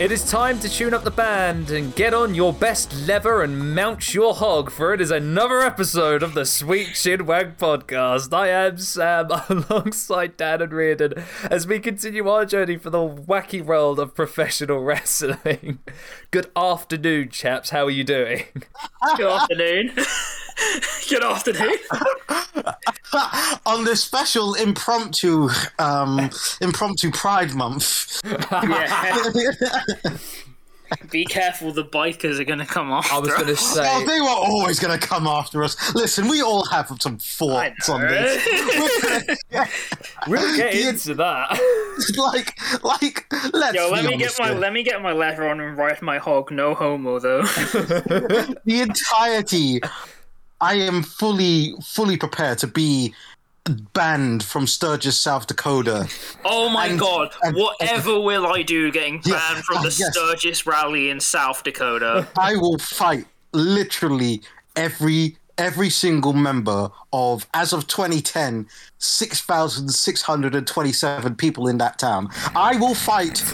It is time to tune up the band and get on your best lever and mount your hog, for it is another episode of the Sweet Chinwag podcast. I am Sam alongside Dan and Riordan as we continue our journey for the wacky world of professional wrestling. Good afternoon, chaps. How are you doing? Good afternoon. Good afternoon. on this special impromptu um, impromptu Pride Month. Yeah. Be careful, the bikers are going to come after I was going to us. say. Oh, they were always going to come after us. Listen, we all have some thoughts on this. We'll get The- into that. like, like, let's Yo, let be me get my here. let me get my letter on and write my hog. No homo though. the entirety. I am fully, fully prepared to be banned from Sturgis, South Dakota. Oh my And- god! and- Whatever will I do getting Yeah, banned from oh, the yes. Sturgis rally in South Dakota? I will fight literally every every single member of as of 2010 6627 people in that town i will fight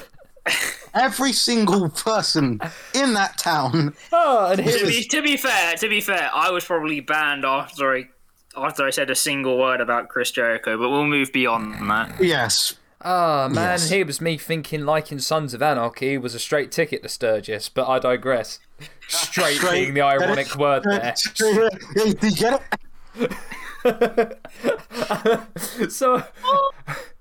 every single person in that town Oh, and to, be, to be fair, to be fair, I was probably banned after I after I said a single word about Chris Jericho, but we'll move beyond that. yes Ah, man, Yes. here was me thinking liking Sons of Anarchy was a straight ticket to Sturgis, but I digress. Straight, Straight- being the ironic word there. Did you get it? So,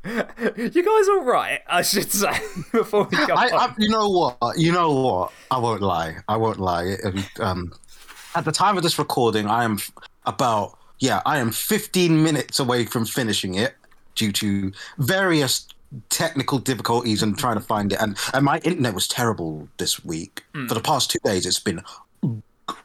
you guys all right? I should say before we go. I, on. I, you know what? You know what? I won't lie. I won't lie. Um, at the time of this recording, I am about yeah, I am 15 minutes away from finishing it due to various technical difficulties and trying to find it. And and my internet was terrible this week. For the past two days, it's been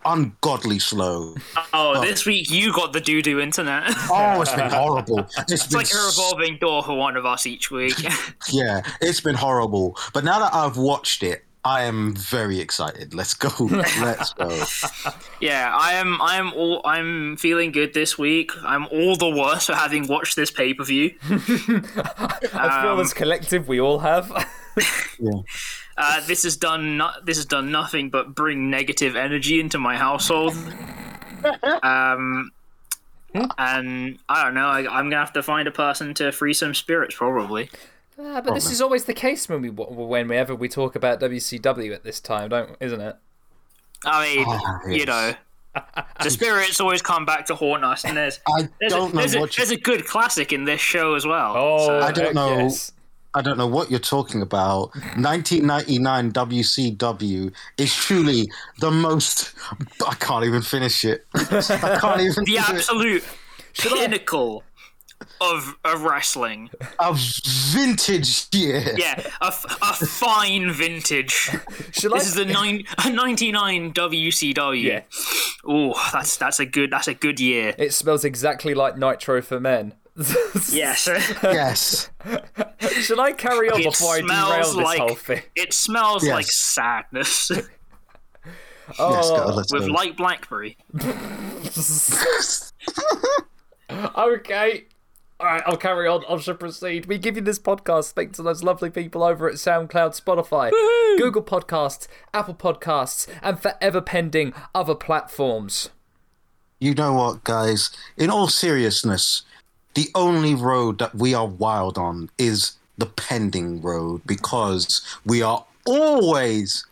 ungodly slow. Oh, oh, this week you got the doo doo internet. Oh, it's been horrible. It's, It's been like a revolving door for one of us each week. Yeah, it's been horrible. But now that I've watched it, I am very excited. Let's go. Let's go. yeah, I am. I am all. I'm feeling good this week. I'm all the worse for having watched this pay per view. I feel um, this collective we all have. Yeah. Uh, this has done. No- this has done nothing but bring negative energy into my household. Um, and I don't know. I, I'm gonna have to find a person to free some spirits, probably. Ah, but this is always the case when we whenever we talk about WCW at this time, don't isn't it? I mean, Ah, you know, the spirits always come back to haunt us, and there's I there's, don't a, know there's, a, you, there's a good classic in this show as well. Oh, so- I don't know. yes. I don't know what you're talking about. 1999 WCW is truly the most. I can't even finish it. I can't even. the do it. absolute Should I- pinnacle of of wrestling. A vintage year. Yeah, a, a fine vintage. Should This I? is the nine, 99 WCW. Yeah. Oh, that's that's a good that's a good year. It smells exactly like Nitro for men. Yes. Yes. Should I carry on It before I smells derail this like- whole thing? It smells Yes. like sadness Oh, Yes. With go. light blackberry. Okay. All right, I'll carry on. I shall proceed. We give you this podcast thanks to those lovely people over at SoundCloud, Spotify, Google Podcasts, Apple Podcasts, and forever pending other platforms. You know what, guys? In all seriousness, the only road that we are wild on is the pending road because we are always,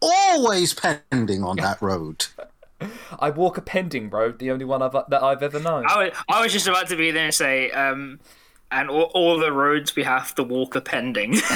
always pending on that road. I walk a pending road, the only one I've, that I've ever known. I was, I was just about to be there and say, um, and all, all the roads we have to walk are pending.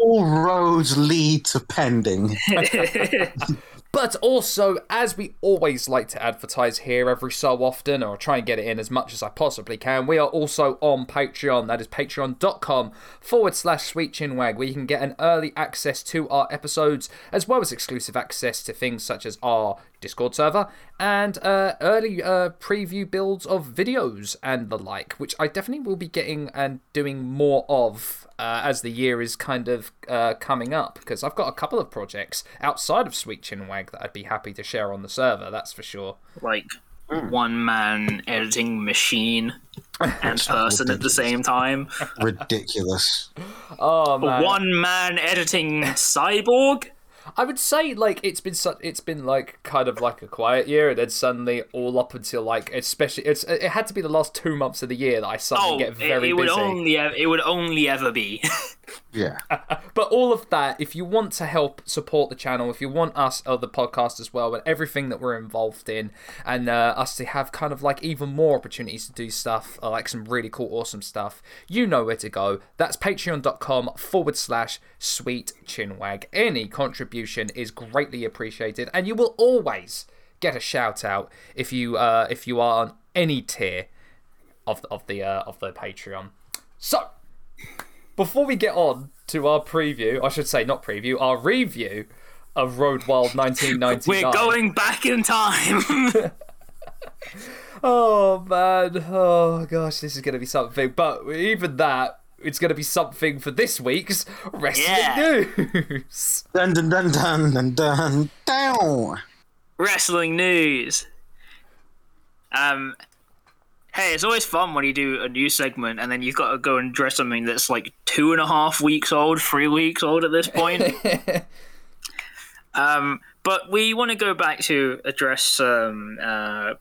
All roads lead to pending. But also, as we always like to advertise here every so often, or try and get it in as much as I possibly can, we are also on Patreon. That is patreon.com forward slash sweet sweetchinwag, where you can get an early access to our episodes, as well as exclusive access to things such as our Discord server and uh, early uh, preview builds of videos and the like, which I definitely will be getting and doing more of uh, as the year is kind of uh, coming up because I've got a couple of projects outside of Sweet Chin Wag that I'd be happy to share on the server. That's for sure. like one man editing machine and person at the same time. Ridiculous. Oh man, One man editing cyborg. I would say like it's been su- it's been like kind of like a quiet year, and then suddenly all up until like especially it's it had to be the last two months of the year that I suddenly Oh, get it, very it would busy. only ev- it would only ever be. Yeah. But all of that, if you want to help support the channel, if you want us other the podcast as well, and everything that we're involved in, and uh, us to have kind of like even more opportunities to do stuff, uh, like some really cool, awesome stuff, you know where to go. That's patreon.com forward slash sweet chinwag. Any contribution is greatly appreciated, and you will always get a shout out if you uh, if you are on any tier of the, of the uh, of the Patreon. So before we get on to our preview, I should say not preview, our review of Road Wild 1999. We're going back in time. Oh man, oh gosh, this is going to be something. But even that, it's going to be something for this week's wrestling Yeah. news. Dun dun dun dun dun dun down. Wrestling news. Um, hey, it's always fun when you do a new segment and then you've got to go and dress something that's like two and a half weeks old, three weeks old at this point. um, but we want to go back to address. Um, uh,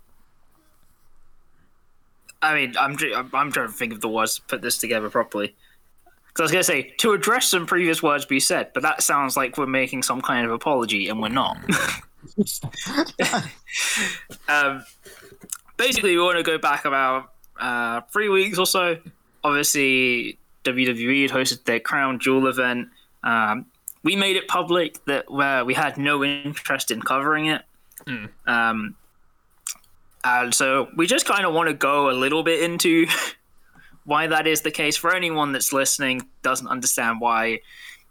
I mean, I'm I'm I'm trying to think of the words to put this together properly. Because I was going to say to address some previous words be said, but that sounds like we're making some kind of apology, and we're not. um, basically, we want to go back about uh, three weeks or so. Obviously, WWE had hosted their Crown Jewel event. Um, we made it public that where we had no interest in covering it. Um, and so we just kind of want to go a little bit into why that is the case for anyone that's listening doesn't understand why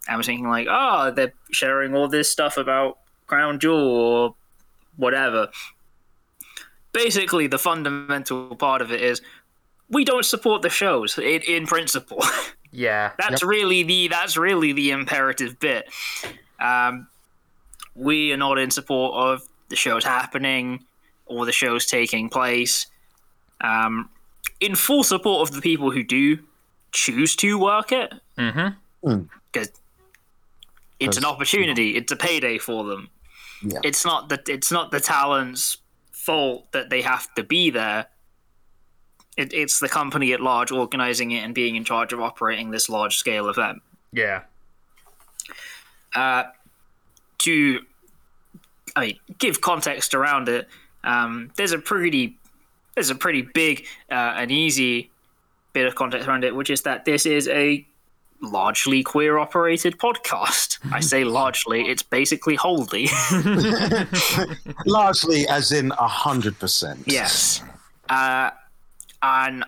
I was thinking like, oh, they're sharing all this stuff about Crown Jewel or whatever. Basically, the fundamental part of it is we don't support the shows in, in principle. yeah. that's really the that's really the imperative bit. Um, we are not in support of the shows happening or the shows taking place. Um, in full support of the people who do choose to work it, Mm-hmm. because it's an opportunity, it's a payday for them. Yeah. It's not that it's not the talent's fault that they have to be there. It, it's the company at large organizing it and being in charge of operating this large scale event. Yeah. uh, to I mean, give context around it. Um, there's a pretty there's a pretty big uh, and easy bit of context around it, which is that this is a largely queer operated podcast. I say largely; it's basically wholly. Largely, as in a hundred percent. yes, uh, and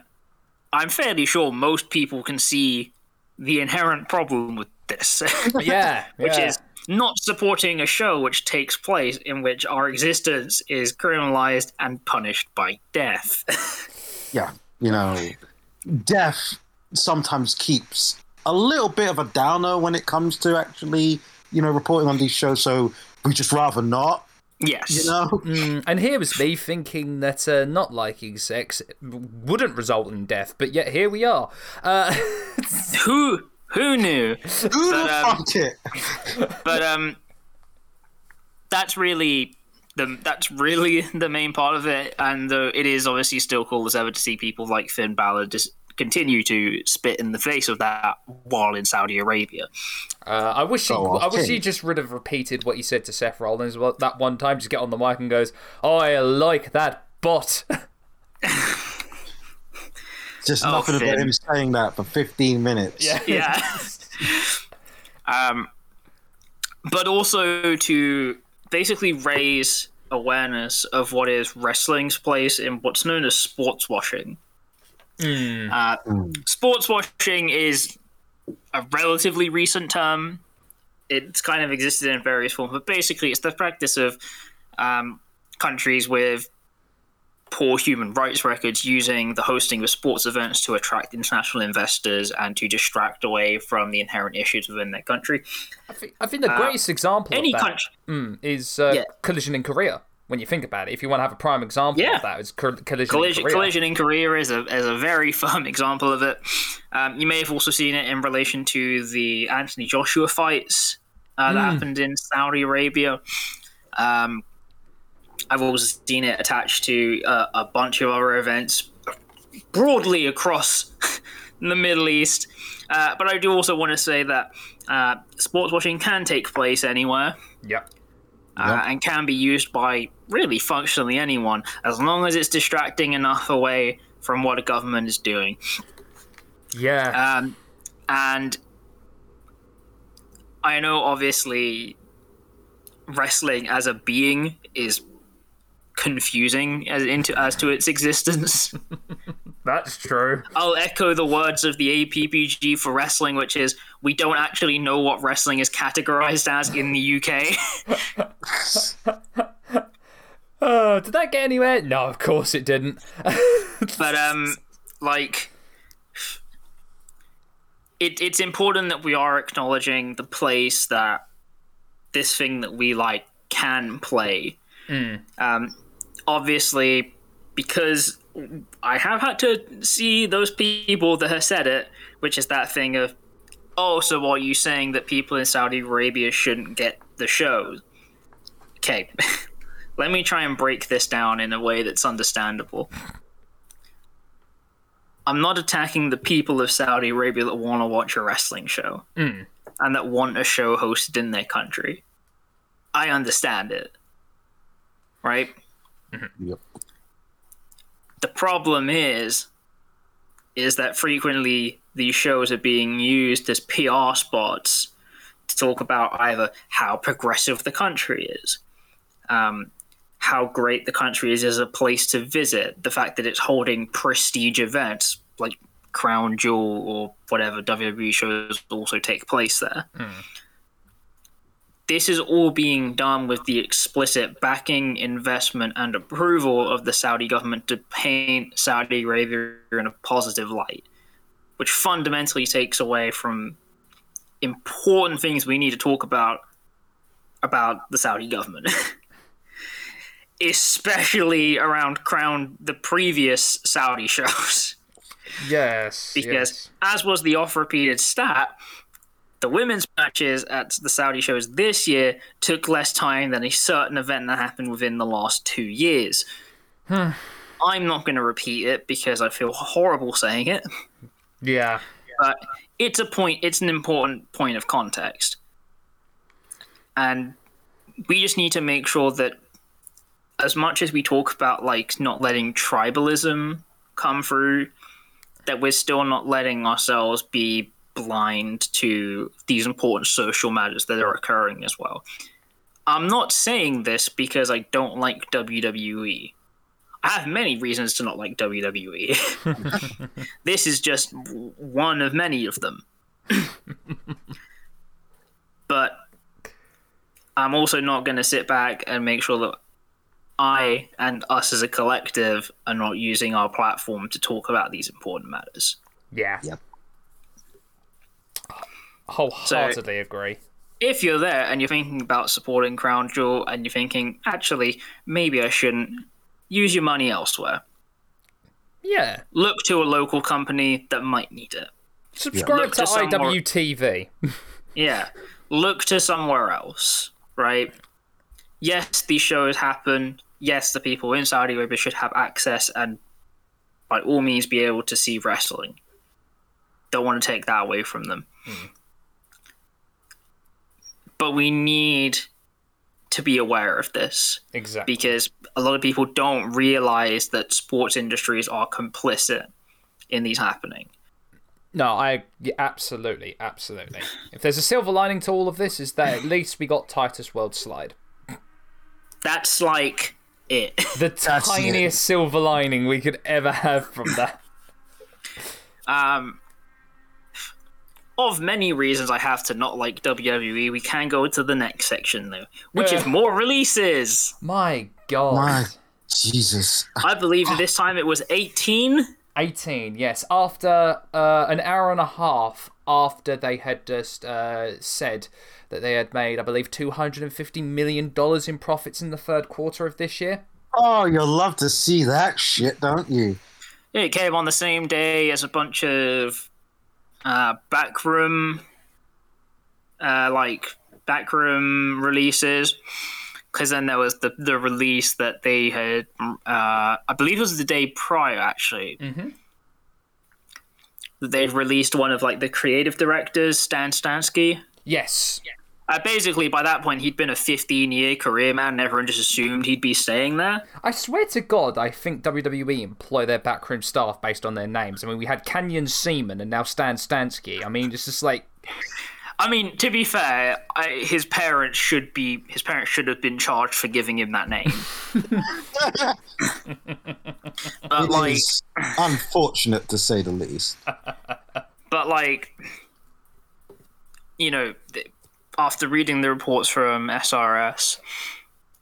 I'm fairly sure most people can see the inherent problem with this. Yeah. which yeah. is not supporting a show which takes place in which our existence is criminalized and punished by death. yeah, you know, death sometimes keeps a little bit of a downer when it comes to actually, you know, reporting on these shows. So we just rather not, yes. you know. Mm, and here was me thinking that uh, not liking sex wouldn't result in death, but yet here we are. Uh, Who who knew? Who the But, um, fuck it? But um that's really the that's really the main part of it and uh, it is obviously still cool as ever to see people like Finn Balor just continue to spit in the face of that while in Saudi Arabia. Uh, I wish he, Go I wish he just would have repeated what he said to Seth Rollins that one time. Just get on the mic and goes, "Oh, I like that bot." Just Oh, nothing about Finn. him saying that for 15 minutes. yeah. um, but also to basically raise awareness of what is wrestling's place in what's known as sports washing. Uh, sports washing is a relatively recent term. It's kind of existed in various forms, but basically, it's the practice of um, countries with poor human rights records using the hosting of sports events to attract international investors and to distract away from the inherent issues within their country. I think, I think the greatest example Any of that country, mm, is uh, Yeah. Collision in Korea. When you think about it. If you want to have a prime example Yeah. of that, it's Col- Collision. Collision, in Korea. Collision in Korea is a, is a very firm example of it. Um, you may have also seen it in relation to the Anthony Joshua fights uh, that happened in Saudi Arabia. Um, I've also seen it attached to uh, a bunch of other events broadly across the Middle East. Uh, but I do also want to say that uh, sports washing can take place anywhere Yep. Uh, and can be used by really functionally anyone as long as it's distracting enough away from what a government is doing. Yeah. Um, and I know, obviously, wrestling as a being is confusing as into as to its existence. That's true. I'll echo the words of the APPG for wrestling, which is we don't actually know what wrestling is categorized as in the UK. Uh, did that get anywhere? No, of course it didn't. but um like it, it's important that we are acknowledging the place that this thing that we like can play um obviously because i have had to see those people that have said it which is that thing of oh so are you saying that people in saudi arabia shouldn't get the shows okay let me try and break this down in a way that's understandable I'm not attacking the people of Saudi Arabia that want to watch a wrestling show hmm. and that want a show hosted in their country. I understand it. Right? Mm-hmm. Yep. The problem is is that frequently these shows are being used as PR spots to talk about either how progressive the country is, um, how great the country is as a place to visit, the fact that it's holding prestige events like Crown Jewel or whatever WWE shows also take place there. This is all being done with the explicit backing, investment, and approval of the Saudi government to paint Saudi Arabia in a positive light, which fundamentally takes away from important things we need to talk about about the Saudi government. Especially around Crown, the previous Saudi shows yes. because yes. as was the off repeated stat the women's matches at the saudi shows this year took less time than a certain event that happened within the last two years. Hmm. I'm not going to repeat it because i feel horrible saying it. Yeah. but it's a point it's an important point of context. And we just need to make sure that as much as we talk about like not letting tribalism come through that we're still not letting ourselves be blind to these important social matters that are occurring as well i'm not saying this because i don't like wwe I have many reasons to not like WWE. this is just one of many of them. but I'm also not going to sit back and make sure that I and us as a collective are not using our platform to talk about these important matters. Yeah. Yep. Wholeheartedly agree. If you're there and you're thinking about supporting Crown Jewel and you're thinking, actually, maybe I shouldn't, use your money elsewhere. Yeah. Look to a local company that might need it. Subscribe Look to to somewhere- IWTV. Yeah. Look to somewhere else, right? Yes, these shows happen. Yes, the people in Saudi Arabia should have access and by all means be able to see wrestling. Don't want to take that away from them. Hmm. But we need to be aware of this exactly. because a lot of people don't realize that sports industries are complicit in these happening. No, I yeah, absolutely, absolutely. If there's a silver lining to all of this, is that at least we got Titus Worldslide. That's like it. The That's it. tiniest silver lining we could ever have from that. Um, of many reasons I have to not like WWE, we can go to the next section though, which is Uh. more releases. My God. My Jesus. I believe this time it was 18. 18, yes. After uh, an hour and a half after they had just uh, said that they had made, I believe, $250 million in profits in the third quarter of this year. Oh, you'll love to see that shit, don't you? It came on the same day as a bunch of uh, backroom, uh, like backroom releases. Because then there was the the release that they had, uh, I believe it was the day prior actually. Mm-hmm. that They'd released one of like the creative directors, Stan Stansky. Yes. Uh, basically, by that point, he'd been a 15 year career man, and everyone just assumed he'd be staying there. I swear to God, I think WWE employ their backroom staff based on their names. I mean, we had Canyon Ceman and now Stan Stansky. I mean, it's just like, I mean, to be fair, I, his parents should be his parents should have been charged for giving him that name. but It like, is unfortunate to say the least. but like, you know, th- after reading the reports from SRS,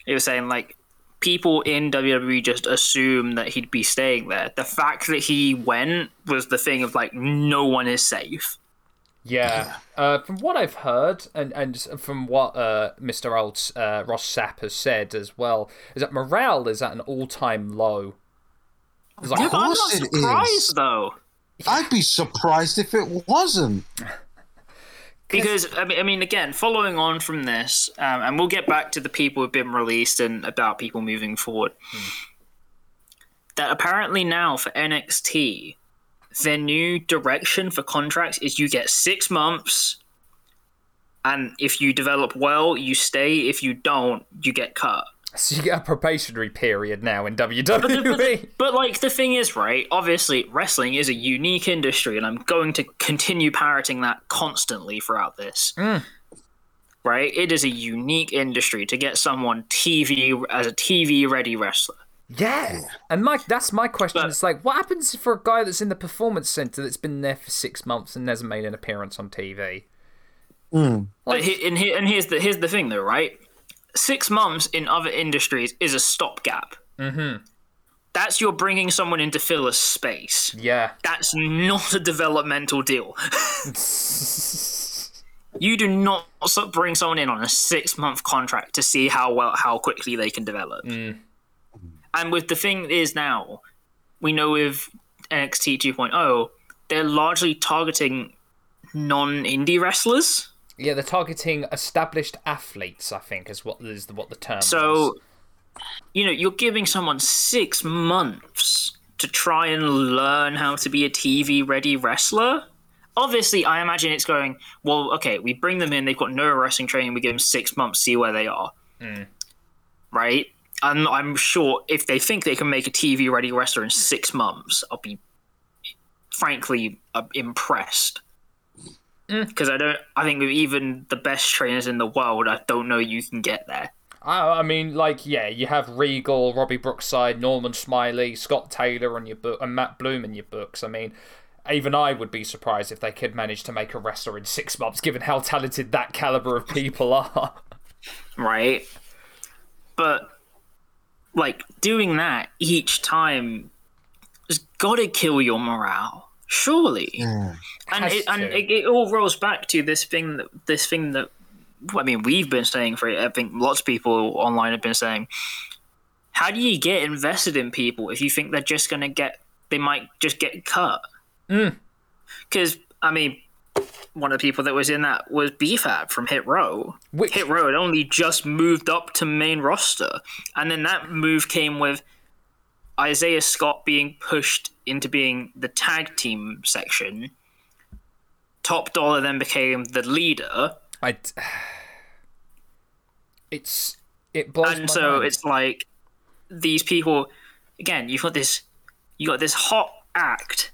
it was saying like people in WWE just assume that he'd be staying there. The fact that he went was the thing of like no one is safe. yeah. Uh, from what I've heard, and, and from what uh, Mr. Old uh, Ross Sapp has said as well, is that morale is at an all time low. It's like, I'm not surprised is. though. I'd be surprised if it wasn't. Because I mean, I mean, again, following on from this, um, and we'll get back to the people who've been released and about people moving forward. That apparently now for NXT, their new direction for contracts is you get six months, and if you develop well, you stay. If you don't, you get cut. So you get a probationary period now in. WWE. But like the thing is, right? Obviously, wrestling is a unique industry, and I'm going to continue parroting that constantly throughout this. Mm. Right? It is a unique industry to get someone TV as a TV ready wrestler. Yeah, and Mike, that's my question. But- It's like, what happens for a guy that's in the performance center that's been there for six months and hasn't made an appearance on TV? Hmm. But he, and, he, and here's the here's the thing, though, right? Six months in other industries is a stopgap. Mm-hmm. That's you're bringing someone in to fill a space. Yeah, That's not a developmental deal. you do not bring someone in on a six month contract to see how well how quickly they can develop. And with the thing is now, we know with NXT 2.0, they're largely targeting non indie wrestlers. Yeah. They're targeting established athletes. I think is what is the, what the term. So, was. you know, you're giving someone six months to try and learn how to be a TV ready wrestler. Obviously, I imagine it's going, well, okay, we bring them in, they've got no wrestling training, we give them six months, see where they are. Right? And I'm sure if they think they can make a TV ready wrestler in six months, I'll be frankly uh, impressed. Mm. Because I don't, I think with even the best trainers in the world, I don't know you can get there. I, I mean, like, yeah, you have Regal, Robbie Brookside, Norman Smiley, Scott Taylor on your book, and Matt Bloom in your books. I mean, even I would be surprised if they could manage to make a wrestler in six months, given how talented that caliber of people are. right? But like doing that each time has got to kill your morale, surely. Yeah. And it, and it, it all rolls back to this thing that this thing that I mean we've been saying for I think lots of people online have been saying. How do you get invested in people if you think they're just going to get they might just get cut? Hmm. Because I mean, one of the people that was in that was B-Fab from Hit Row. Which- Hit Row had only just moved up to main roster, and then that move came with Isaiah Scott being pushed into being the tag team section. Top Dollar then became the leader, I. It's it blows and so mind. it's like these people. Again, you've got this, you got this hot act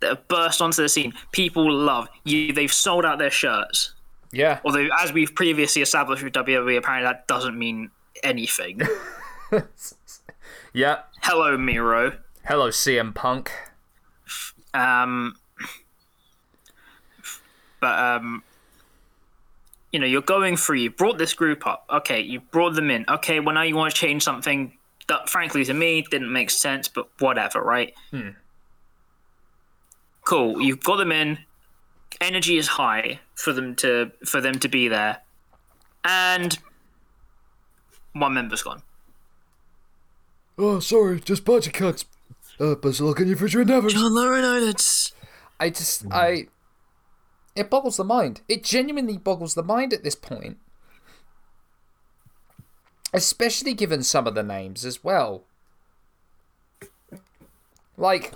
that have burst onto the scene. People love you. They've sold out their shirts. yeah. Although, as we've previously established with WWE, apparently that doesn't mean anything. Yeah. Hello, Miro. Hello, CM Punk. Um, but um, you know, you're going through. You brought this group up. Okay, you brought them in. Okay, well now you want to change something that, frankly, to me didn't make sense. But whatever, right? Hmm. cool. You've got them in. Energy is high for them to for them to be there, and one member's gone. Oh, sorry, just budget cuts. Uh, best of luck in your future endeavors. John Laurinaitis. I just, I. It boggles the mind. It genuinely boggles the mind at this point. Especially given some of the names as well. Like.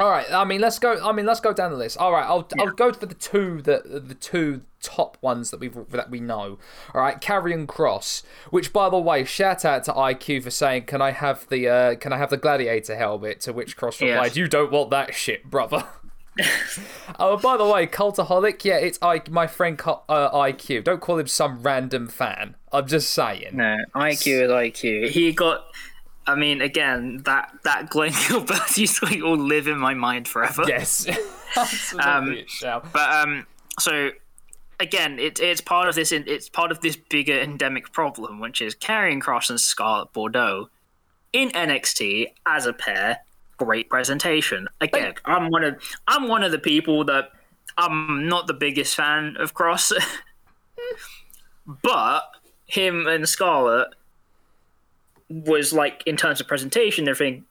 All right. I mean, let's go. I mean, let's go down the list. All right. I'll I'll go for the two that the two top ones that we that we know. All right. Karrion Kross, which by the way, shout out to IQ for saying, "Can I have the uh, Can I have the gladiator helmet?" To which Kross replied, Yes. "You don't want that shit, brother." Oh, by the way, Cultaholic, yeah, it's I, my friend uh, IQ. Don't call him some random fan. I'm just saying. No, IQ is IQ. He got. I mean, again, that that Glenn Gilbert used to all live in my mind forever. Yes, absolutely, Um. But um, so again, it, it's part of this. It's part of this bigger endemic problem, which is Karrion Kross and Scarlett Bordeaux in NXT as a pair. Great presentation. Again, I'm one of I'm one of the people that I'm not the biggest fan of Kross, but him and Scarlett was like in terms of presentation, everything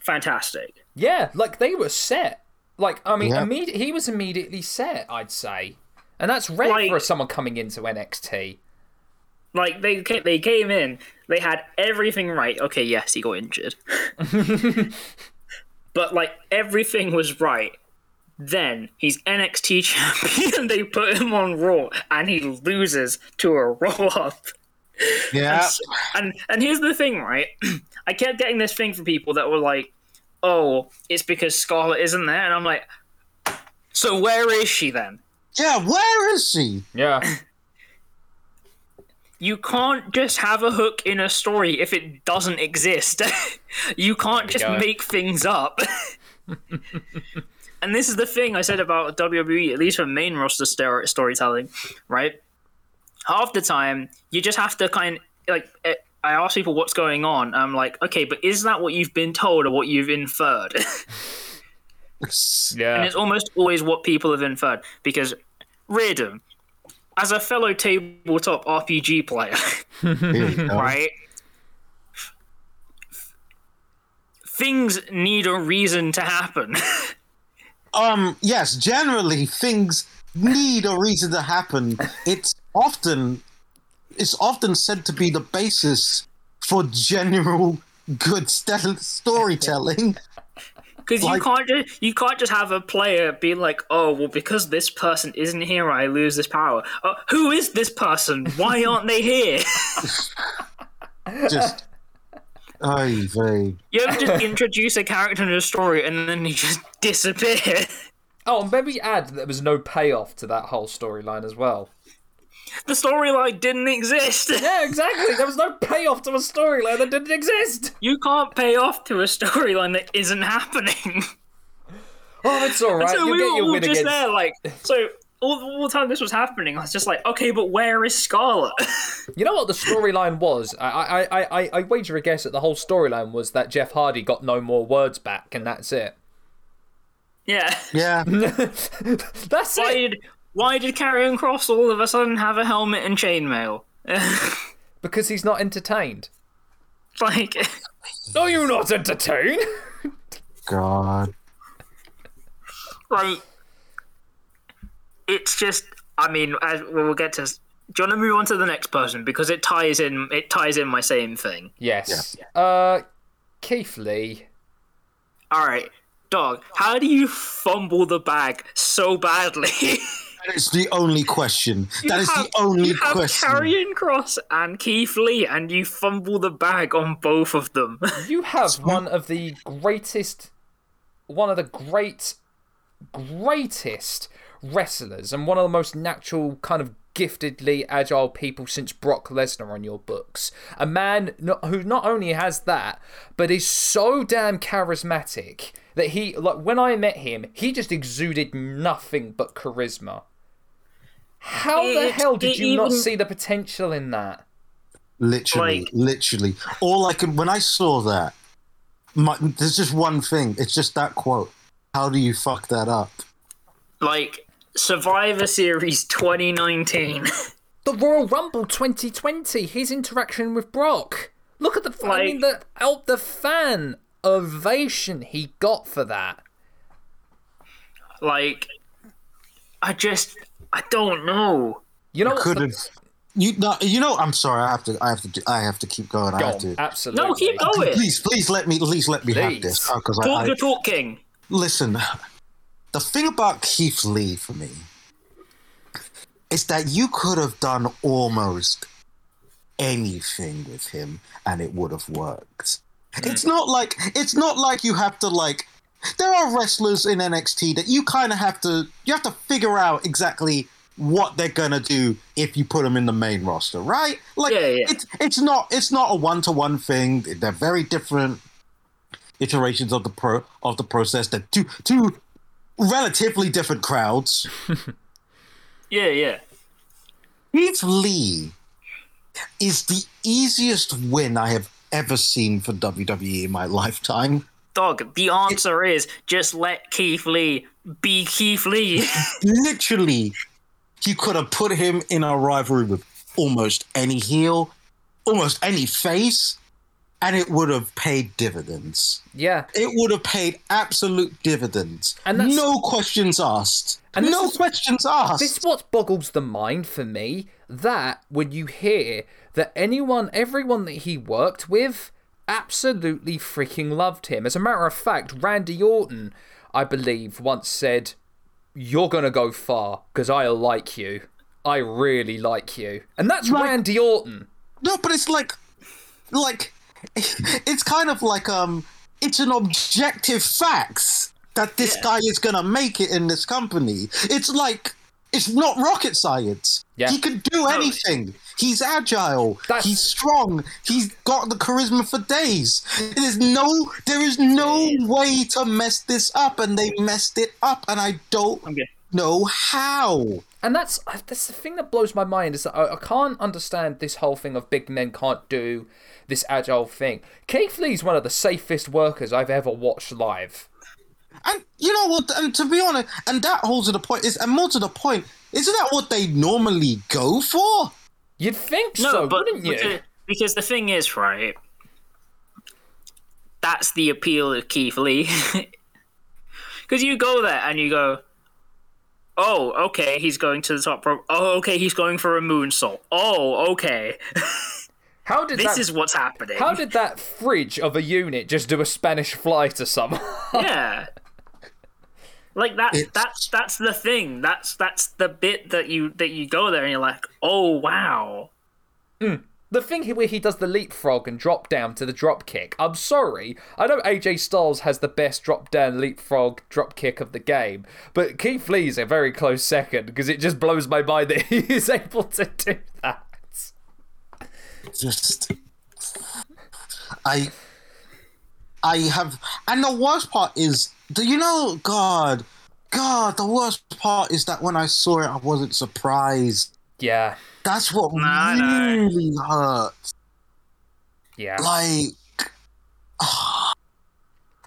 fantastic. Yeah, like they were set. Like I mean, Yeah. immedi- he was immediately set. I'd say, and that's rare Like- for someone coming into NXT. Like they ca- they came in, they had everything right. Okay, yes, he got injured, but like everything was right. Then he's NXT champion. they put him on Raw, and he loses to a roll up. Yeah. And and here's the thing, right? I kept getting this thing from people that were like, "Oh, it's because Scarlett isn't there," and I'm like, "So where is she then?" Yeah, where is she? Yeah, You can't just have a hook in a story if it doesn't exist. you can't just go. make things up. and this is the thing I said about WWE, at least for main roster stor- storytelling, right? Half the time, you just have to kind like. eh, I ask people what's going on. I'm like, okay, but is that what you've been told or what you've inferred? Yeah, and it's almost always what people have inferred because Riordan, as a fellow tabletop RPG player, Here we go. right? Things need a reason to happen. Um, yes, generally things need a reason to happen. It's often it's often said to be the basis for general good st- storytelling. Because Like- you can't just you can't just have a player be like, oh well, because this person isn't here, I lose this power. Uh, who is this person? Why aren't they here? Just Ay, vey. You ever just introduce a character in a story and then he just disappear? Oh, and maybe add that there was no payoff to that whole storyline as well. The storyline didn't exist. Yeah, exactly. There was no payoff to a storyline that didn't exist. You can't pay off to a storyline that isn't happening. Oh, it's all right. so You'll we get were your all win just against. there, like so. All, all the time this was happening, I was just like, okay, but where is Scarlett? You know what the storyline was? I, I, I, I, I wager a guess that the whole storyline was that Jeff Hardy got no more words back, and that's it. yeah. Yeah. That's Why it. Did why did Karrion Kross all of a sudden have a helmet and chainmail? Because he's not entertained. like, Are you're not entertained? God. like, it's just. I mean, as well, we'll get to. Do you want to move on to the next person because it ties in? It ties in my same thing. Yes. Uh, Keith Lee. All right, dog. How do you fumble the bag so badly? That is the only question. You That is have- the only you have question. Karrion Kross and Keith Lee, and you fumble the bag on both of them. You have one of the greatest, one of the great, greatest wrestlers, and one of the most natural, kind of giftedly agile people since Brock Lesnar on your books. A man not, who not only has that, but is so damn charismatic that he, like, when I met him, he just exuded nothing but charisma. How the hell did it you not see the potential in that? Literally, Like- literally. All I can when I saw that, my, there's just one thing. It's just that quote. How do you fuck that up? Like Survivor Series 2019. The Royal Rumble 2020, his interaction with Brock. Look at the I mean the oh, the fan ovation he got for that. like, I just, I don't know. You know? Could have. You no, you know. I'm sorry. I have to. I have to. Do, I have to keep going. I have to. absolutely. No, keep going. Please, please let me. Please let me have this because I, Talk I your talk, King. listen. The thing about Keith Lee for me is that you could have done almost anything with him and it would have worked. Hmm. It's not like it's not like you have to like there are wrestlers in NXT that you kind of have to you have to figure out exactly what they're gonna do if you put them in the main roster, right? Like Yeah, yeah. it's it's not it's not a one to one thing. They're very different iterations of the pro of the process. They're two two relatively different crowds. Yeah, yeah. Keith Lee is the easiest win I have ever seen for WWE in my lifetime. Dog, the answer is just let Keith Lee be Keith Lee. Literally, you could have put him in a rivalry with almost any heel, almost any face, and it would have paid dividends. Yeah. It would have paid absolute dividends. And that's- no questions asked. And no is- questions asked. This is what boggles the mind for me. That when you hear that anyone, everyone that he worked with, absolutely freaking loved him. As a matter of fact, Randy Orton, I believe, once said, "You're gonna go far because I like you. I really like you." And that's Like- Randy Orton. No, but it's like, like, it's kind of like um, it's an objective facts that this Yeah. guy is gonna make it in this company. It's like it's not rocket science. Yeah. He can do anything. He's agile. That's- He's strong. He's got the charisma for days. There's no, there is no way to mess this up, and they messed it up, and I don't Okay. know how. And that's that's the thing that blows my mind is that I, I can't understand this whole thing of big men can't do this agile thing. Keith Lee's one of the safest workers I've ever watched live. And you know what? And to be honest, and that holds to the point is, and more to the point, isn't that what they normally go for? You'd think No, so, but wouldn't you? because, because the thing is, right? That's the appeal of Keith Lee. Because you go there and you go, oh, okay, he's going to the top rope. Oh, okay, he's going for a moonsault. Oh, okay, How did this that? is what's happening. How did that fridge of a unit just do a Spanish fly to someone? yeah. Like that. It's- That's that's the thing. That's that's the bit that you that you go there and you're like, oh wow. Hmm. the thing where he does the leapfrog and drop down to the drop kick. I'm sorry, I know AJ Styles has the best drop down leapfrog drop kick of the game, but Keith Lee's a very close second because it just blows my mind that he is able to do that. Just, I, I have, and the worst part is, do you know, God, God, the worst part is that when I saw it, I wasn't surprised. Yeah, That's what I know. really hurts. yeah. Like,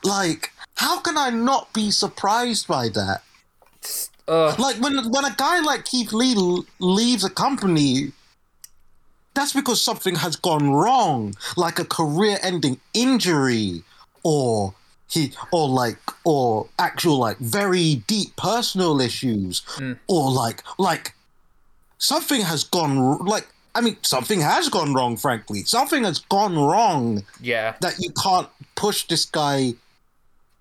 like, how can I not be surprised by that? Ugh. Like when when a guy like Keith Lee l- leaves a company, that's because something has gone wrong, like a career-ending injury, or he, or like, or actual like very deep personal issues, hmm. or like like something has gone like. I mean, something has gone wrong. Frankly, something has gone wrong yeah. that you can't push this guy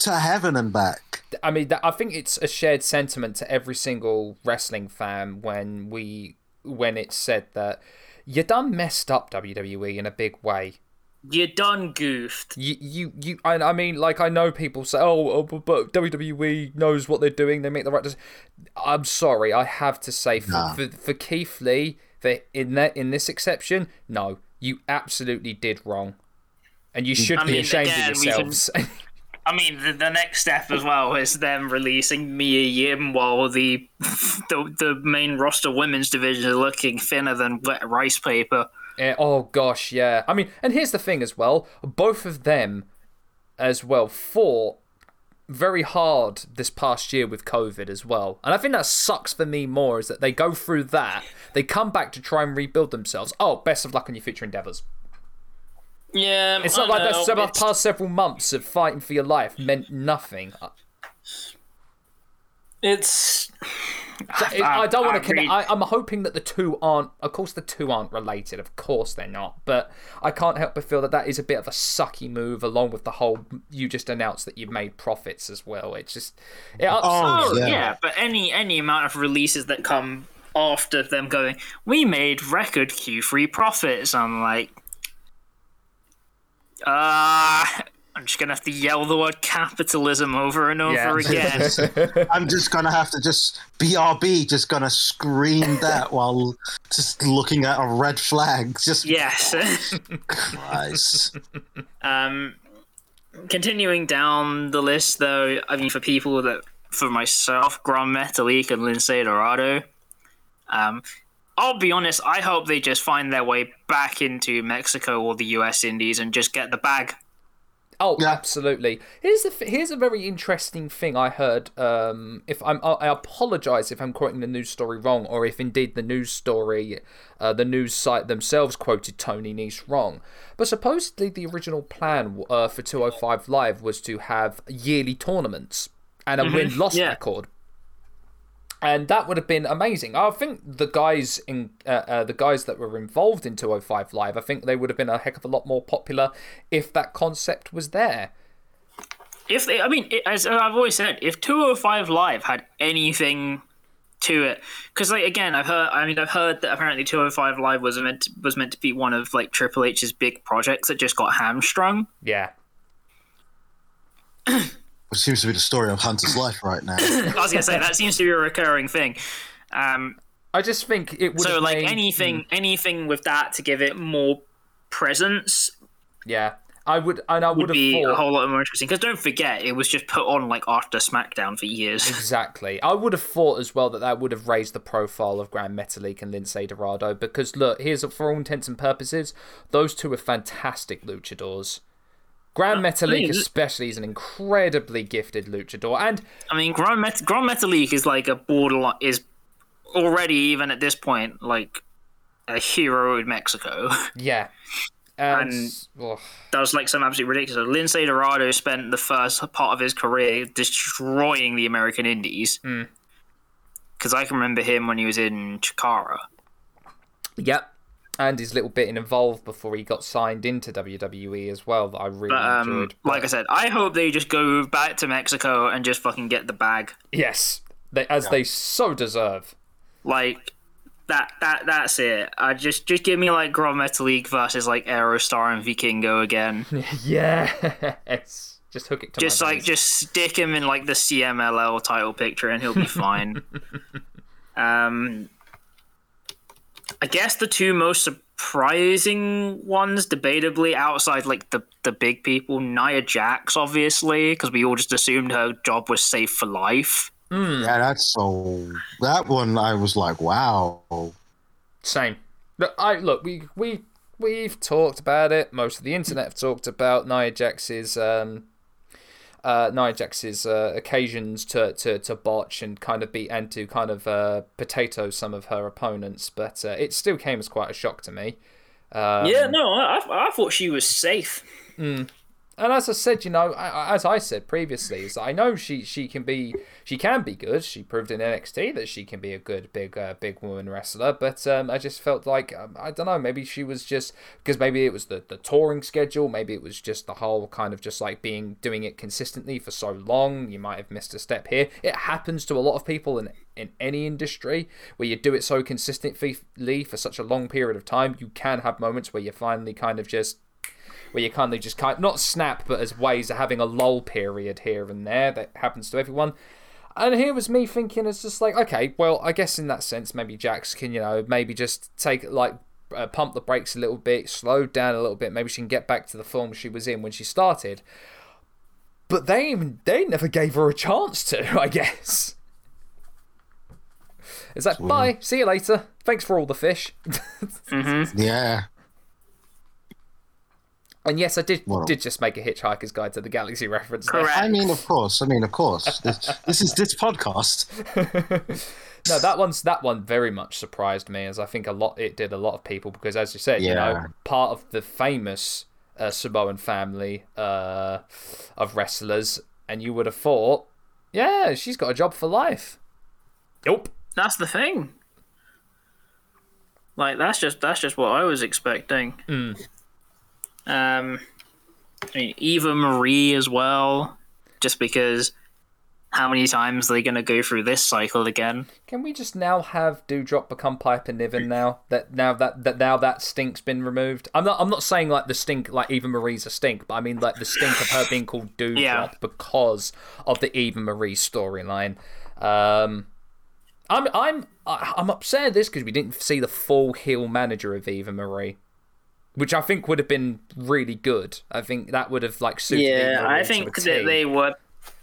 to heaven and back. I mean, I think it's a shared sentiment to every single wrestling fan when we when it's said that you done messed up WWE in a big way. You done goofed. You, you, you. I, I mean, like I know people say, "Oh, oh, but- but WWE knows what they're doing. They make the right." decision." I'm sorry, I have to say for Nah. for, for Keith Lee, that in that in this exception, no, you absolutely did wrong, and you should I be mean, ashamed again, of we can- yourselves. I mean, the, the next step as well is them releasing Mia Yim while the, the the main roster women's division is looking thinner than wet rice paper. Eh, oh gosh, yeah. I mean, and here's the thing as well. Both of them, as well, fought very hard this past year with COVID as well. And I think that sucks for me more is that they go through that, they come back to try and rebuild themselves. Oh, best of luck on your future endeavors. Yeah, It's I not like know, the it's- past several months of fighting for your life meant nothing. It's. I, I don't want to connect. I, I'm hoping that the two aren't. Of course, the two aren't related. Of course, they're not. But I can't help but feel that that is a bit of a sucky move, along with the whole. You just announced that you've made profits as well. It's just. It ups- Oh Yeah. yeah. but any any amount of releases that come after them going, we made record Q3 profits. I'm like, uh I'm just gonna have to yell the word capitalism over and over Yeah. again. I'm just gonna have to just BRB, just gonna scream that while just looking at a red flag. Just yes. Christ. Um, continuing down the list, though, I mean, for people that, for myself, Gran Metalik and Lince Dorado, um, I'll be honest, I hope they just find their way back into Mexico or the US Indies and just get the bag. Oh, Yeah. absolutely. Here's the here's a very interesting thing I heard. Um, if I'm, I apologize if I'm quoting the news story wrong, or if indeed the news story, uh, the news site themselves quoted Tony Nese wrong. But supposedly the original plan uh, for 205 Live was to have yearly tournaments and a win loss yeah. record. And that would have been amazing. I think the guys in uh, uh, the guys that were involved in 205 Live, I think they would have been a heck of a lot more popular if that concept was there. If they, I mean, as I've always said, if 205 Live had anything to it, because like again, I've heard, I mean, I've heard that apparently 205 Live was meant to, was meant to be one of like Triple H's big projects that just got hamstrung. Yeah. It seems to be the story of Hunter's life right now. I was gonna say that seems to be a recurring thing. Um, I just think it would be so like made- anything, anything with that to give it more presence Yeah. I would and I would, would have be a whole lot more interesting. Because don't forget, it was just put on like after SmackDown for years. Exactly. I would have thought as well that that would have raised the profile of Gran Metalik and Lince Dorado because look, here's for all intents and purposes, those two are fantastic luchadors. Gran Metalik mean- especially is an incredibly gifted luchador and I mean, Grand, Met- Gran Metalik is like a borderline is already even at this point like a hero in Mexico. yeah. And, And- ugh, Does like some absolutely ridiculous. Lince Dorado spent the first part of his career destroying the American Indies. Hmm. Because I can remember him when he was in Chikara. yep. And his little bit in involved before he got signed into WWE as well that I really But um, enjoyed. like I said, I hope they just go back to Mexico and just fucking get the bag. Yes. They, as they so deserve. Like that that that's it. I just just give me like Gran Metalik versus like Aerostar and Vikingo again. Yes. Just hook it to just my like veins. just stick him in like the CMLL title picture and he'll be fine. um I guess the two most surprising ones debatably outside like the the big people, Nia Jax obviously because we all just assumed her job was safe for life. yeah, that's so. That one, I was like, wow. Same. Look, I look. We we we've talked about it. Most of the internet have talked about Nia Jax's um, uh, Nia Jax's uh, occasions to, to to botch and kind of beat and to kind of uh, potato some of her opponents. But uh, it still came as quite a shock to me. Um, yeah, no, I, I I thought she was safe. And as I said, you know, as I said previously, is I know she she can be she can be good. She proved in NXT that she can be a good big uh, big woman wrestler. But um, I just felt like um, I don't know, maybe she was just because maybe it was the the touring schedule, maybe it was just the whole kind of just like being doing it consistently for so long. You might have missed a step here. It happens to a lot of people in in any industry where you do it so consistently for such a long period of time. You can have moments where you finally kind of just where you kind of just kind not snap, but as ways of having a lull period here and there that happens to everyone. And here was me thinking, it's just like, okay, well, I guess in that sense, maybe Jax can, you know, maybe just take like uh, pump the brakes a little bit, slow down a little bit. Maybe she can get back to the form she was in when she started. But they even they never gave her a chance to, I guess. Is that bye? See you later. Thanks for all the fish. Yeah. And yes, I did Well- did just make a Hitchhiker's Guide to the Galaxy reference. there. Correct. I mean, of course. I mean, of course. This, this is this podcast. No, that one's that one very much surprised me, as I think a lot it did a lot of people because, as you said, you know, part of the famous uh, Samoan family uh, of wrestlers, and you would have thought, yeah, she's got a job for life. Nope. That's the thing. Like that's just that's just what I was expecting. Um, I mean Eva Marie as well, just because. How many times are they going to go through this cycle again? Can we just now have Dewdrop become Piper Niven now that now that, that now that stink's been removed? I'm not I'm not saying like the stink like Eva Marie's a stink, but I mean like the stink of her being called Dewdrop Yeah. because of the Eva Marie storyline. Um, I'm I'm I'm upset at this because we didn't see the full heel manager of Eva Marie, which I think would have been really good. I think that would have like suited. Yeah, I think a that they were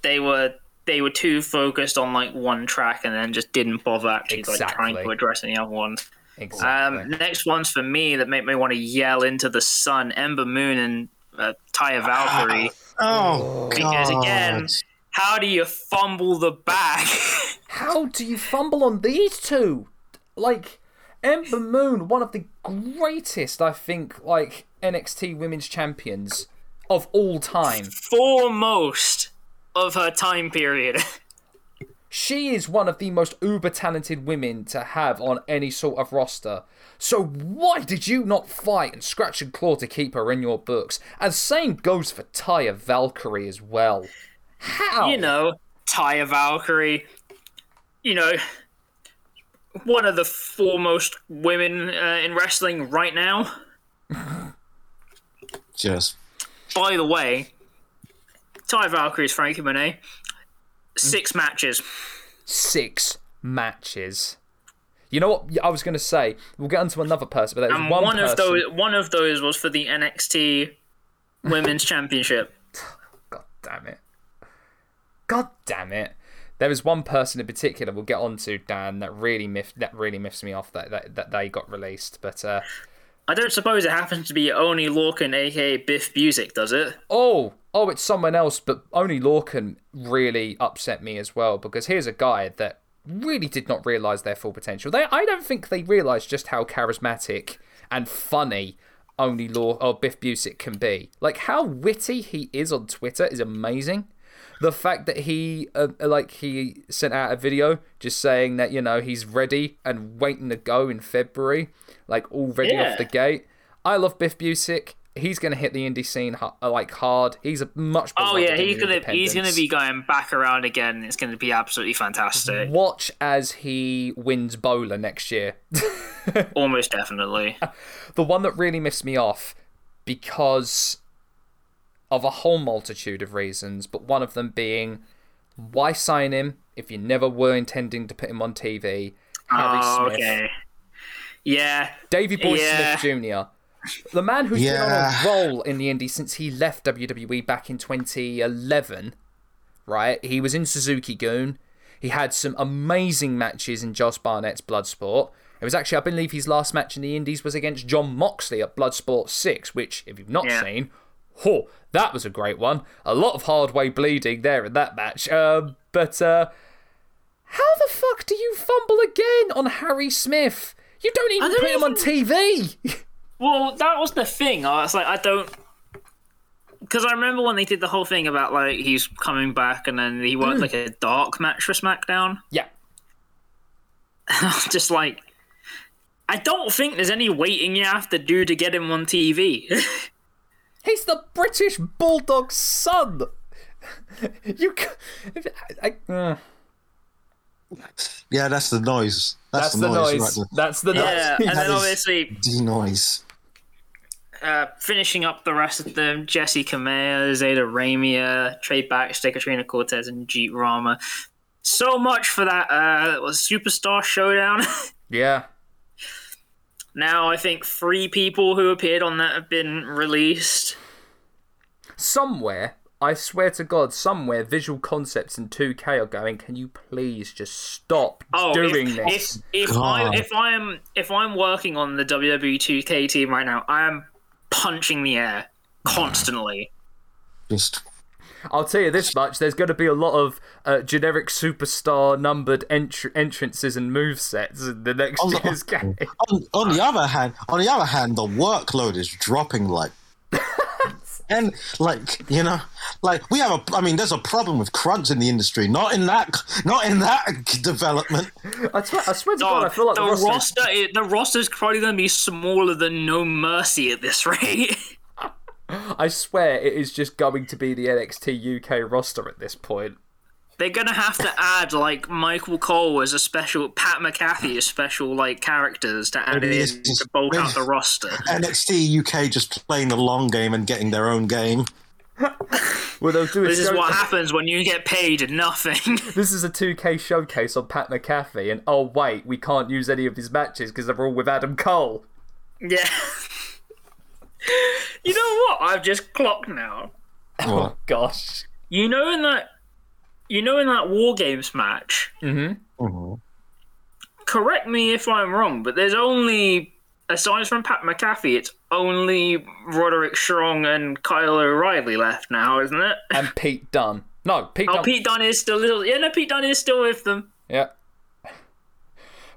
they were they were too focused on like one track and then just didn't bother actually like trying to address any other ones. exactly. Um, next ones for me that make me want to yell into the sun: Ember Moon and uh, Taya Valkyrie. Oh, Because again, how do you fumble the bag? How do you fumble on these two? Like Ember Moon, one of the greatest, I think, like NXT Women's Champions of all time. Foremost of her time period. She is one of the most uber talented women to have on any sort of roster. So why did you not fight and scratch and claw to keep her in your books? And same goes for Taya Valkyrie as well. How? you know, Taya Valkyrie. You know, one of the foremost women uh, in wrestling right now. just By the way, Ty Valkyrie's Franky Monet. Six matches. six matches. You know what? I was going to say we'll get onto another person, but there's And one, one, of those one of those was for the NXT Women's Championship. God damn it! God damn it! There is one person in particular we'll get onto Dan that really miff that really miffs me off that that, that they got released. But uh, I don't suppose it happens to be Oney Lorcan, aka Biff Busick, does it? oh oh, it's someone else. But Oney Lorcan really upset me as well because here's a guy that really did not realize their full potential. They I don't think they realized just how charismatic and funny. Only Law or Biff Busick can be. Like how witty he is on Twitter is amazing. The fact that he uh, like he sent out a video just saying that you know he's ready and waiting to go in February, like already Yeah. off the gate. I love Biff Busick. He's gonna hit the indie scene uh, like hard. He's a much. Oh yeah, he's gonna he's gonna be going back around again. It's gonna be absolutely fantastic. Watch as he wins BOLA next year. Almost definitely. the one that really missed me off because of a whole multitude of reasons, but one of them being why sign him if you never were intending to put him on TV? Harry Oh, Smith, okay. Yeah, Davy Boy Yeah. Smith Jr., the man who's Yeah. been on a roll in the indie since he left WWE back in 2011. Right, he was in Suzuki-gun. He had some amazing matches in Josh Barnett's Bloodsport. It was actually, I believe, his last match in the Indies was against Jon Moxley at Bloodsport 6, which, if you've not Yeah. seen, oh, that was a great one. A lot of hard way bleeding there in that match. Um, but uh, how the fuck do you fumble again on Harry Smith? You don't even don't put him on TV. Well, that was the thing. I was like, I don't. Because I remember when they did the whole thing about like he's coming back and then he worked like a dark match for SmackDown. yeah. Just like, I don't think there's any waiting you have to do to get him on TV. He's the British Bulldog's son. You, c- I, I, uh, Yeah, that's the noise. That's, that's the noise. Right That's the yeah, noise. and then obviously the noise. uh, finishing up the rest of them: Jessi Kamea, Zayda Ramier, Trey Baxter, Katrina Cortez, and Jeet Rama. So much for that uh, Superstar Showdown. Yeah. Now I think three people who appeared on that have been released. Somewhere, I swear to God, somewhere Visual Concepts and 2K are going, can you please just stop Oh, doing if, this? if if I, if I'm if I'm working on the WWE 2K team right now, I am punching the air. constantly. Just I'll tell you this much: there's going to be a lot of uh, generic superstar numbered entr- entrances and move sets in the next no. year's game. on, on the other hand, on the other hand, the workload is dropping like, and like you know, like we have a. I mean, there's a problem with crunch in the industry. Not in that, not in that development. I swear, I swear to God, I feel like the, the, roster. roster, i- the roster's probably going to be smaller than No Mercy at this rate. I swear it is just going to be the NXT UK roster at this point. They're gonna have to add like Michael Cole as a special, Pat McAfee as special like characters to add Maybe in it's just- to bulk out the roster. NXT UK just playing the long game and getting their own game. Well, they'll do a This is what happens when you get paid nothing. This is a 2K showcase on Pat McAfee, and oh wait, we can't use any of his matches because they're all with Adam Cole. yeah. you know what? I've just clocked now. Oh gosh. You know in that, you know in that War Games match. Mhm. Correct me if I'm wrong, but there's only aside from Pat McAfee, it's only Roderick Strong and Kyle O'Reilly left now, isn't it? And Pete Dunne. No, Pete Oh, Dunne. Pete Dunne is still little. Yeah, no, Pete Dunne is still with them. Yeah.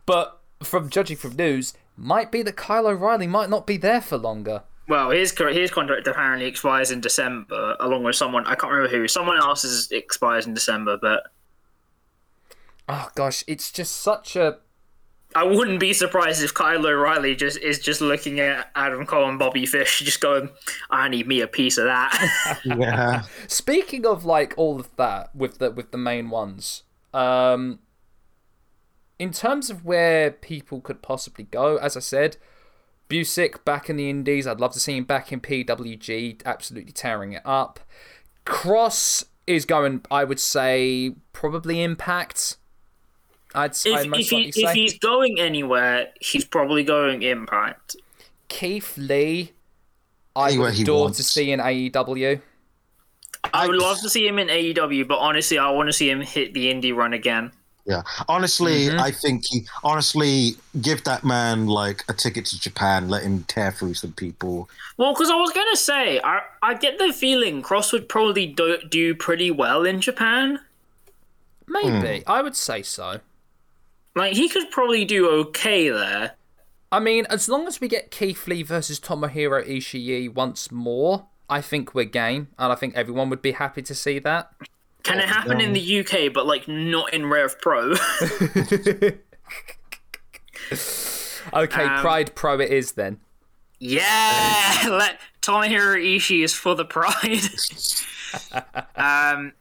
But from judging from news, might be that Kyle O'Reilly might not be there for longer. Well, his his contract apparently expires in December, along with someone I can't remember who. Someone else's expires in December, but Oh gosh, it's just such a I wouldn't be surprised if Kyle O'Reilly just is just looking at Adam Cole and Bobby Fish, just going, "I need me a piece of that." Yeah. Speaking of like all of that with the with the main ones, um, in terms of where people could possibly go, as I said, Busick back in the Indies. I'd love to see him back in PWG, absolutely tearing it up. Kross is going, I would say, probably Impact. I'd, if, I'd most if, he, likely say if he's going anywhere, he's probably going Impact. Keith Lee. I Anywhere would he adore to wants. see in AEW. I would love to see him in AEW, but honestly, I want to see him hit the indie run again. Yeah. Honestly, Mm-hmm. I think he honestly give that man like a ticket to Japan, let him tear through some people. Well, because I was gonna say, I I get the feeling Kross would probably do, do pretty well in Japan. Maybe. I would say so. Like he could probably do okay there. I mean, as long as we get Keith Lee versus Tomohiro Ishii once more, I think we're game, and I think everyone would be happy to see that. Can it happen in the UK, but like not in Rev Pro? Okay, Um, Pride Pro it is then. yeah, let Tomohiro Ishii is for the pride. um,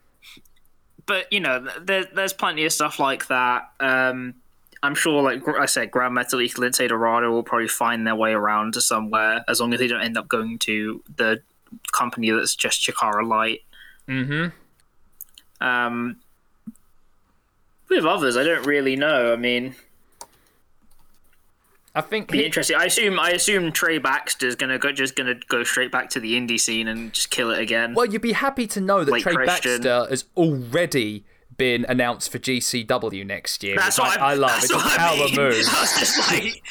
but you know, there, there's plenty of stuff like that. Um, I'm sure, like I said, Gran Metalik, Lince Dorado will probably find their way around to somewhere as long as they don't end up going to the company that's just Chikara Light. Mm-hmm. Um, with others, I don't really know. I mean, I think be interesting. I assume I assume Trey Baxter's gonna go just gonna go straight back to the indie scene and just kill it again. well, you'd be happy to know that Trey Christian. Baxter has already been announced for GCW next year. That's what I, I love. It's a power I mean. move. I was just like,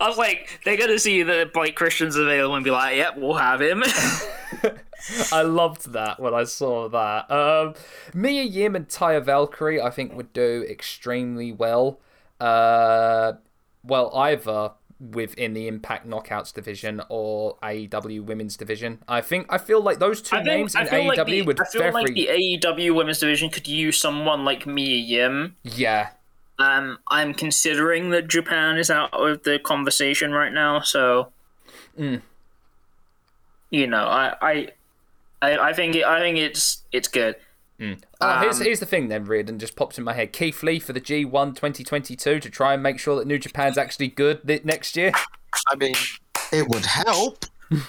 I was like, they're gonna see that Blake Christian's available and be like, "Yep, we'll have him." I loved that when I saw that. Um, Mia Yim and Taya Valkyrie, I think, would do extremely well. Uh, well, either within the Impact Knockouts division or AEW Women's division. I think I feel like those two names in AEW like the, would I feel very like the AEW Women's Division could use someone like Mia Yim. yeah. Um, I'm considering that Japan is out of the conversation right now, so Mm. you know, I, I, I, I think it, I think it's it's good. Oh, here's, Um, here's the thing then, Riordan, just pops in my head. Keith Lee for the G1 2022 to try and make sure that New Japan's actually good th- next year. I mean, It would help.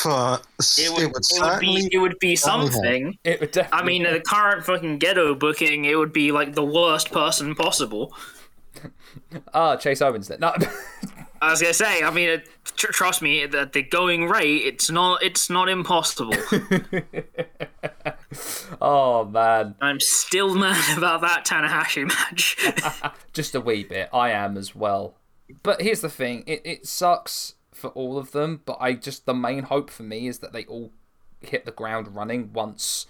For It would, it would, it would be it would be something. It would definitely. I mean, the current fucking ghetto booking, it would be like the worst person possible. ah, Chase Owens then. No. I was gonna say, I mean, it, tr- trust me, at the going rate, it's not it's not impossible. oh, man. I'm still mad about that Tanahashi match. just a wee bit. I am as well. But here's the thing: it, it sucks for all of them, but I just the main hope for me is that they all hit the ground running once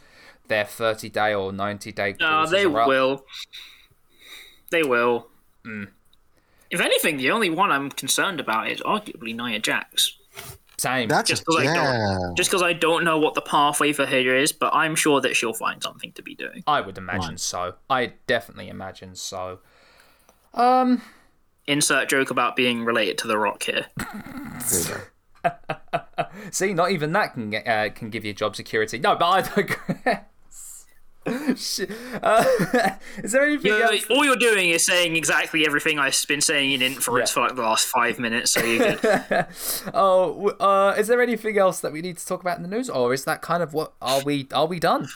their 30 day or 90 day No, clauses they will. They will. Hmm. If anything, the only one I'm concerned about is arguably Nia Jax. Same. That's Just 'cause I don't- Just because I don't know what the pathway for her is, but I'm sure that she'll find something to be doing. I would imagine so. I definitely imagine so. Um, Insert joke about being related to The Rock here. There you go. see, not even that can uh, can give you job security. No, but I digress. Uh, is there anything You're- else? all you're doing is saying exactly everything I've been saying in inference Yeah. for like the last five minutes. So you're good. Oh, uh, is there anything else that we need to talk about in the news, or is that kind of what are we are we done?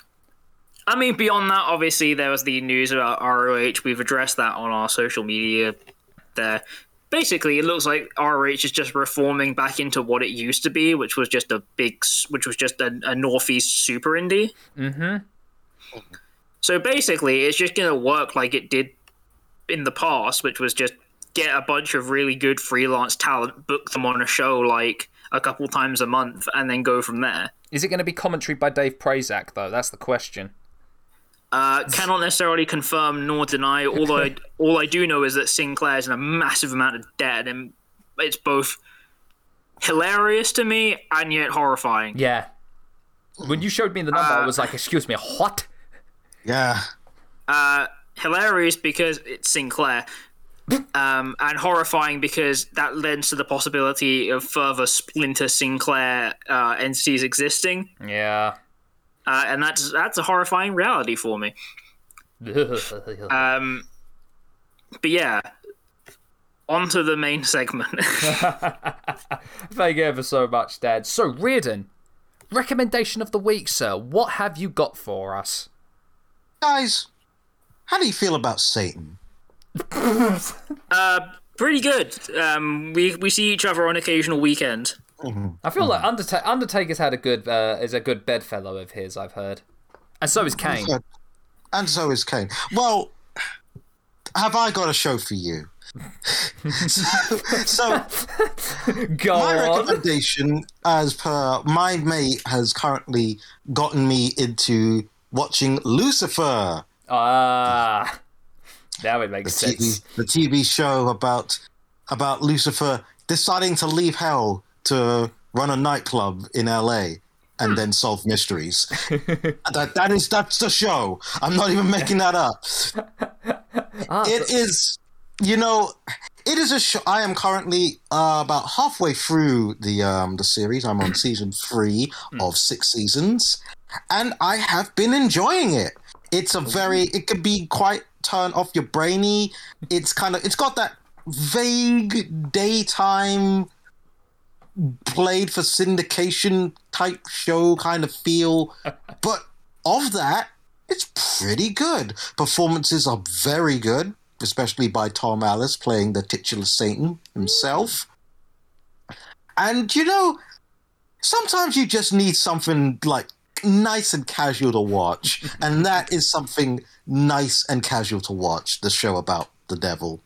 I mean, beyond that, obviously there was the news about ROH. We've addressed that on our social media. There, basically, it looks like ROH is just reforming back into what it used to be, which was just a big, which was just a, a northeast super indie. Mm-hmm. So basically, it's just going to work like it did in the past, which was just get a bunch of really good freelance talent, book them on a show like a couple times a month, and then go from there. Is it going to be commentary by Dave Prazak though? That's the question. Uh, cannot necessarily confirm nor deny. All I all I do know is that Sinclair's in a massive amount of debt, and it's both hilarious to me and yet horrifying. Yeah. When you showed me the number, I was like, "Excuse me, what?" Yeah. Uh, hilarious because it's Sinclair, um, and horrifying because that lends to the possibility of further splinter Sinclair uh, entities existing, Yeah. uh, and that's that's a horrifying reality for me. Um, but yeah, onto the main segment. Thank you ever so much, Dad. So, Riordan, recommendation of the week, sir. What have you got for us? Guys, how do you feel about Satan? uh, pretty good. Um, we we see each other on occasional weekends. I feel like Underta- Undertaker's had a good uh, is a good bedfellow of his. I've heard, and so is Kane. And so is Kane. Well, have I got a show for you? so, so Go my on. recommendation, as per my mate, has currently gotten me into watching Lucifer, Ah, now it makes the sense. TV, the TV show about about Lucifer deciding to leave hell to run a nightclub in LA and then solve mysteries. that, that is that's the show. I'm not even making that up. Ah, It is, you know, it is a show. I am currently uh, about halfway through the um, the series. I'm on season three of six seasons, and I have been enjoying it. It's a very, it could be quite turn off your brainy. It's kind of, it's got that vague daytime played for syndication type show kind of feel, but of that, it's pretty good. Performances are very good, especially by Tom Ellis playing the titular Satan himself. Mm. And you know, sometimes you just need something like nice and casual to watch, and that is something nice and casual to watch. The show about the devil.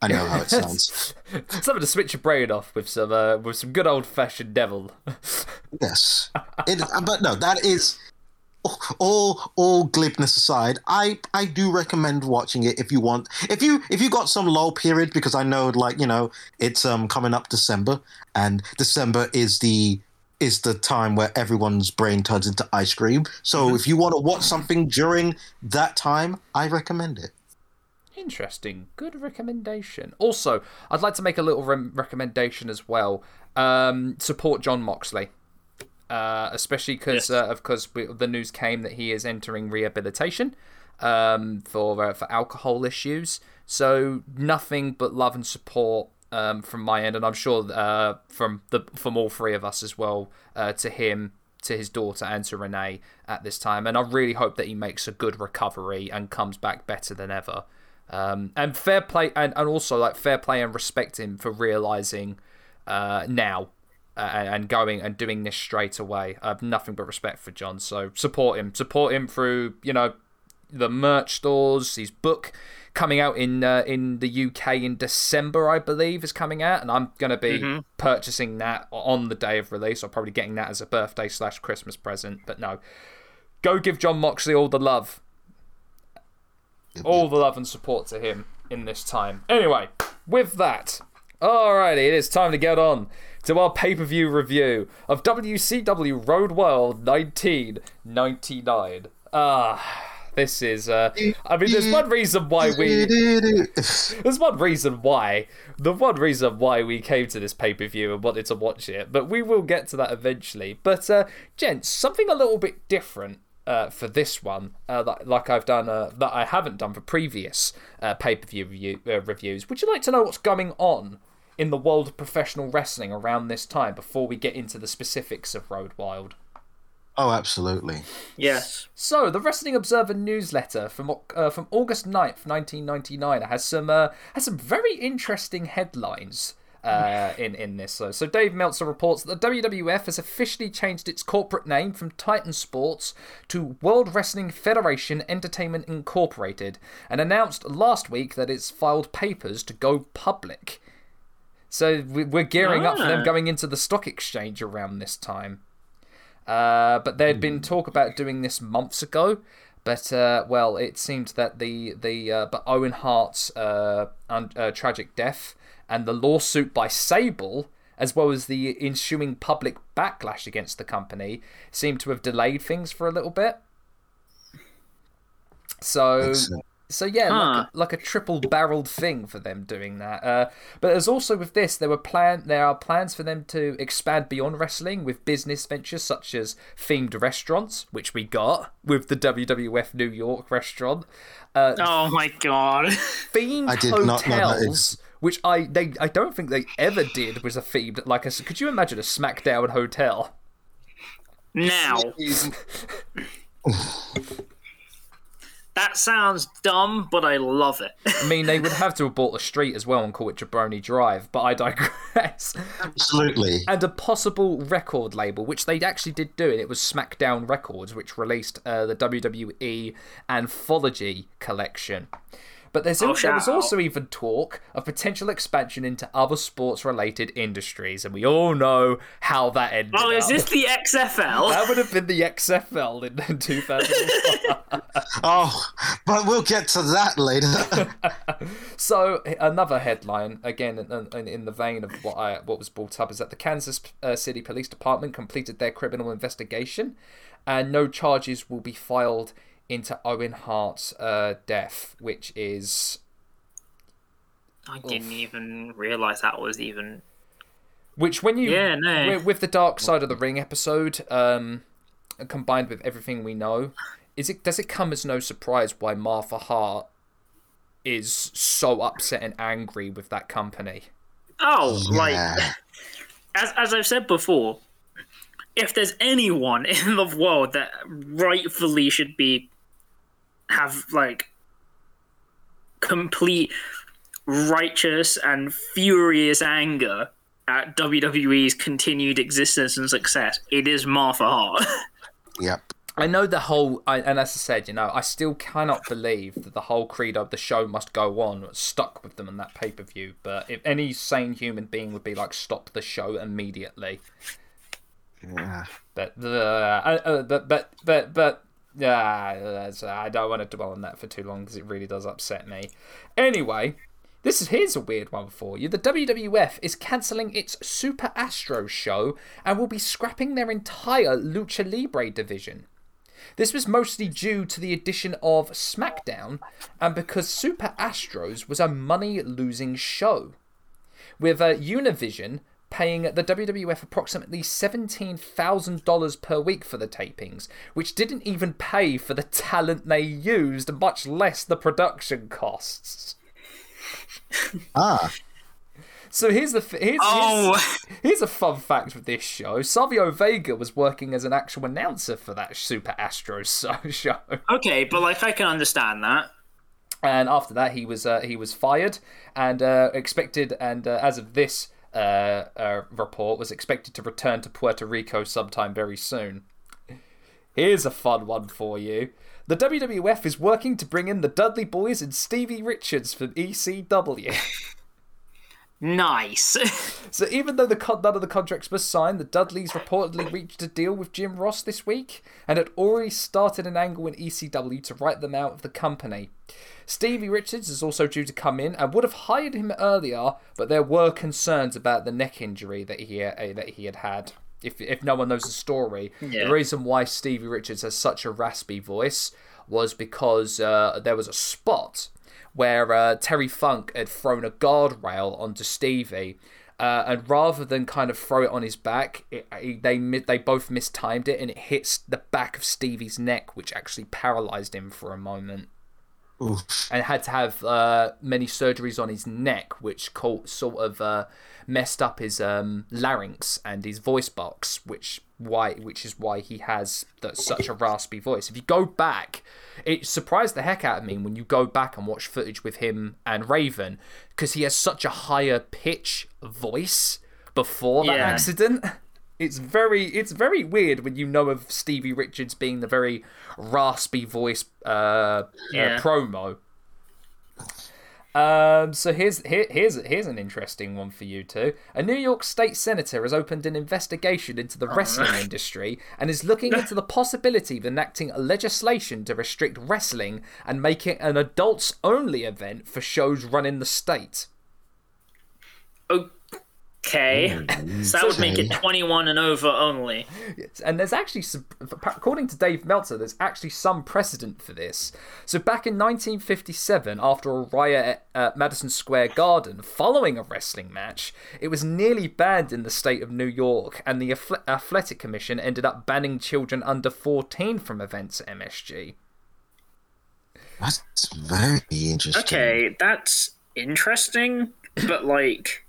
I know how it sounds. Something to switch your brain off with some uh, with some good old fashioned devil. Yes, it, but no, that is all. All glibness aside, I I do recommend watching it if you want. If you if you got some lull period, because I know like you know it's um coming up December, and December is the is the time where everyone's brain turns into ice cream. So if you want to watch something during that time, I recommend it. Interesting. Good recommendation. Also, I'd like to make a little rem- recommendation as well. Um, support Jon Moxley. Uh, especially because Yes. uh, of course we, the news came that he is entering rehabilitation um, for uh, for alcohol issues. So nothing but love and support um, from my end, and I'm sure uh, from the from all three of us as well uh, to him, to his daughter, and to Renee at this time. And I really hope that he makes a good recovery and comes back better than ever. Um, and fair play, and, and also like fair play and respect him for realizing uh, now uh, and, and going and doing this straight away. I have nothing but respect for John. So support him, support him through you know the merch stores, his book coming out in uh, in the UK in December, I believe, is coming out, and I'm gonna be purchasing that on the day of release. or probably getting that as a birthday slash Christmas present. But no, go give Jon Moxley all the love, all the love and support to him in this time. Anyway, with that, alrighty, it is time to get on to our pay per view review of WCW Road Wild 1999. Ah. This is, uh, I mean, there's one reason why we, there's one reason why, the one reason why we came to this pay per view and wanted to watch it, but we will get to that eventually. But, uh, gents, something a little bit different uh, for this one, uh, that, like I've done, uh, that I haven't done for previous uh, pay per view review, uh, reviews. Would you like to know what's going on in the world of professional wrestling around this time before we get into the specifics of Road Wild? Oh, absolutely. Yes. So, the Wrestling Observer newsletter from uh, from August 9th, 1999 has some uh, has some very interesting headlines. Uh, in in this, so so Dave Meltzer reports that the WWF has officially changed its corporate name from Titan Sports to World Wrestling Federation Entertainment Incorporated, and announced last week that it's filed papers to go public. So we- we're gearing up for them Ah. going into the stock exchange around this time. Uh, but there had been talk about doing this months ago. But uh, well, it seemed that the the uh, but Owen Hart's uh, un- uh, tragic death and the lawsuit by Sable, as well as the ensuing public backlash against the company, seemed to have delayed things for a little bit. So Excellent. So yeah, Huh. like, a, like a triple-barreled thing for them doing that. Uh, but there's also with this, there were plan there are plans for them to expand beyond wrestling with business ventures such as themed restaurants, which we got with the WWF New York restaurant, uh, Oh my god. themed I did not know that hotels. is- Which I they I don't think they ever did was a themed like a could you imagine a SmackDown hotel? now, that sounds dumb, but I love it. I mean, they would have to have bought a street as well and call it Jabroni Drive, but I digress. Absolutely. and a possible record label, which they actually did do, and it was SmackDown Records, which released uh, the WWE Anthology collection. But there's Oh, al- there was also even talk of potential expansion into other sports-related industries, and we all know how that ended. Oh, is up. this the XFL? That would have been the XFL in, in 2005. Oh, but we'll get to that later. So another headline, again in, in, in the vein of what I what was brought up, is that the Kansas uh, City Police Department completed their criminal investigation, and no charges will be filed into Owen Hart's uh, death, which is I didn't even realize that was even. which when you Yeah, no. with, with the Dark Side of the Ring episode, um, combined with everything we know, is it does it come as no surprise why Martha Hart is so upset and angry with that company? Oh, like as as I've said before, if there's anyone in the world that rightfully should be have like complete righteous and furious anger at WWE's continued existence and success, it is Martha Hart. Yep. I know the whole, I, and as I said, you know, I still cannot believe that the whole creed of the show must go on stuck with them in that pay per view. But if any sane human being would be like, stop the show immediately. Yeah. But the, uh, uh, but but but but yeah, I don't want to dwell on that for too long because it really does upset me. Anyway. This is here's a weird one for you. The WWF is cancelling its Super Astro show and will be scrapping their entire Lucha Libre division. This was mostly due to the addition of SmackDown and because Super Astros was a money losing show. With uh, Univision paying the WWF approximately $17,000 per week for the tapings, which didn't even pay for the talent they used, much less the production costs. Ah. So here's the here's, Oh. here's, here's a fun fact with this show. Savio Vega was working as an actual announcer for that Super Astros so- show. okay, but like I can understand that. and after that he was uh, he was fired and uh, expected and uh, as of this uh, uh, report was expected to return to Puerto Rico sometime very soon. Here's a fun one for you. The WWF is working to bring in the Dudley Boys and Stevie Richards from ECW. Nice. so even though the none of the contracts were signed, the Dudleys reportedly reached a deal with Jim Ross this week and had already started an angle in ECW to write them out of the company. Stevie Richards is also due to come in and would have hired him earlier, but there were concerns about the neck injury that he uh, that he had had. If if no one knows the story, Yeah. the reason why Stevie Richards has such a raspy voice was because uh, there was a spot where uh, Terry Funk had thrown a guardrail onto Stevie. Uh, and rather than kind of throw it on his back, it, it- they they both mistimed it, and it hits the back of Stevie's neck, which actually paralyzed him for a moment Oof. and had to have uh, many surgeries on his neck, which co- sort of uh, messed up his um, larynx and his voice box, which why which is why he has that such a raspy voice. If you go back, it surprised the heck out of me when you go back and watch footage with him and Raven, because he has such a higher pitch voice before that Yeah. accident. It's very it's very weird when you know of Stevie Richards being the very raspy voice uh, Yeah. uh promo. Um, so here's here, here's here's an interesting one for you two. A New York State senator has opened an investigation into the wrestling industry and is looking into the possibility of enacting legislation to restrict wrestling and make it an adults-only event for shows run in the state. Okay. Okay, so that would make it 21 and over only. And there's actually, some, according to Dave Meltzer, there's actually some precedent for this. So back in 1957, after a riot at uh, Madison Square Garden following a wrestling match, it was nearly banned in the state of New York, and the Athletic Commission ended up banning children under 14 from events at MSG. That's very interesting. Okay, that's interesting, but like.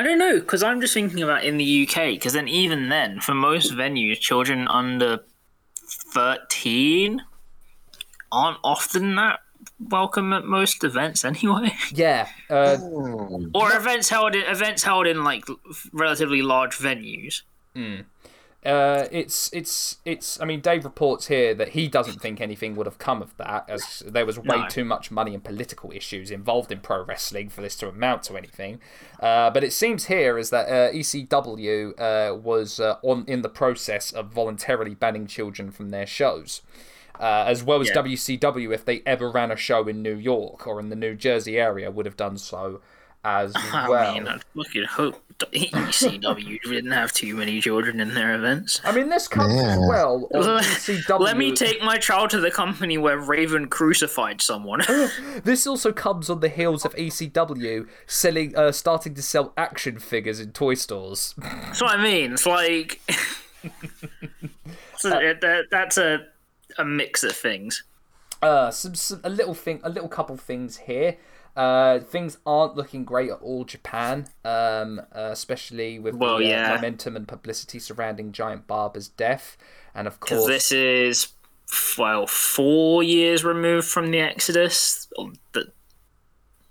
I don't know, because I'm just thinking about in the UK, because then even then, for most venues, children under 13 aren't often that welcome at most events anyway. Yeah, uh, or events held in events held in like relatively large venues. Uh, it's it's it's. I mean, Dave reports here that he doesn't think anything would have come of that, as there was way No. too much money and political issues involved in pro wrestling for this to amount to anything. Uh, but it seems here is that uh, ECW uh, was uh, on in the process of voluntarily banning children from their shows. Uh, as well as Yeah. WCW, if they ever ran a show in New York or in the New Jersey area, would have done so as well. I mean, I fucking hope ECW didn't have too many children in their events. I mean, this comes as well. ECW. Let me take my child to the company where Raven crucified someone. This also comes on the heels of ECW selling, uh, starting to sell action figures in toy stores. That's what I mean. It's like So it- that, that's a a mix of things. Uh, some, some a little thing, a little couple things here. Uh, things aren't looking great at all Japan, um, uh, especially with Well, the uh, yeah. momentum and publicity surrounding Giant Baba's death, and of course, this is well four years removed from the Exodus.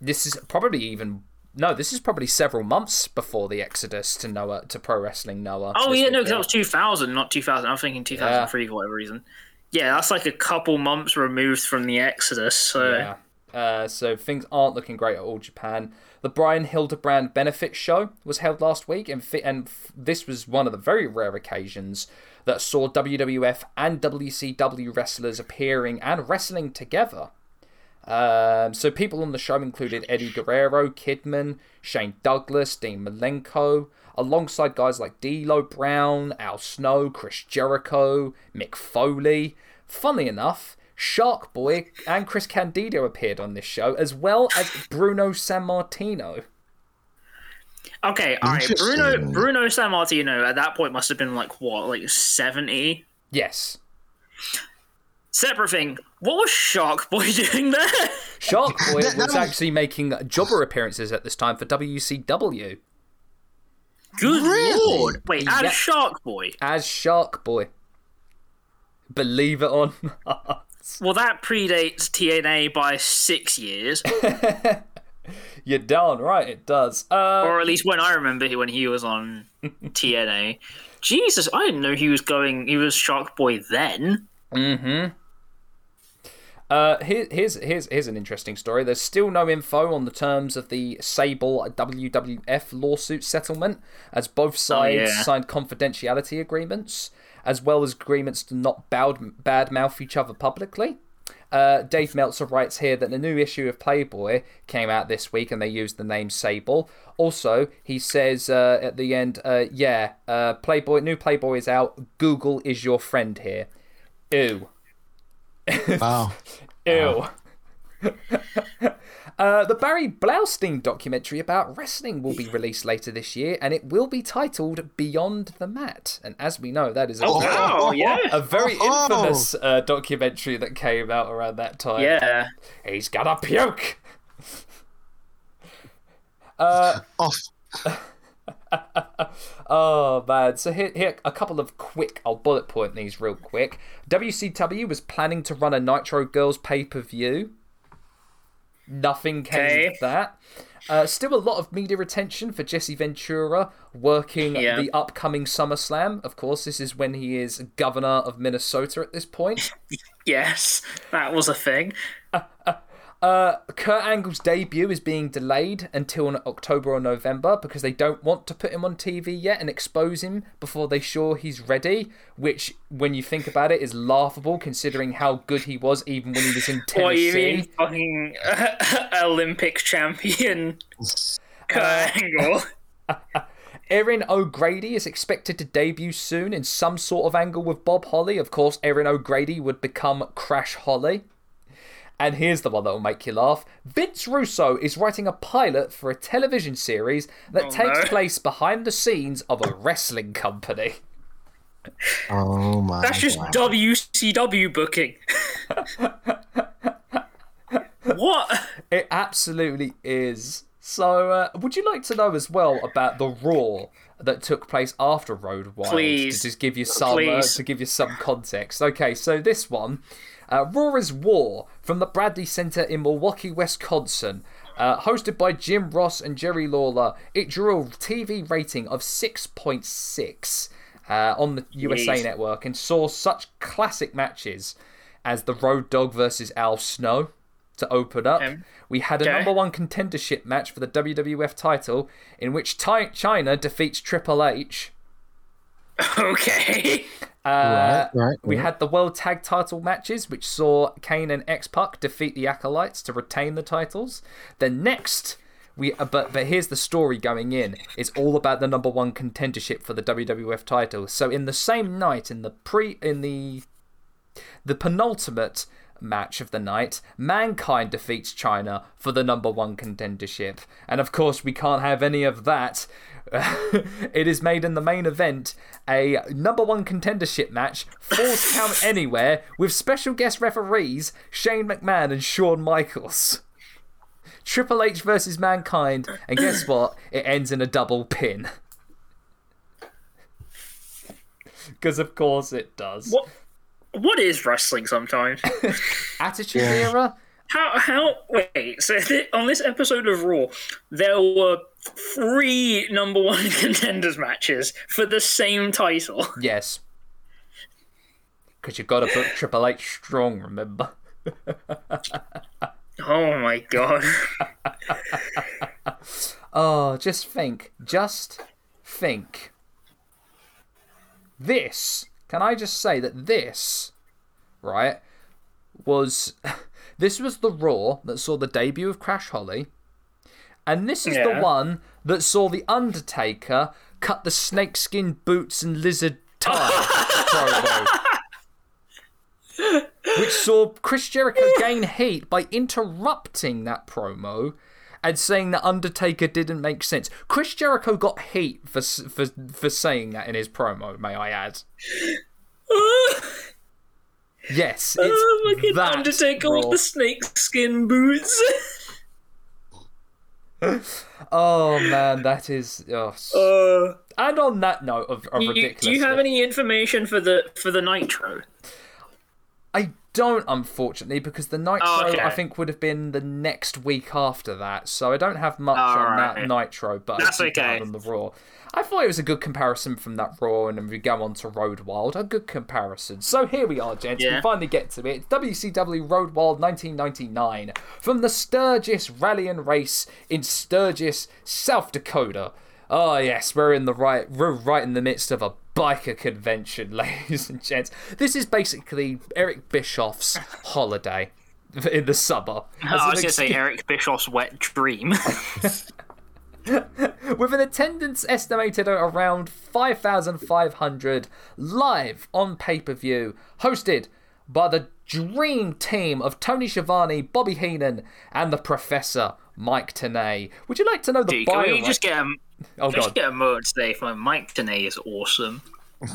This is probably even no, this is probably several months before the exodus to Noah to pro wrestling Noah. Oh yeah, no, because that was two thousand, not two thousand. I'm thinking two thousand three for whatever reason. Yeah, that's like a couple months removed from the Exodus. So Yeah. Uh, so things aren't looking great at all Japan. The Brian Hildebrand benefit show was held last week, and fi- and f- this was one of the very rare occasions that saw WWF and WCW wrestlers appearing and wrestling together. Um, so people on the show included Eddie Guerrero, Kidman, Shane Douglas, Dean Malenko, alongside guys like D'Lo Brown, Al Snow, Chris Jericho, Mick Foley. Funnily enough, Shark Boy and Chris Candido appeared on this show, as well as Bruno Sammartino. okay, all right. Bruno Interesting. Bruno Sammartino at that point must have been like what, like seventy. Yes. Separate thing. What was Shark Boy doing there? Shark Boy That- that was was- actually making jobber appearances at this time for WCW Good Really? lord! Wait, as Yeah. Shark Boy. as Shark Boy. Believe it or not. Well, that predates TNA by six years. You're darn right it does. Uh, or at least when I remember when he was on TNA. Jesus, I didn't know he was going. He was Shark Boy then. Uh, here, here's here's here's an interesting story. There's still no info on the terms of the Sable WWF lawsuit settlement, as both sides yeah. signed confidentiality agreements, as well as agreements to not bad badmouth each other publicly. Uh, Dave Meltzer writes here that the new issue of Playboy came out this week, and they used the name Sable. Also, he says uh, at the end, uh, "Yeah, uh, Playboy, new Playboy is out. Google is your friend here." Ew. Wow. Ew. uh, the Barry Blaustein documentary about wrestling will be released later this year, and it will be titled Beyond the Mat. And as we know, that is a, Oh, very, wow, yeah. a very Oh. infamous uh, documentary that came out around that time. Yeah. He's gonna puke. Uh, Off. Oh man! So here, here a couple of quick. I'll bullet point these real quick. WCW was planning to run a Nitro Girls pay per view. Nothing came Okay. of that. Uh, still a lot of media attention for Jesse Ventura working Yeah. the upcoming SummerSlam. Of course, this is when he is governor of Minnesota at this point. Yes, that was a thing. Uh, Kurt Angle's debut is being delayed until October or November because they don't want to put him on TV yet and expose him before they're sure he's ready. Which, when you think about it, is laughable considering how good he was even when he was in What you Tennessee. mean, fucking Olympic champion Kurt Uh, Angle? Erin O'Grady is expected to debut soon in some sort of angle with Bob Holly. Of course, Erin O'Grady would become Crash Holly. And here's the one that will make you laugh. Vince Russo is writing a pilot for a television series that Oh, takes no. place behind the scenes of a wrestling company. Oh my. That's just God. WCW booking. what? It absolutely is. So, uh, would you like to know as well about the Raw that took place after Road Wild? Please. To just give you some, uh, to give you some context. Okay, so this one, uh, Raw is War from the Bradley Center in Milwaukee, Wisconsin. Uh, hosted by Jim Ross and Jerry Lawler, it drew a TV rating of 6.6 uh, on the USA Jeez. Network and saw such classic matches as the Road Dog versus Al Snow to open up. Okay. We had a Okay. number one contendership match for the WWF title in which Chyna defeats Triple H. Okay. Uh, Right, right, We right. had the World Tag Title matches, which saw Kane and X Pac defeat the Acolytes to retain the titles. Then next, we uh, but but here's the story going in. It's all about the number one contendership for the WWF title. So in the same night, in the pre in the the penultimate match of the night, Mankind defeats Chyna for the number one contendership. And of course, we can't have any of that. it is made in the main event a number one contendership match, falls count anywhere, with special guest referees Shane McMahon and Shawn Michaels. Triple H versus Mankind, and guess what? It ends in a double pin. Because of course it does. What? What is wrestling sometimes? Attitude Era? How? How? Wait. So th- on this episode of Raw, there were three number one contenders matches for the same title. Yes. Because you've got to book Triple H strong, remember? Oh my god. Oh, just think. Just think. This, can I just say that this, right, was. This was the Raw that saw the debut of Crash Holly. And this is the one that saw The Undertaker cut the snakeskin boots and lizard tie promo. Which saw Chris Jericho gain heat by interrupting that promo and saying that Undertaker didn't make sense. Chris Jericho got heat for for for saying that in his promo. May I add? Yes, oh it's oh that Undertaker raw. with the snake skin boots. Oh man, that is. Oh. uh, And on that note of, of you, ridiculous, do you have any information for the for the Nitro? I don't, unfortunately, because the Nitro Oh, okay. I think would have been the next week after that. So I don't have much on Alright. that Nitro, but That's okay. on the Raw. I thought it was a good comparison from that Raw, and then we go on to Road Wild. A good comparison. So here we are, gents. We finally get to it. WCW Road Wild 1999 from the Sturgis Rally and Race in Sturgis, South Dakota. Oh yes, we're in the right, we're right in the midst of a biker convention, ladies and gents. This is basically Eric Bischoff's holiday in the summer. As I was going to say Eric Bischoff's wet dream. with an attendance estimated at around 5,500 live on pay per view, hosted by the dream team of Tony Schiavone, Bobby Heenan, and the Professor Mike Tenay. Would you like to know the Gee, bio? Can we just get a oh just god, get a moment today for Mike Tenay is awesome.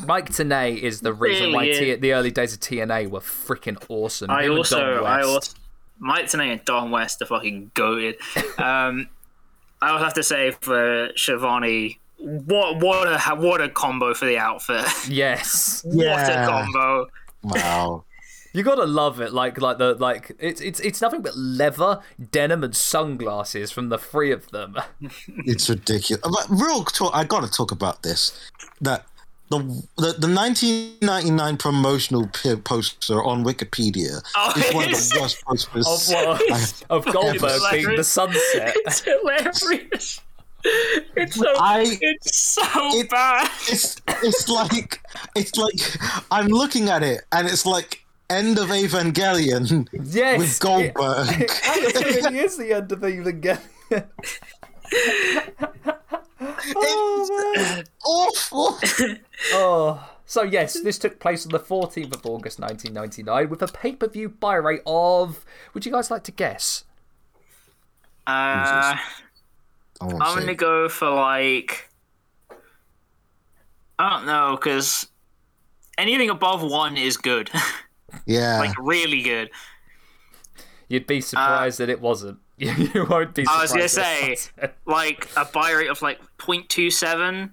Mike Tenay is the reason why T- the early days of TNA were freaking awesome. I Him also, I also, Mike Tenay and Don West are fucking goated. Um, I would have to say for Schiavone, what what a what a combo for the outfit. yes. what a combo. Wow. You gotta love it, like like the like it's it's it's nothing but leather, denim, and sunglasses from the three of them. It's ridiculous. Real talk, I got to talk about this. That the the, the 1999 promotional p- poster on Wikipedia Oh, is one of it's- the worst posters. of what? of Goldberg being the hilarious. sunset. It's hilarious. It's so I it's so It- bad. it's it's like it's like I'm looking at it and it's like end of Evangelion Yes, with Goldberg. It, it really is the end of Evangelion. oh man. Awful. Oh. So yes, this took place on the 14th of August 1999 with a pay-per-view buy rate of. Would you guys like to guess? Uh, I won't I'm gonna go for like I don't know because anything above one is good, Yeah. like really good. You'd be surprised that it wasn't. you won't be. I was gonna say like a buy rate of like 0.27.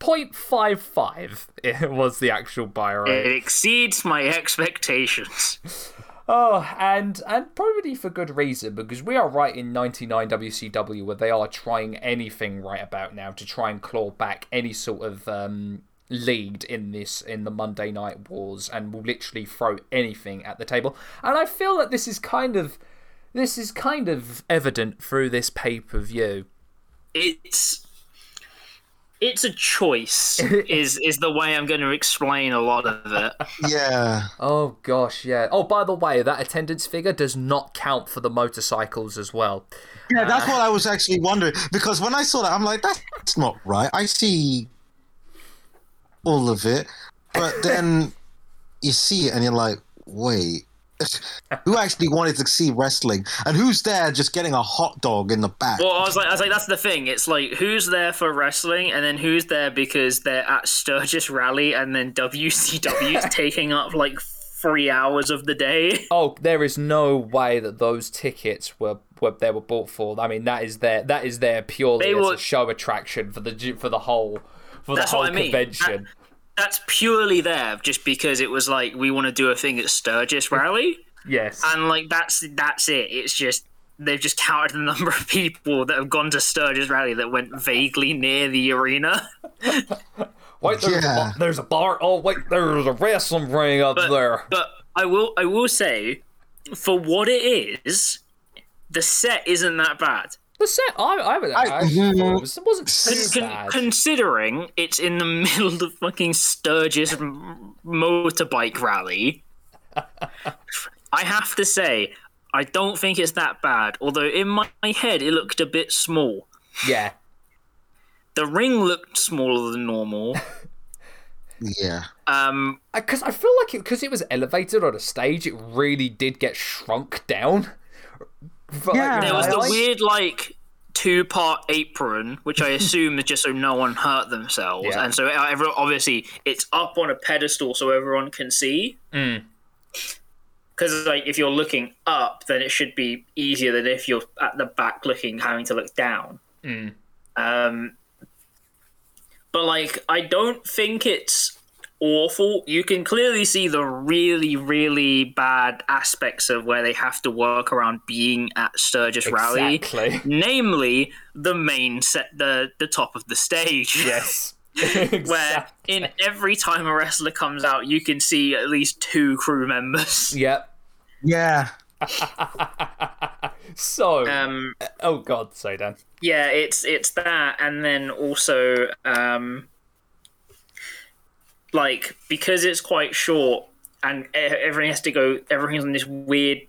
0.55 it was the actual buy rate. It exceeds my expectations. Oh, and and probably for good reason because we are right in 99 WCW where they are trying anything right about now to try and claw back any sort of um, lead in this in the Monday Night Wars and will literally throw anything at the table. And I feel that this is kind of this is kind of evident through this pay per view. It's it's a choice. is is the way I'm going to explain a lot of it. yeah. Oh gosh, yeah. Oh, by the way, that attendance figure does not count for the motorcycles as well. Yeah, that's uh, what I was actually wondering because when I saw that, I'm like, that's not right. I see all of it, but then you see it and you're like, wait, who actually wanted to see wrestling and who's there just getting a hot dog in the back? Well, I was like, I was like, that's the thing. It's like who's there for wrestling, and then who's there because they're at Sturgis Rally, and then WCW is taking up like three hours of the day. Oh, there is no way that those tickets were, were they were bought for. I mean, that is their that is their purely They as were- a show attraction for the for the whole for the whole what I mean. convention. That's purely there just because it was like we want to do a thing at Sturgis Rally, Yes. and like that's that's it. It's just they've just counted the number of people that have gone to Sturgis Rally that went vaguely near the arena. wait, there's, Yeah. bar, there's a bar. Oh, wait, there's a wrestling ring up there. But I will I will say, for what it is, the set isn't that bad. The set, I, I, would- I, I- it, was, it wasn't too Con- bad. considering it's in the middle of fucking Sturgis motorbike rally, I have to say I don't think it's that bad. Although in my, my head it looked a bit small. yeah. The ring looked smaller than normal. yeah. Um, Because I feel like it because it was elevated on a stage, it really did get shrunk down. But, Yeah. there was the I- weird like two part apron, which I assume is just so no one hurt themselves, Yeah. and so uh, everyone, obviously it's up on a pedestal so everyone can see. Mm. Because like if you're looking up, then it should be easier than if you're at the back looking, having to look down. Mm. Um, but like I don't think it's awful. You can clearly see the really, really bad aspects of where they have to work around being at Sturgis Rally. Namely, the main set, the the top of the stage. Yes. Where in every time a wrestler comes out, you can see at least two crew members. Yep. Yeah. So, Um, oh god, sorry, Dan. yeah, it's it's that, and then also um, like because it's quite short, and e- everything has to go. Everything's on this weird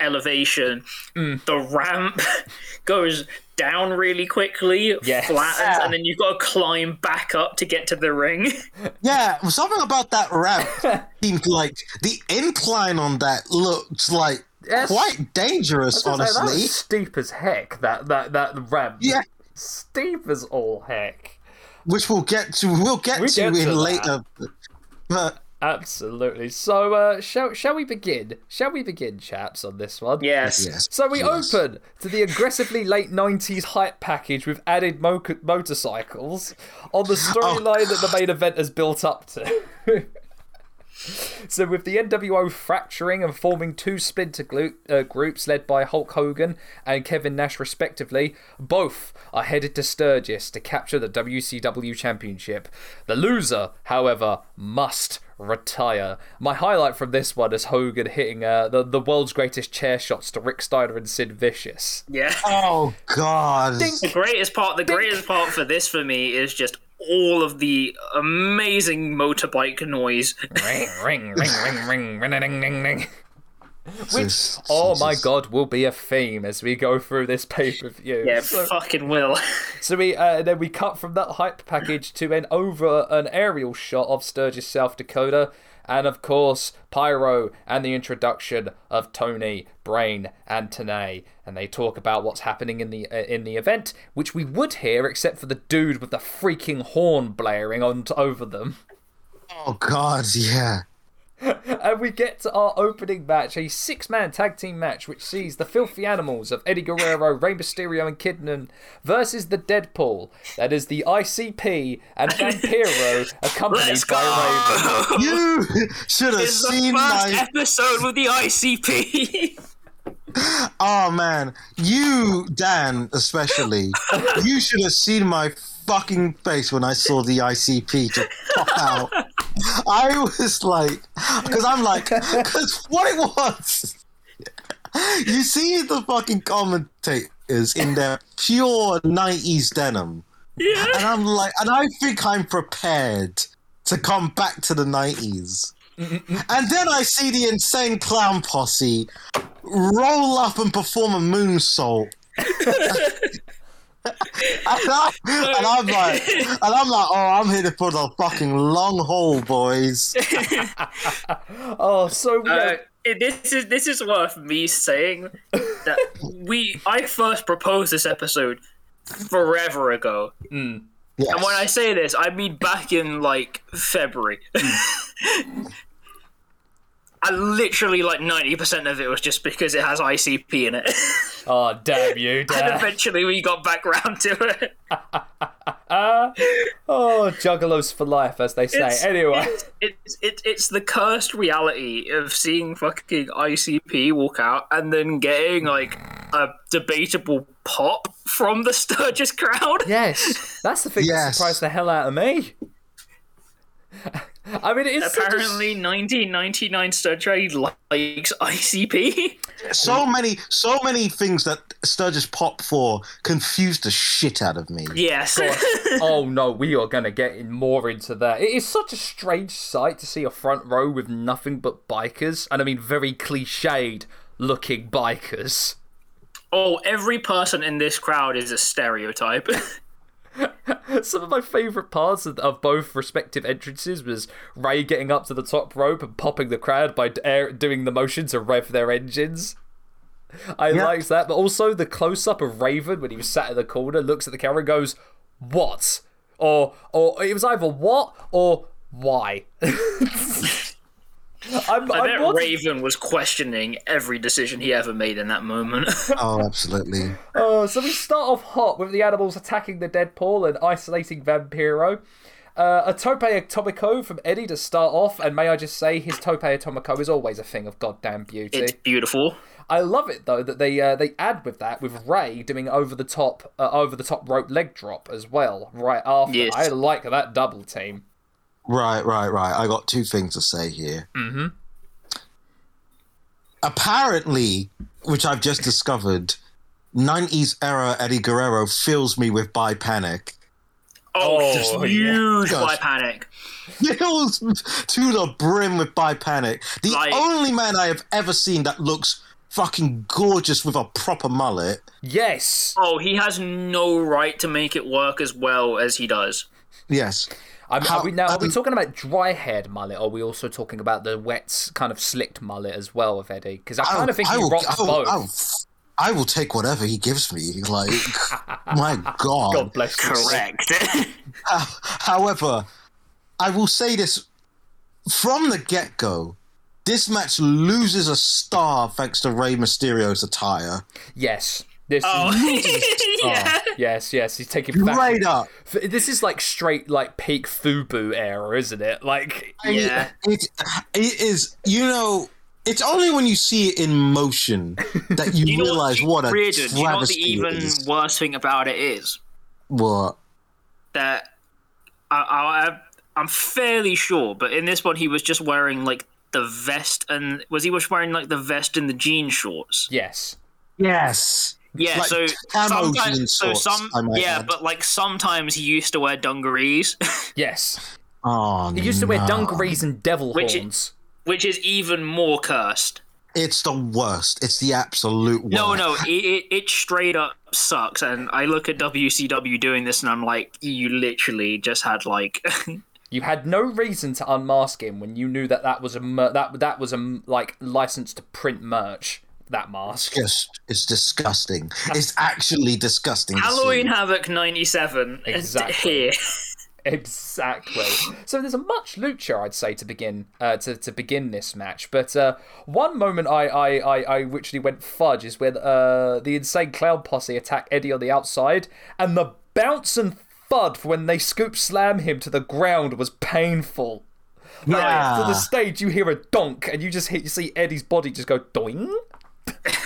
elevation. Mm. The ramp goes down really quickly, Yes. flattens, Yeah. and then you've got to climb back up to get to the ring. Yeah, something about that ramp seemed like the incline on that looks like Yes. quite dangerous, I say, honestly. That's steep as heck. That that that ramp. Yeah. Steep as all heck. Which we'll get to. We'll get We to get in to later. But Absolutely. So, uh, shall shall we begin? Shall we begin, chaps, on this one? yes. yes. So we yes. open to the aggressively late '90s hype package with added mo- motorcycles on the storyline that the main event has built up to. so with the NWO fracturing and forming two splinter glu- uh, groups led by Hulk Hogan and Kevin Nash respectively, both are headed to Sturgis to capture the WCW championship. The loser, however, must retire. My highlight from this one is Hogan hitting uh, the, the world's greatest chair shots to Rick Steiner and Sid Vicious. Yeah. Oh God! The greatest part, the greatest part for this for me is just all of the amazing motorbike noise. ring, ring, ring, ring, ring, ring, ring, ring, ring. Which, Jesus, oh my Jesus. god, will be a theme as we go through this pay per view. Yeah, So, fucking will. so we uh, then we cut from that hype package to an over an aerial shot of Sturgis, South Dakota, and of course Pyro and the introduction of Tony, Brain, and Tenay, and they talk about what's happening in the uh, in the event, which we would hear except for the dude with the freaking horn blaring on over them. Oh God! Yeah. And we get to our opening match, a six man tag team match, which sees the filthy animals of Eddie Guerrero, Rey Mysterio, and Kidman versus the Deadpool. That is the ICP and Vampiro, accompanied Let's by Raven. You should have It's the seen first my. episode with the ICP. Oh ah, man, you Dan especially. you should have seen my fucking face when I saw the ICP to pop out. I was like, because I'm like, because what it was. You see the fucking commentators in their pure '90s denim, yeah. and I'm like, and I think I'm prepared to come back to the '90s. And then I see the insane clown posse roll up and perform a moonsault. and, I, and I'm like, and I'm like, oh, I'm here for the fucking long haul, boys. Oh, so we Uh, this is this is worth me saying that we I first proposed this episode forever ago. Yes. And when I say this, I mean back in like February. I literally like ninety percent of it was just because it has ICP in it. oh damn you, and eventually we got back round to it. Oh, juggalos for life, as they say. It's- anyway, it's, it's it's it's the cursed reality of seeing fucking ICP walk out and then getting like a debatable pop from the Sturgis crowd. yes, that's the thing that Yes. surprised the hell out of me. I mean, it is such a- Apparently, 1999 Sturgis likes ICP. So many, so many things that Sturgis pop for confused the shit out of me. yes. oh no, we are going to get in more into that. It is such a strange sight to see a front row with nothing but bikers, and I mean very cliched looking bikers. oh, every person in this crowd is a stereotype. Some of my favourite parts of, of both respective entrances was Rey getting up to the top rope and popping the crowd by air, doing the motion to rev their engines. I Yeah. liked that, but also the close up of Raven when he was sat in the corner, looks at the camera and goes, What? Or, or it was either what or why. I'm, I I'm bet more- Raven was questioning every decision he ever made in that moment. Oh, absolutely. Uh, so we start off hot with the animals attacking the Deadpool and isolating Vampiro. Uh, a Tope Atomico from Eddie to start off, and may I just say, his Tope Atomico is always a thing of goddamn beauty. It's beautiful. I love it though that they uh, they add with that with Rey doing over the top uh, over the top rope leg drop as well right after. Yes. I like that double team. Right, right, right. I got two things to say here. Mm-hmm. Apparently, which I've just discovered, 90s era Eddie Guerrero fills me with bi panic. Oh, Oh, just yeah. huge Gosh. by panic. Fills to the brim with bi panic. The Like- only man I have ever seen that looks fucking gorgeous with a proper mullet. Yes, Oh, he has no right to make it work as well as he does. Yes. I mean, How- are we now are we talking about dry haired mullet, or are we also talking about the wet kind of slicked mullet as well of Eddie? Because I kind of think he will, rocks I will, both. I will, I will take whatever he gives me. Like, my God. God bless you. Correct. However, I will say this from the get go. This match loses a star thanks to Rey Mysterio's attire. Yes, this. oh, Is, yeah. yes, yes, he's taking back. Straight up. This is like straight like peak Fubu era, isn't it? Like Yeah. It, it is, you know, it's only when you see it in motion that you, You know realize what, a Riordan, do you know what the even it is. worst thing about it is? What? That I, I, I'm fairly sure, but in this one he was just wearing like the vest, and was he was wearing like the vest and the jean shorts? yes, Yes. Yeah, Like so sometimes, so shorts, some, yeah, add. but like sometimes he used to wear dungarees, yes. Oh, He used to wear no. dungarees and devil Which i- horns. which is even more cursed. It's the worst. It's the absolute worst. No, no, it, it, it straight up sucks. And I look at WCW doing this, and I'm like, you literally just had like, You had no reason to unmask him when you knew that that was a mer- that that was a m- like license to print merch. That mask. Just, it's disgusting. It's actually disgusting. Halloween. Havoc '97 Exactly. here. Exactly. So there's a much lucha, I'd say, to begin uh, to to begin this match. But uh, one moment I I, I, I literally went fudge is when uh, the insane clown posse attack Eddie on the outside, and the bounce and thud when they scoop slam him to the ground was painful. Like, Yeah. to the stage, you hear a donk, and you just hit, you see Eddie's body just go doing.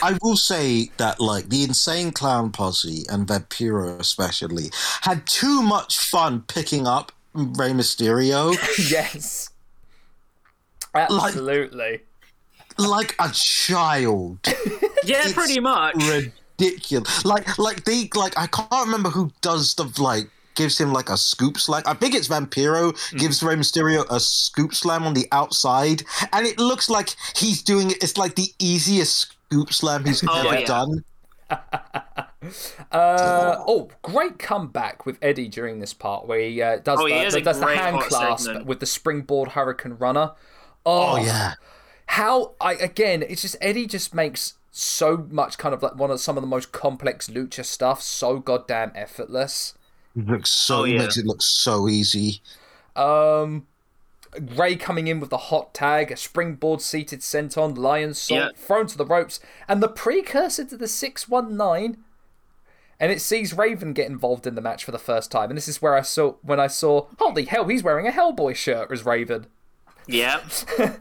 I will say that, like, the Insane Clown Posse and Vampiro especially had too much fun picking up Rey Mysterio yes, absolutely. like a child. Yeah, pretty much. Ridiculous. Like, like they, like, I can't remember who does the, like, gives him, like, a scoop slam. I think it's Vampiro gives Rey Mysterio a scoop slam on the outside, and it looks like he's doing it. It's like the easiest scoop slam he's Oh, ever yeah. done. Uh, oh, great comeback with Eddie during this part where he uh, does Oh, he the, has does the hand clasp segment. with the springboard hurricanrana. Oh, Oh, yeah. how I again, it's just Eddie just makes so much kind of like one of some of the most complex lucha stuff so goddamn effortless. It looks so, Oh, yeah. makes it look so easy. Um, Rey coming in with the hot tag, a springboard seated senton, lion salt Yeah. thrown to the ropes, and the precursor to the 619. And it sees Raven get involved in the match for the first time. And this is where I saw when I saw, holy hell, he's wearing a Hellboy shirt as Raven. Yep.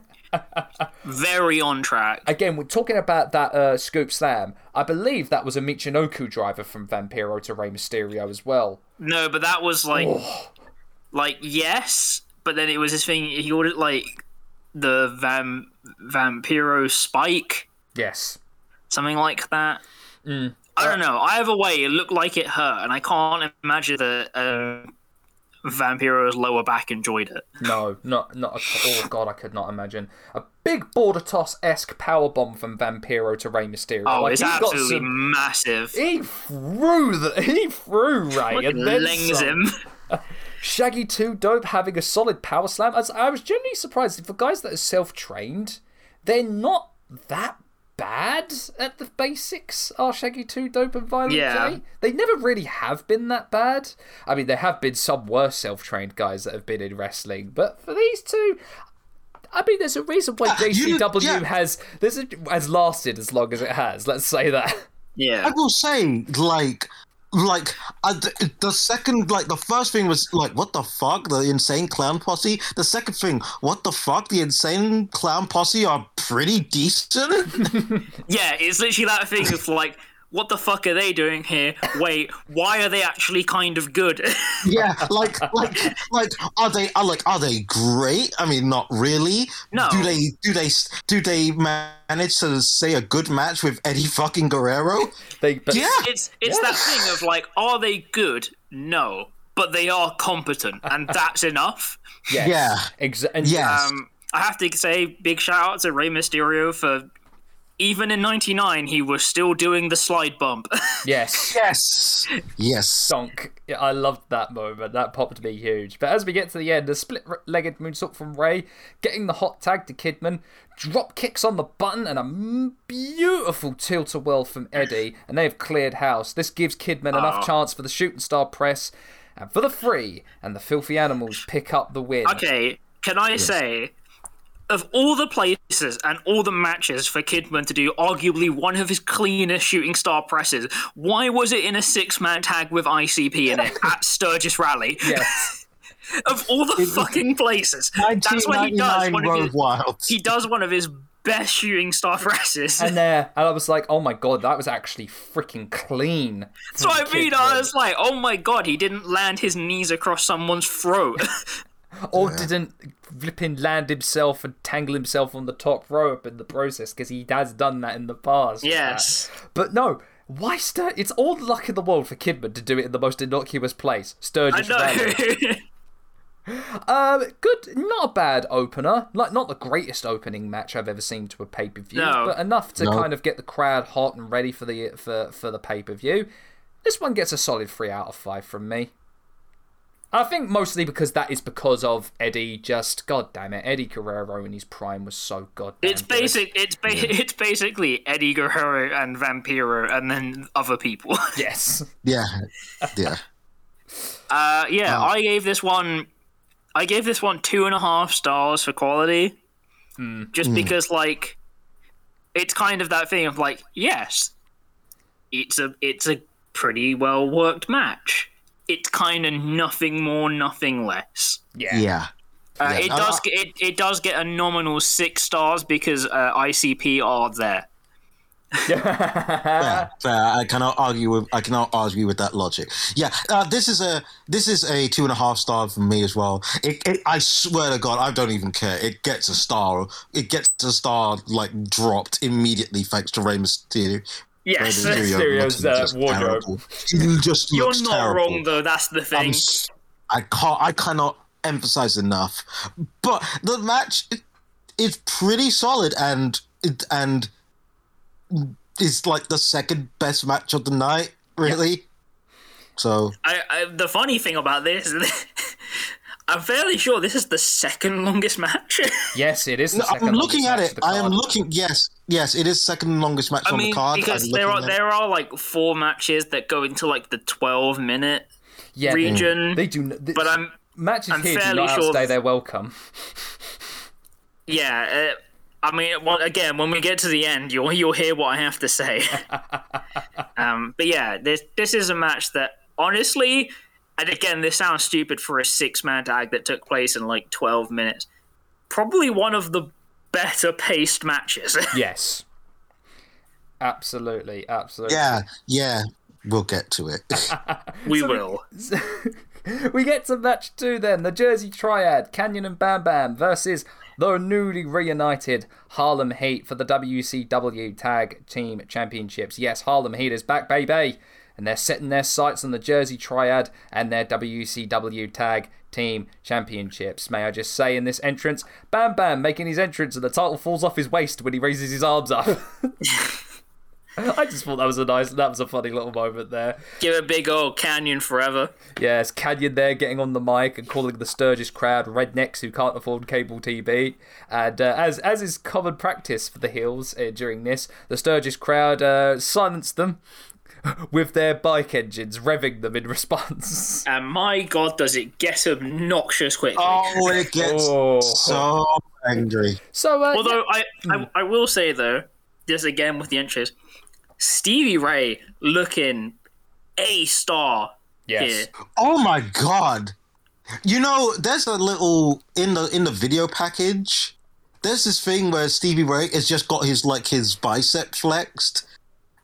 Very on track. Again, we're talking about that uh, scoop slam. I believe that was a Michinoku driver from Vampiro to Rey Mysterio as well. No, but that was like, like yes, but then it was this thing. He ordered like the Vam Vampiro Spike, Yes. something like that. I don't know. Either way, it looked like it hurt, and I can't imagine that uh, Vampiro's lower back enjoyed it. No, not not at all. Oh god, I could not imagine a big border toss esque power bomb from Vampiro to Rey Mysterio. Oh, Like, it's absolutely some- massive. He threw the he threw Rey and then lings some. him. Shaggy Two Dope having a solid power slam. As I was genuinely surprised for guys that are self trained, they're not that bad at the basics. Are Shaggy Two Dope and Violent Yeah. J? They never really have been that bad. I mean, there have been some worse self trained guys that have been in wrestling, but for these two. I mean, there's a reason why ah, you- JCW yeah. has there's a, has lasted as long as it has. Let's say that. Yeah, I will say, like, like the, the second like the first thing was like what the fuck? The insane clown posse? The second thing what the fuck? The insane clown posse are pretty decent? Yeah, it's literally that thing of like, what the fuck are they doing here? Wait, why are they actually kind of good? yeah like like like are they are like are they great i mean not really No. do they do they do they manage to say a good match with eddie fucking guerrero They, but yeah it's it's that thing of like, are they good? No, but they are competent, and that's enough. Yes. Yeah. Exactly. and Yes. Um, I have to say, big shout out to Rey Mysterio for even in '99 he was still doing the slide bump. Yes. yes yes Donk. Yeah, I loved that moment. That popped me huge. But as we get to the end, a split-legged moonsault from Rey, getting the hot tag to Kidman, drop kicks on the button, and a beautiful tilt-a-whirl from Eddie, and they have cleared house. This gives Kidman enough chance for the shooting star press, and for the free, and the filthy animals pick up the win. okay, can I say, of all the places and all the matches for Kidman to do arguably one of his cleanest shooting star presses, why was it in a six-man tag with ICP in it at Sturgis Rally? Yes. of all the fucking places, that's what he does. 1999 One of his, he does one of his best shooting star presses. and there, and I was like, "Oh my god, that was actually freaking clean." So I mean, I was like, oh my god, he didn't land his knees across someone's throat. or didn't flipping land himself and tangle himself on the top rope in the process because he has done that in the past. yes. but no. Why Stur? It's all the luck in the world for Kidman to do it in the most innocuous place, I Sturgis Valley. Um, good, not a bad opener. Like not the greatest opening match I've ever seen to a pay per view, No. but enough to No. kind of get the crowd hot and ready for the for for the pay per view. This one gets a solid three out of five from me. I think mostly because that is because of Eddie. Just god damn it, Eddie Guerrero in his prime was so goddamn. it's good. basic. It's ba- it's basically Eddie Guerrero and Vampiro, and then other people. Yes. Yeah, yeah. Uh, yeah, Oh. I gave this one. I gave this one two and a half stars for quality, hmm. just hmm. because like it's kind of that thing of like yes, it's a it's a pretty well worked match. It's kind of nothing more, nothing less. Yeah. Yeah. Uh, Yeah, it does I- get it, it does get a nominal six stars because uh, ICP are there. Fair, fair. I cannot argue with I cannot argue with that logic. Yeah, uh, this is a this is a two and a half star for me as well. It, it, I swear to God, I don't even care. It gets a star. It gets a star like dropped immediately thanks to Rey Mysterio. Yes, Mysterio's, uh, wardrobe. terrible. He just you're not terrible. wrong though. That's the thing. s- I can't. I cannot emphasize enough. But the match is pretty solid, and it, and it's like the second best match of the night, really. So I, I, the funny thing about this, is I'm fairly sure this is the second longest match. Yes, it is. The No, I'm second looking at match it. I am looking. Yes, yes, it is second longest match I on mean, the card. because I'm there are looking at it. there are like four matches that go into like the 12 minute yeah, they- region, They, do. They, but I'm matches I'm here do fairly not sure outstay th- their welcome. yeah. Uh, I mean, well, again, when we get to the end, you'll you'll hear what I have to say. um, but yeah, this this is a match that honestly, and again, this sounds stupid for a six man tag that took place in like 12 minutes. Probably one of the better paced matches. Yes. Absolutely, absolutely. Yeah, yeah. We'll get to it. we will. we get to match two then. The Jersey Triad, Kanyon and Bam Bam versus the newly reunited Harlem Heat for the WCW Tag Team Championships. Yes, Harlem Heat is back, baby. And they're setting their sights on the Jersey Triad and their WCW Tag Team Championships. May I just say in this entrance, Bam Bam making his entrance and the title falls off his waist when he raises his arms up. I just thought that was a nice, that was a funny little moment there. Give a big old canyon forever. Yes, Kanyon there getting on the mic and calling the Sturgis crowd rednecks who can't afford cable TV. And uh, as as is common practice for the Hills uh, during this, the Sturgis crowd uh, silenced them with their bike engines, revving them in response. And my god, does it get obnoxious quickly. oh, it gets Oh. so angry. So, uh, Although I, I, I will say though, just again with the entries, Stevie Ray looking a star Yes. here. Oh my god! You know, there's a little in the in the video package. There's this thing where Stevie Ray has just got his like his bicep flexed,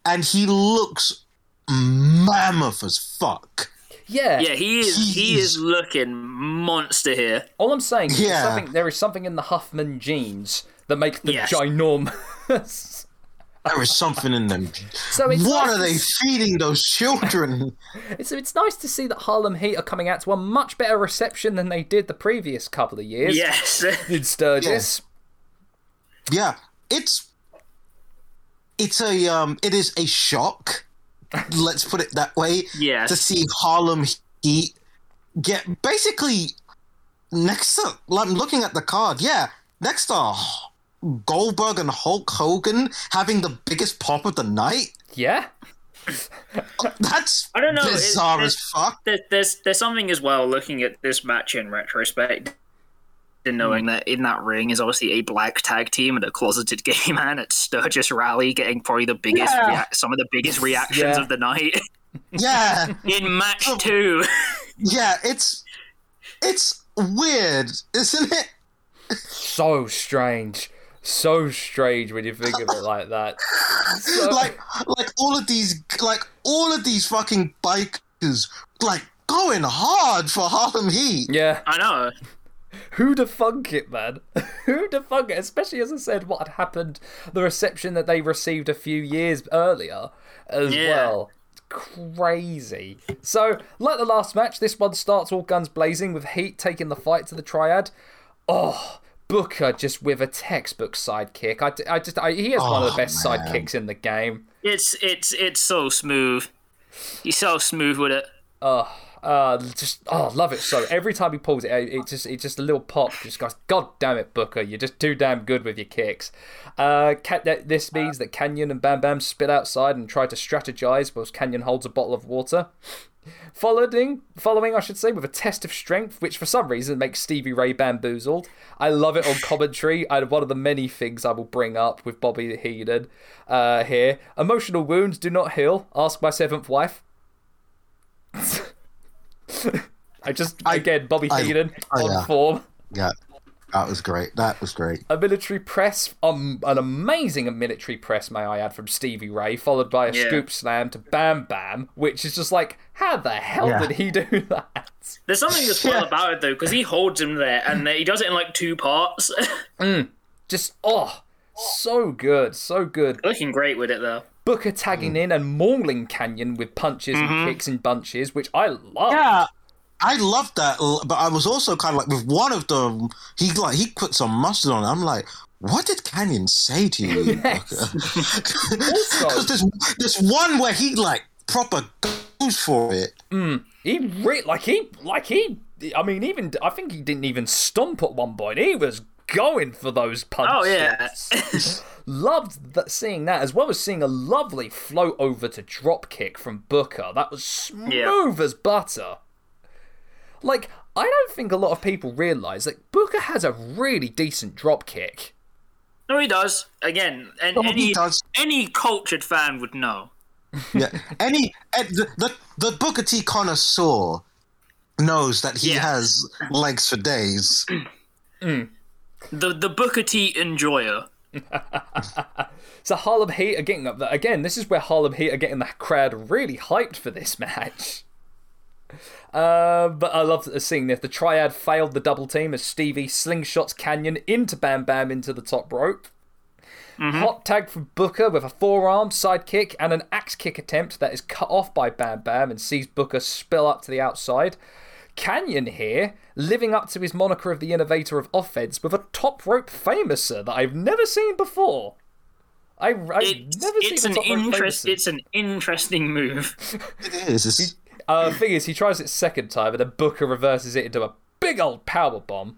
and he looks mammoth as fuck. Yeah. Yeah, he is. He is looking monster here. All I'm saying is Yeah. there is something in the Huffman genes that make the Yes. ginormous. There is something in them. so it's What nice are they feeding those children? It's, it's nice to see that Harlem Heat are coming out to a much better reception than they did the previous couple of years. Yes. In Sturgis. yeah, it's it's a um, it is a shock. Let's put it that way. Yes. to see Harlem Heat get basically next to. I'm looking at the card. Yeah, next to Goldberg and Hulk Hogan having the biggest pop of the night. Yeah. That's I don't know, it- bizarre it- as fuck. there, there's there's something as well looking at this match in retrospect and knowing hmm. that in that ring is obviously a black tag team and a closeted gay man at Sturgis Rally getting probably the biggest Yeah. reac- some of the biggest reactions Yeah. of the night Yeah, in match oh. two. yeah. It's it's weird, isn't it? So strange. So strange when you think of it like that. So- like like all of these like all of these fucking bikers like going hard for Harlem Heat. yeah. I know. Who to funk it, man? Who to funk it? Especially as I said, what had happened, the reception that they received a few years earlier as Yeah. well. Crazy. So, like the last match, this one starts all guns blazing with Heat taking the fight to the triad. Oh, Booker just with a textbook sidekick. I, I just, I, he has one of the Oh, best man. sidekicks in the game. It's it's it's so smooth. He's so smooth with it. Oh, uh, just oh, love it so. Every time he pulls it, it it just it's just a little pop. Just goes, God damn it, Booker, you're just too damn good with your kicks. Uh, this means that Kanyon and Bam Bam spit outside and try to strategize, whilst Kanyon holds a bottle of water. Following, following, I should say, with a test of strength, which for some reason makes Stevie Ray bamboozled. I love it on commentary. and one of the many things I will bring up with Bobby Heenan uh, here. Emotional wounds do not heal. Ask my seventh wife. I just again Bobby I- Heenan oh, on yeah. form. Yeah, that was great. That was great. A military press, um, an amazing military press, may I add, from Stevie Ray, followed by a Yeah. scoop slam to Bam Bam, which is just like, how the hell Yeah. did he do that? There's something as well about it though, because he holds him there and he does it in like two parts. Just oh, so good, so good. Looking great with it though. Booker tagging mm. in and mauling Kanyon with punches and mm-hmm. kicks and bunches, which I love. Yeah, I loved that, but I was also kind of like with one of them. He like he put some mustard on. it. I'm like, what did Kanyon say to you? Yes. Because there's there's one where he like proper goes for it. Mm. He re- like he like he. I mean, even I think he didn't even stomp at one point. He was going for those punches. Oh yeah. Loved that, seeing that as well as seeing a lovely float over to drop kick from Booker. That was smooth as butter. Like I don't think a lot of people realize that Booker has a really decent drop kick. no, he does. Again, and Oh, he any does. any cultured fan would know. Yeah, any eh, the the, the Booker T connoisseur knows that he Yeah. has legs for days. The the Booker T enjoyer. So Harlem Heat are getting up there again. This is where Harlem Heat are getting the crowd really hyped for this match. Uh, but I love seeing this. The triad failed the double team as Stevie slingshots Kanyon into Bam Bam into the top rope. Hot tag from Booker with a forearm side kick and an axe kick attempt that is cut off by Bam Bam and sees Booker spill up to the outside. Canyon here, living up to his moniker of the innovator of offense with a top rope famouser that I've never seen before. I, I've It's, never it's seen an a top rope interest. famouser. It's an interesting move. It is. It's, Uh, thing is, he tries it second time, and then Booker reverses it into a big old power bomb.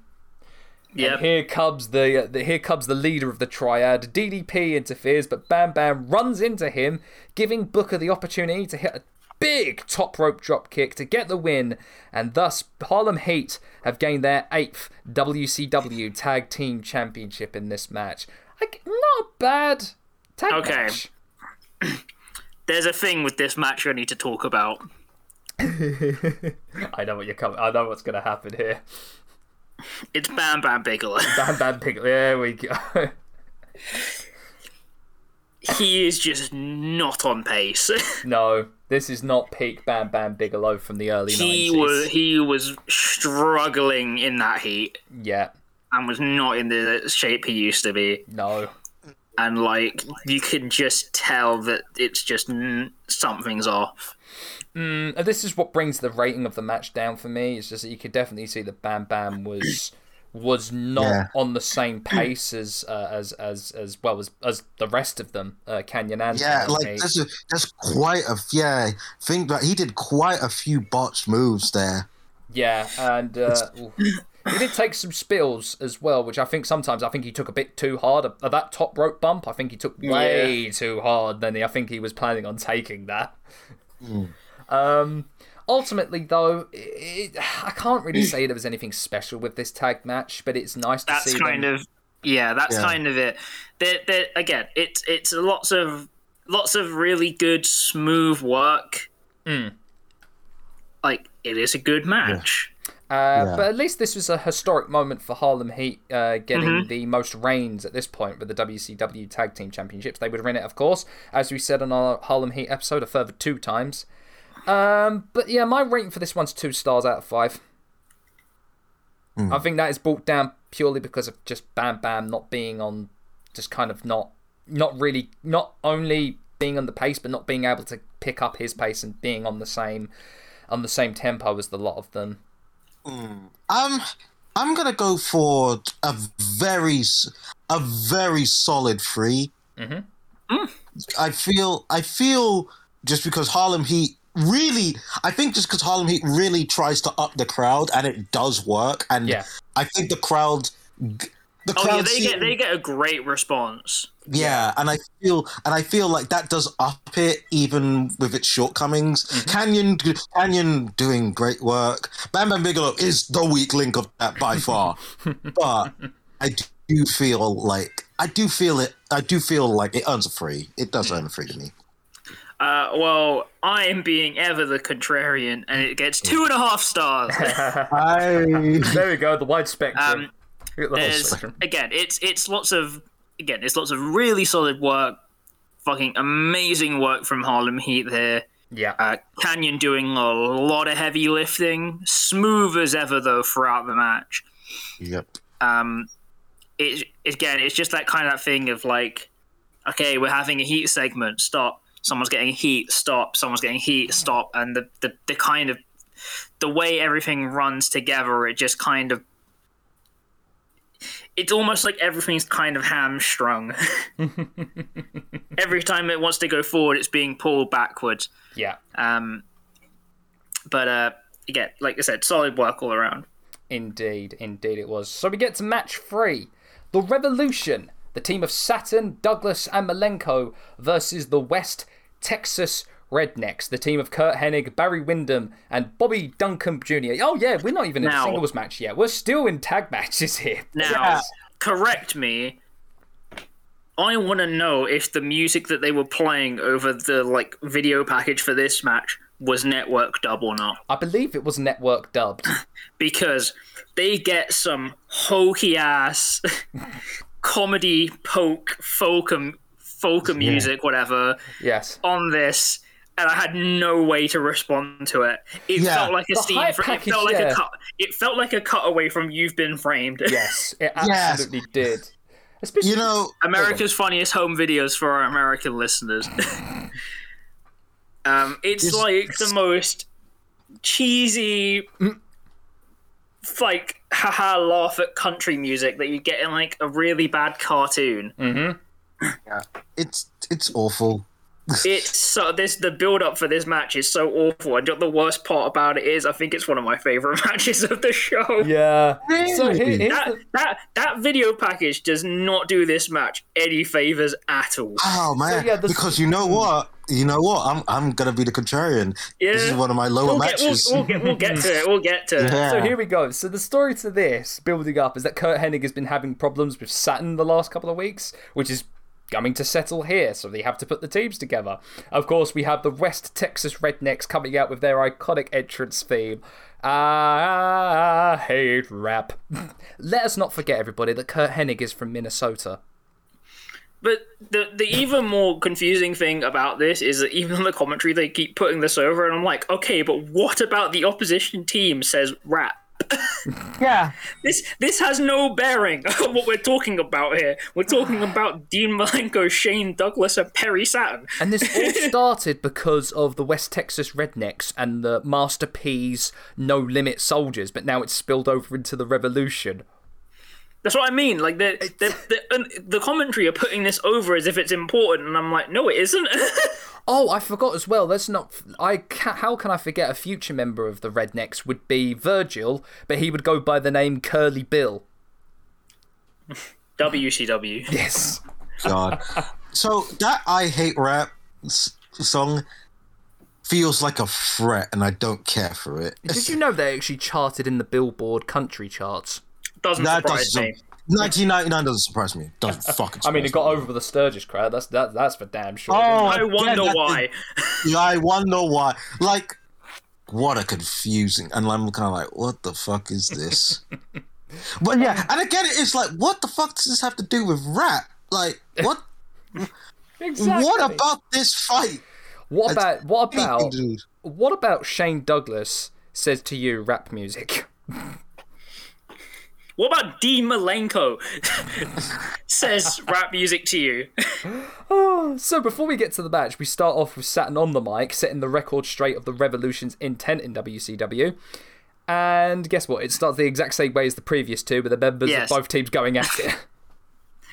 Yeah. Here comes the, uh, the here comes the leader of the triad. DDP interferes, but Bam Bam runs into him, giving Booker the opportunity to hit a big top rope drop kick to get the win, and thus Harlem Heat have gained their eighth WCW Tag Team Championship in this match. Like, not bad tag Okay. match. there's a thing with this match I need to talk about. I know what you're coming. I know what's going to happen here. It's Bam Bam Bigelow. Bam Bam Bigelow. There we go. he is just not on pace. no, this is not peak Bam Bam Bigelow from the early he 90s. was he was struggling in that heat Yeah. and was not in the shape he used to be. No. And like you can just tell that it's just mm, something's off. And this is what brings the rating of the match down for me. It's just that you could definitely see that Bam Bam was was not Yeah. on the same pace as uh, as as as well as as the rest of them, uh, Kanyon and Yeah, like there's a, there's quite a yeah. thing that he did quite a few botched moves there. Yeah, and uh, he did take some spills as well, which I think sometimes I think he took a bit too hard. Uh, that top rope bump, I think he took way too hard than he, I think he was planning on taking that. Um, ultimately, though, it, I can't really say there was anything special with this tag match, but it's nice to That's see kind them. of yeah. That's Yeah. kind of it. There, there, again, it's it's lots of lots of really good smooth work. Mm. Like it is a good match. Uh, Yeah. But at least this was a historic moment for Harlem Heat uh, getting Mm-hmm. the most reigns at this point with the WCW Tag Team Championships. They would win it, of course, as we said on our Harlem Heat episode, a further two times. Um, but yeah, my rating for this one's two stars out of five. I think that is brought down purely because of just Bam Bam not being on, just kind of not, not really, not only being on the pace, but not being able to pick up his pace and being on the same, on the same tempo as the lot of them. Um, I'm gonna go for a very, a very solid 3 Mm-hmm. I feel, I feel just because Harlem Heat really, I think just because Harlem Heat really tries to up the crowd and it does work, and Yeah. I think the crowd, the Oh crowd, yeah, they see- get they get a great response. yeah, and I feel, and I feel like that does up it even with its shortcomings. Mm-hmm. Kanyon, Kanyon doing great work. Bam Bam Bigelow is the weak link of that by far, but I do feel like I do feel it. I do feel like it earns a free. It does earn a free to me. Uh, well, I am being ever the contrarian, and it gets two and a half stars. There we go, the wide spectrum. Um, the There's spectrum. again, it's it's lots of again, it's lots of really solid work, fucking amazing work from Harlem Heat here. Yeah. Uh, Kanyon doing a lot of heavy lifting, smooth as ever though throughout the match. yep. Um, it again, it's just that kind of that thing of like, okay, we're having a heat segment, stop. Someone's getting heat, stop. Someone's getting heat, stop. And the the, the kind of the way everything runs together, it just kind of it's almost like everything's kind of hamstrung. Every time it wants to go forward, it's being pulled backwards. Yeah. Um, but uh, again, like I said, solid work all around. Indeed, indeed it was. So we get to match three. The Revolution, the team of Saturn, Douglas, and Malenko versus the West Texas Rednecks, the team of Curt Hennig, Barry Windham, and Bobby Duncum Jr. Oh yeah, we're not even in a singles match yet. We're still in tag matches here. Now, Yeah. correct me. I want to know if the music that they were playing over the like video package for this match was network dub or not, I believe it was network dubbed. because they get some hokey ass comedy poke folkum folka music whatever Yes. on this. And I had no way to respond to it. It Yeah. felt like a The scene. hype From, it felt like yeah. a cut. It felt like a cutaway from "You've Been Framed." Yes, it Yes. absolutely did. Especially You know, America's funniest home videos for our American listeners. um, it's It's- like the most cheesy, like haha laugh at country music that you get in like a really bad cartoon. Mm-hmm. Yeah. It's it's awful. It's so this the build up for this match is so awful. And the worst part about it is, I think it's one of my favorite matches of the show. Yeah. So here, Really? That, the, that that video package does not do this match any favors at all. Oh man! yeah, the- because you know what? You know what? I'm I'm gonna be the contrarian. Yeah. This is one of my lower We'll get, we'll, matches. we'll get we'll get to it. We'll get to it. Yeah. So here we go. So the story to this, building up, is that Curt Hennig has been having problems with Saturn the last couple of weeks, which is coming to settle here, so they have to put the teams together. Of course, we have the West Texas Rednecks coming out with their iconic entrance theme. Ah, I hate rap. Let us not forget, everybody, that Curt Hennig is from Minnesota. But the the even more confusing thing about this is that even on the commentary they keep putting this over, and I'm like, okay, but what about the opposition team says rap? Yeah. This this has no bearing on what we're talking about here. We're talking about Dean Malenko, Shane Douglas, and Perry Saturn. And this all started because of the West Texas Rednecks and the Master P's No Limit Soldiers, but now it's spilled over into the Revolution. That's what I mean. Like the the, the the commentary are putting this over as if it's important, and I'm like, no, it isn't. Oh, I forgot as well. Let's not. I ca- how can I forget a future member of the Rednecks would be Virgil, but he would go by the name Curly Bill. WCW. Yes. God. so that I hate rap song feels like a threat, and I don't care for it. Did you know they actually charted in the Billboard country charts? Doesn't That surprise doesn't. me. 1999 doesn't surprise me. Doesn't fucking. I mean, it got me. over the Sturgis crowd. That's that. That's for damn sure. Oh, I wonder that why. Yeah, I wonder why. Like, what a confusing. And I'm kind of like, what the fuck is this? but yeah, and again, it's like, what the fuck does this have to do with rap? Like, what? exactly. What about this fight? What about what about what about Shane Douglas says to you rap music? What about D Malenko? says rap music to you? Oh, so before we get to the match, we start off with Saturn on the mic, setting the record straight of the Revolution's intent in WCW. And guess what? It starts the exact same way as the previous two, with the members Yes. of both teams going at it.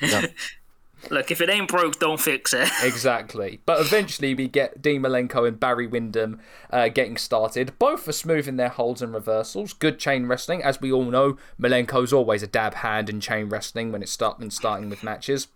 Yep. Look, if it ain't broke, don't fix it. exactly. But eventually, we get Dean Malenko and Barry Windham uh, getting started. Both are smooth in their holds and reversals. Good chain wrestling, as we all know. Malenko's always a dab hand in chain wrestling when it's start starting with matches.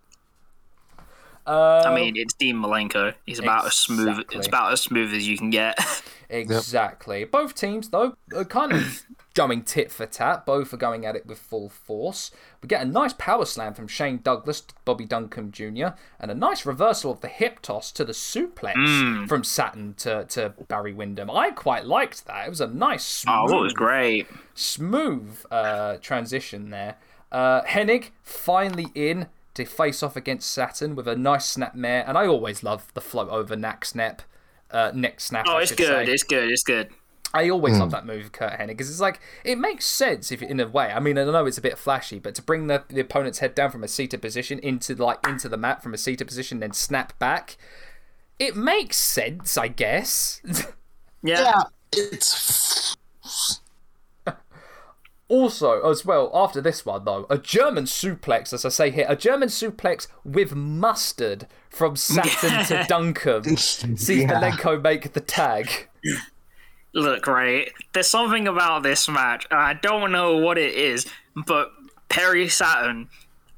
I mean, it's Dean Malenko. He's about as smooth. It's about as smooth as you can get. Exactly. Both teams, though, are kind of going tit for tat. Both are going at it with full force. We get a nice power slam from Shane Douglas to Bobby Duncum Jr., and a nice reversal of the hip toss to the suplex from Saturn to, to Barry Windham. I quite liked that. It was a nice, smooth, Oh, that was great. smooth uh, transition there. Uh, Hennig finally in to face off against Saturn with a nice snap mare, and I always love the float over neck snap. Uh, neck snap. Oh, I it's good. say. It's good. It's good. I always love that move, Curt Hennig, because it's like it makes sense if in a way. I mean, I know it's a bit flashy, but to bring the, the opponent's head down from a seated position into like into the mat from a seated position, then snap back, it makes sense, I guess. Yeah. Yeah, it's also, as well, after this one though, a German suplex, as I say here, a German suplex with mustard from Saturn to Duncum sees Yeah. Malenko make the tag. Look, right. There's something about this match, and I don't know what it is, but Perry Saturn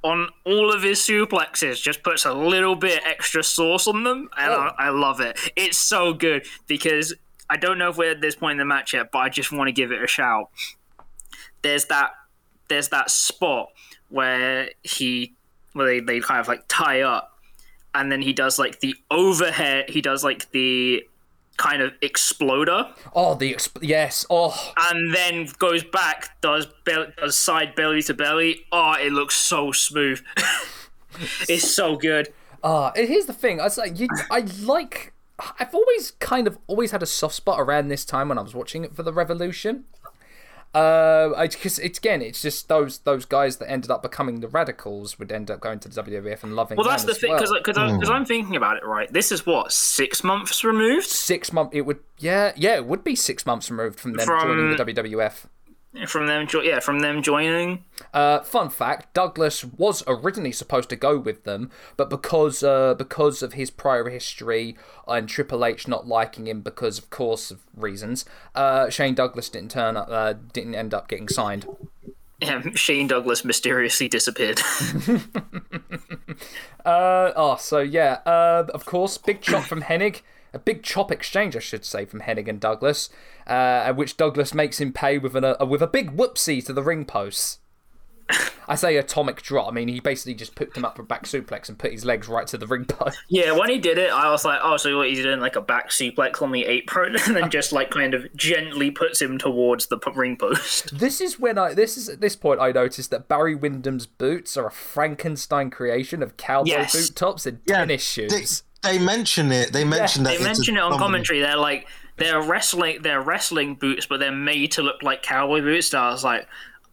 on all of his suplexes just puts a little bit extra sauce on them, and Oh. I, I love it. It's so good because I don't know if we're at this point in the match yet, but I just want to give it a shout. There's that there's that spot where he where they, they kind of like tie up and then he does like the overhead he does like the kind of exploder Oh, the exp- yes. Oh, and then goes back, does bel- does side belly to belly. Oh, it looks so smooth. it's so good. Ah, and here's the thing. I was like, you, I like. I've always kind of always had a soft spot around this time when I was watching it for the Revolution. Uh, because it's again, it's just those those guys that ended up becoming the radicals would end up going to the WWF and loving. Well, that's the as thing well. because because I'm thinking about it. Right, this is what six months removed six month. It would yeah yeah it would be six months removed from them From- joining the WWF. From them. Jo- yeah, from them joining. Uh, fun fact: Douglas was originally supposed to go with them, but because uh, because of his prior history and Triple H not liking him because, of course, of reasons, uh, Shane Douglas didn't turn up, uh, didn't end up getting signed. Yeah, Shane Douglas mysteriously disappeared. Uh, oh, so yeah, uh, of course, big chop from Hennig. A big chop exchange, I should say, from Hennig and Douglas, uh, at which Douglas makes him pay with an, a, with a big whoopsie to the ring posts. I say atomic drop. I mean, he basically just picked him up for a back suplex and put his legs right to the ring post. Yeah, when he did it, I was like, oh, so what, he's doing like a back suplex on the apron, and then just like kind of gently puts him towards the ring post. This is when I. This is at this point I noticed that Barry Windham's boots are a Frankenstein creation of cowboy Yes. boot tops and Yeah, tennis shoes. They, they mention it. They mention that. They mention it on combina- commentary. They're like they're wrestling, they're wrestling boots, but they're made to look like cowboy boots. So I was like,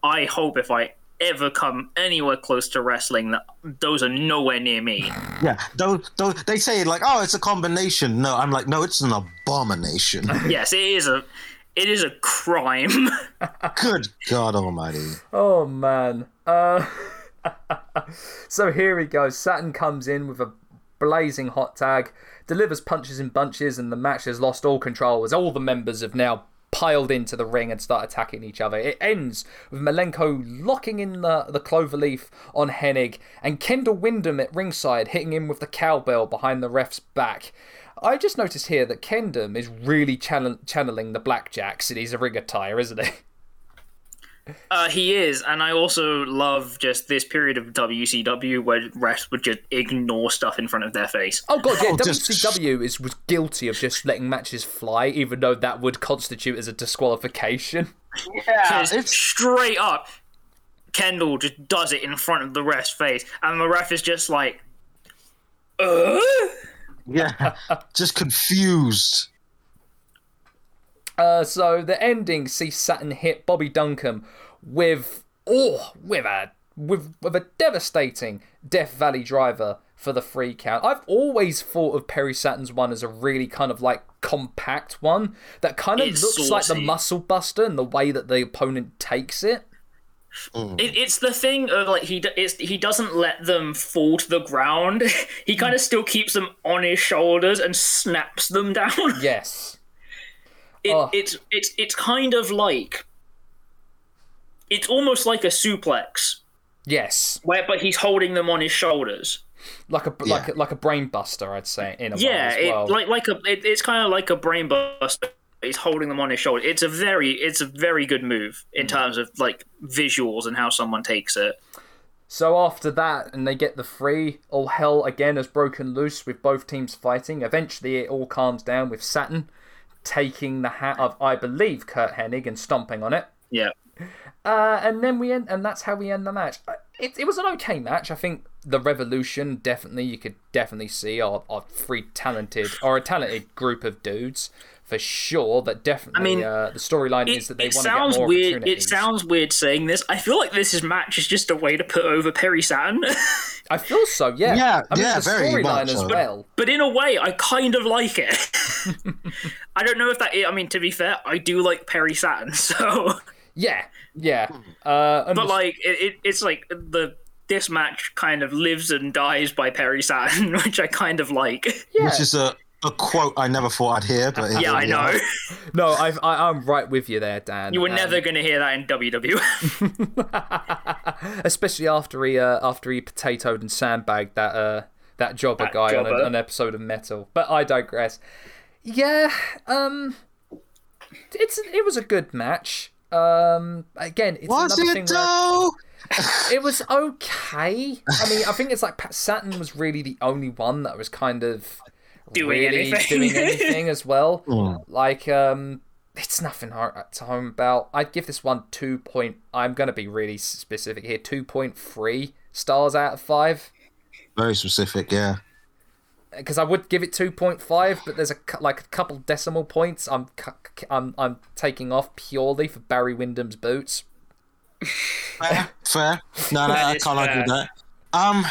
I hope if I ever come anywhere close to wrestling, that those are nowhere near me. Yeah, those, those, they say like, oh, it's a combination. No, I'm like, no, it's an abomination. yes, it is a, it is a crime. Good God Almighty! Oh man. Uh, so here he goes. Saturn comes in with a blazing hot tag, delivers punches in bunches, and the match has lost all control as all the members have now piled into the ring and start attacking each other. It ends with Malenko locking in the, the cloverleaf on Hennig and Kendall Windham at ringside hitting him with the cowbell behind the ref's back. I just noticed here that Kendall is really channel- channeling the blackjacks in his ring attire, isn't he? Uh, he is, and I also love just this period of WCW where refs would just ignore stuff in front of their face. Oh god, yeah, Oh, just- WCW is was guilty of just letting matches fly, even though that would constitute as a disqualification. Yeah, it's- straight up, Kendall just does it in front of the ref's face, and the ref is just like, uh? Yeah, just confused. Uh, so the ending sees Saturn hit Bobby Duncum with oh with a with with a devastating Death Valley driver for the free count. I've always thought of Perry Saturn's one as a really kind of like compact one that kind of It's looks like the muscle buster and the way that the opponent takes it. It, it's the thing of like he d- it's, he doesn't let them fall to the ground. he kind of still keeps them on his shoulders and snaps them down. Yes. It, Oh. It's it's it's kind of like it's almost like a suplex, Yes. where but he's holding them on his shoulders. Like a like a, like a brain buster, I'd say in a Yeah, as well. it, like like a it, it's kind of like a brainbuster. He's holding them on his shoulder. It's a very it's a very good move in mm. terms of like visuals and how someone takes it. So after that, and they get the free, all hell again has broken loose with both teams fighting. Eventually, it all calms down with Saturn taking the hat of, I believe, Curt Hennig and stomping on it. Yeah. Uh, and then we end, and that's how we end the match. Uh, It, it was an okay match. I think the Revolution definitely you could definitely see are, are three talented or a talented group of dudes for sure. That definitely I mean, uh, the storyline is that they it want to get sounds more weird. It sounds weird saying this. I feel like this is match is just a way to put over Perry Saturn. I feel so. Yeah. Yeah, I mean, yeah, the very storyline much as so. well. but in a way, I kind of like it. I don't know if that. I mean, to be fair, I do like Perry Saturn. So, Yeah, yeah. Uh, but the- like, it, it, it's like the this match kind of lives and dies by Perry Saturn, which I kind of like. yeah. Which is a, a quote I never thought I'd hear, but Yeah, I know. no, I've, I, I'm right with you there, Dan. You were Um, never going to hear that in WWF. especially after he uh, after he potatoed and sandbagged that uh, that jobber That guy on jobber. an, an episode of Metal. But I digress. Yeah, um, it's it was a good match. Um, again, it's Was another thing it where it was okay. I mean, I think it's like Pat Saturn was really the only one that was kind of Doing really anything. doing anything as well. Mm. Like, um, it's nothing hard to home about. I'd give this one two point. I'm gonna be really specific here. Two point three stars out of five. Very specific, yeah. Because I would give it two point five, but there's a like a couple decimal points. I'm cu- cu- I'm I'm taking off purely for Barry Windham's boots. Fair, fair. No, no, I can't argue that. Um,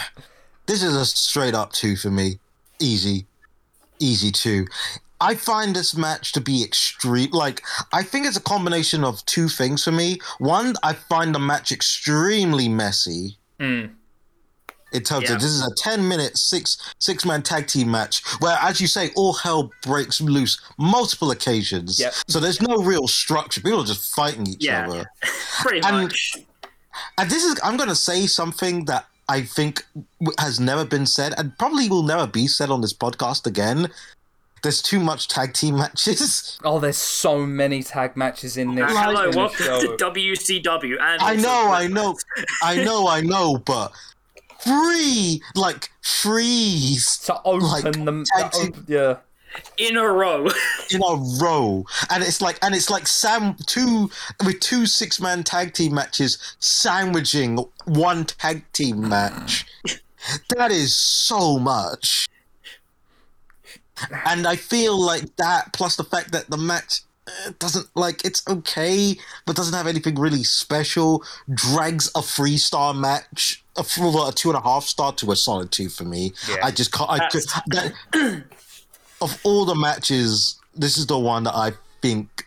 this is a straight up two for me. Easy, easy two. I find this match to be extreme. Like, I think it's a combination of two things for me. One, I find the match extremely messy. Mm. In terms Yeah. of this is a ten minute six six man tag team match where, as you say, all hell breaks loose multiple occasions. Yep. So there's no real structure. People are just fighting each Yeah. other. Pretty And- much. And this is, I'm going to say something that I think has never been said and probably will never be said on this podcast again. there's too much tag team matches. Oh, there's so many tag matches in this. Hello, in welcome to WCW. And I know, I know, I know, I know, but three like freeze to open like, them. tag to op- yeah. in a row. in a row, and it's like and it's like Sam two with two six man tag team matches sandwiching one tag team match. that is so much, and I feel like that plus the fact that the match. Uh, Doesn't like it's okay, but doesn't have anything really special. Drags a three star match, a, a two and a half star to a solid two for me. Yeah. I just can't. I could, that, of all the matches, this is the one that I think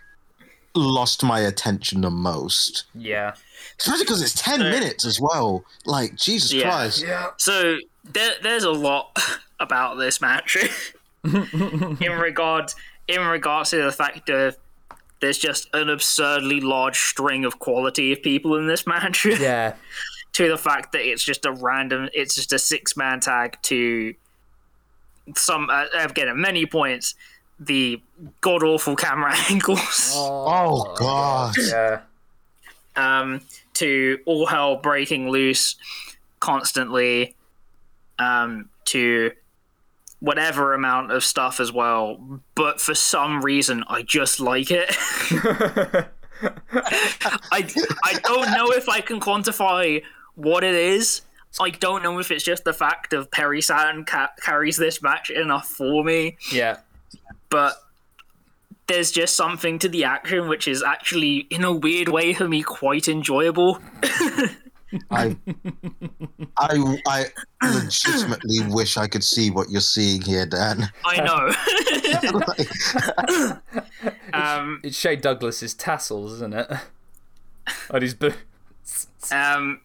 lost my attention the most. Yeah. Especially because it's 10 Uh, minutes as well. Like, Jesus Yeah. Christ. Yeah. So there, there's a lot about this match in regard in regards to the fact of there's just an absurdly large string of quality of people in this match. Yeah. to the fact that it's just a random, it's just a six man tag to some uh, again at many points the god awful camera angles. Oh, God. Yeah. um, to all hell breaking loose constantly, um, to whatever amount of stuff as well. But for some reason, I just like it. I, I don't know if I can quantify what it is. I don't know if it's just the fact of Perry Saturn ca- carries this match enough for me yeah. but there's just something to the action which is actually in a weird way for me quite enjoyable I, I, I legitimately wish I could see what you're seeing here, Dan. i know um, It's Shane Douglas's tassels, isn't it? On his boots. um,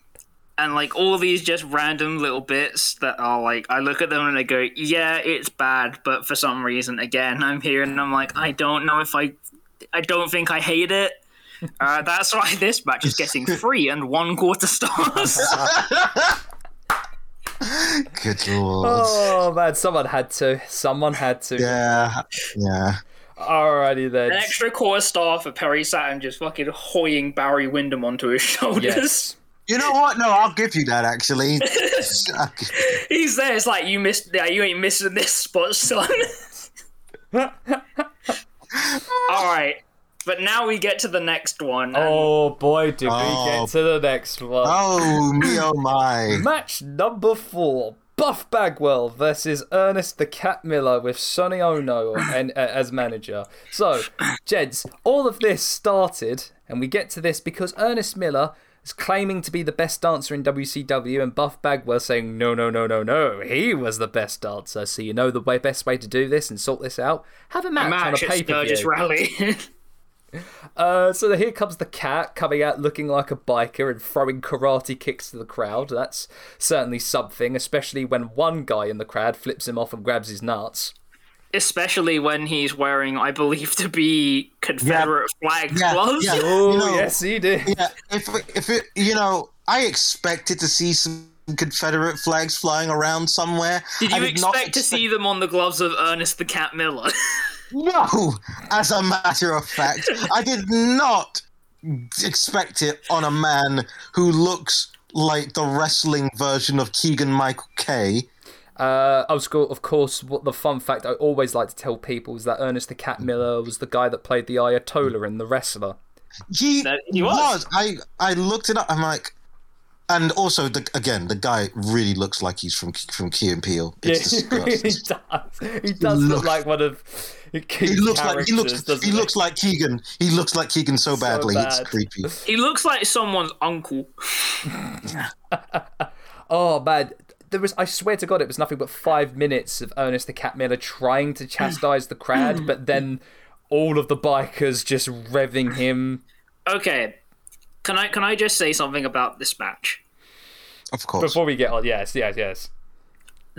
and like all these just random little bits that are like i look at them and i go yeah it's bad but for some reason again i'm here and i'm like i don't know if i i don't think i hate it uh, that's why this match is getting three and one quarter stars Good lord. Oh man, someone had to. Someone had to. Yeah, yeah. Alrighty then. An extra quarter star for Perry Saturn just fucking hoying Barry Windham onto his shoulders. Yes. You know what? No, I'll give you that, actually. He's there. It's like you missed. Yeah, you ain't missing this spot, son. All right, but now we get to the next one. and Oh boy, do we Oh. get to the next one. oh, me oh my. Match number four. Buff Bagwell versus Ernest the Cat Miller with Sonny Onoo and, uh, as manager. So, Jeds, all of this started, and we get to this because Ernest Miller is claiming to be the best dancer in WCW, and Buff Bagwell saying, no, no, no, no, no, he was the best dancer. So, you know the way, best way to do this and sort this out? Have a match, on a match at pay per Sturgis view. Rally. Uh, so here comes the cat coming out looking like a biker and throwing karate kicks to the crowd. That's certainly something, especially when one guy in the crowd flips him off and grabs his nuts. Especially when he's wearing, I believe, to be Confederate flag Yeah, gloves. yeah. Oh, You know- yes, he did. Yeah, if if it, you know, I expected to see some Confederate flags flying around somewhere. Did I you not expect to see them on the gloves of Ernest the Cat Miller? No, as a matter of fact, I did not expect it on a man who looks like the wrestling version of Keegan Michael Key. Uh, I was, of course, what the fun fact I always like to tell people is that Ernest the Cat Miller was the guy that played the Ayatollah in The Wrestler. He, he was. I I looked it up. I'm like, and also the again the guy really looks like he's from from Key and Peele. It's he really disgusting. does. He does look looks- like one of He looks like he looks doesn't he looks like Keegan. He looks like Keegan so badly. It's bad. creepy. he looks like someone's uncle. Oh man, there was. I swear to God, it was nothing but five minutes of Ernest the Cat Miller trying to chastise the crowd, but then all of the bikers just revving him. Okay, can I can I just say something about this match? Of course. Before we get on, yes, yes, yes,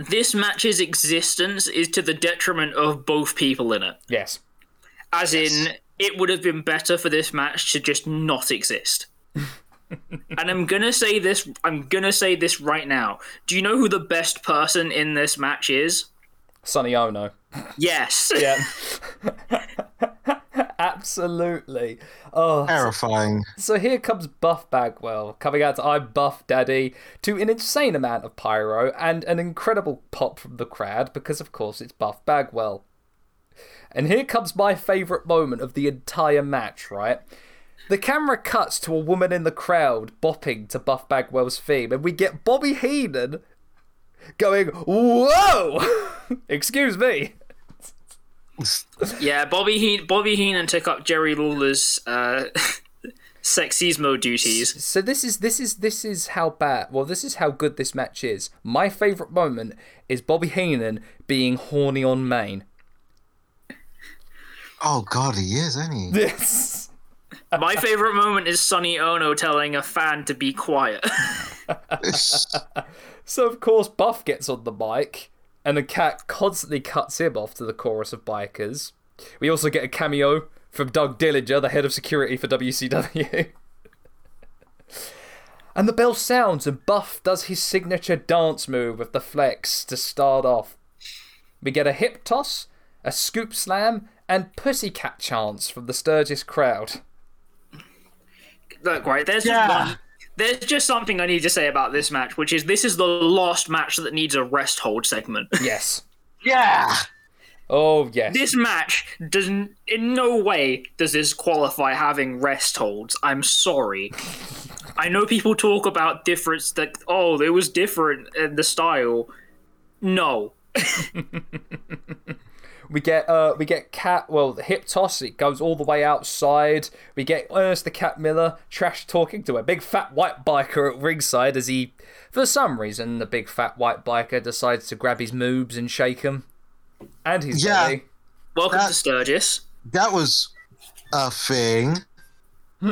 This match's existence is to the detriment of both people in it. yes. As in, it would have been better for this match to just not exist. and I'm gonna say this. I'm gonna say this right now. Do you know who the best person in this match is? Sonny Onoo. Yes. Yeah. Absolutely. Oh, Terrifying. So here comes Buff Bagwell coming out to I'm Buff Daddy to an insane amount of pyro and an incredible pop from the crowd because, of course, it's Buff Bagwell. And here comes my favourite moment of the entire match, right? The camera cuts to a woman in the crowd bopping to Buff Bagwell's theme, and we get Bobby Heenan going, Whoa! Excuse me. Yeah, Bobby Heen- Bobby Heenan took up Jerry Lawler's uh, sexismo duties. So this is this is this is how bad. Well, this is how good this match is. My favorite moment is Bobby Heenan being horny on main. Oh God, he is, isn't he? This. My favorite moment is Sonny Onoo telling a fan to be quiet. So of course Buff gets on the mic, and the cat constantly cuts him off to the chorus of bikers. We also get a cameo from Doug Dillinger, the head of security for WCW. and the bell sounds, and Buff does his signature dance move with the flex to start off. We get a hip toss, a scoop slam, and pussycat chants from the Sturgis crowd. Look, right, there's Yeah. just one. There's just something I need to say about this match, which is this is the last match that needs a rest hold segment. Yes. Yeah. Oh, yes. this match doesn't, in no way does this qualify having rest holds. I'm sorry. I know people talk about difference that oh, it was different in the style. No, We get uh we get cat well the hip toss it goes all the way outside. We get Ernest the Cat Miller trash talking to a big fat white biker at ringside as he for some reason the big fat white biker decides to grab his moobs and shake him. And his Yeah. belly. welcome That- to Sturgis. That was a thing.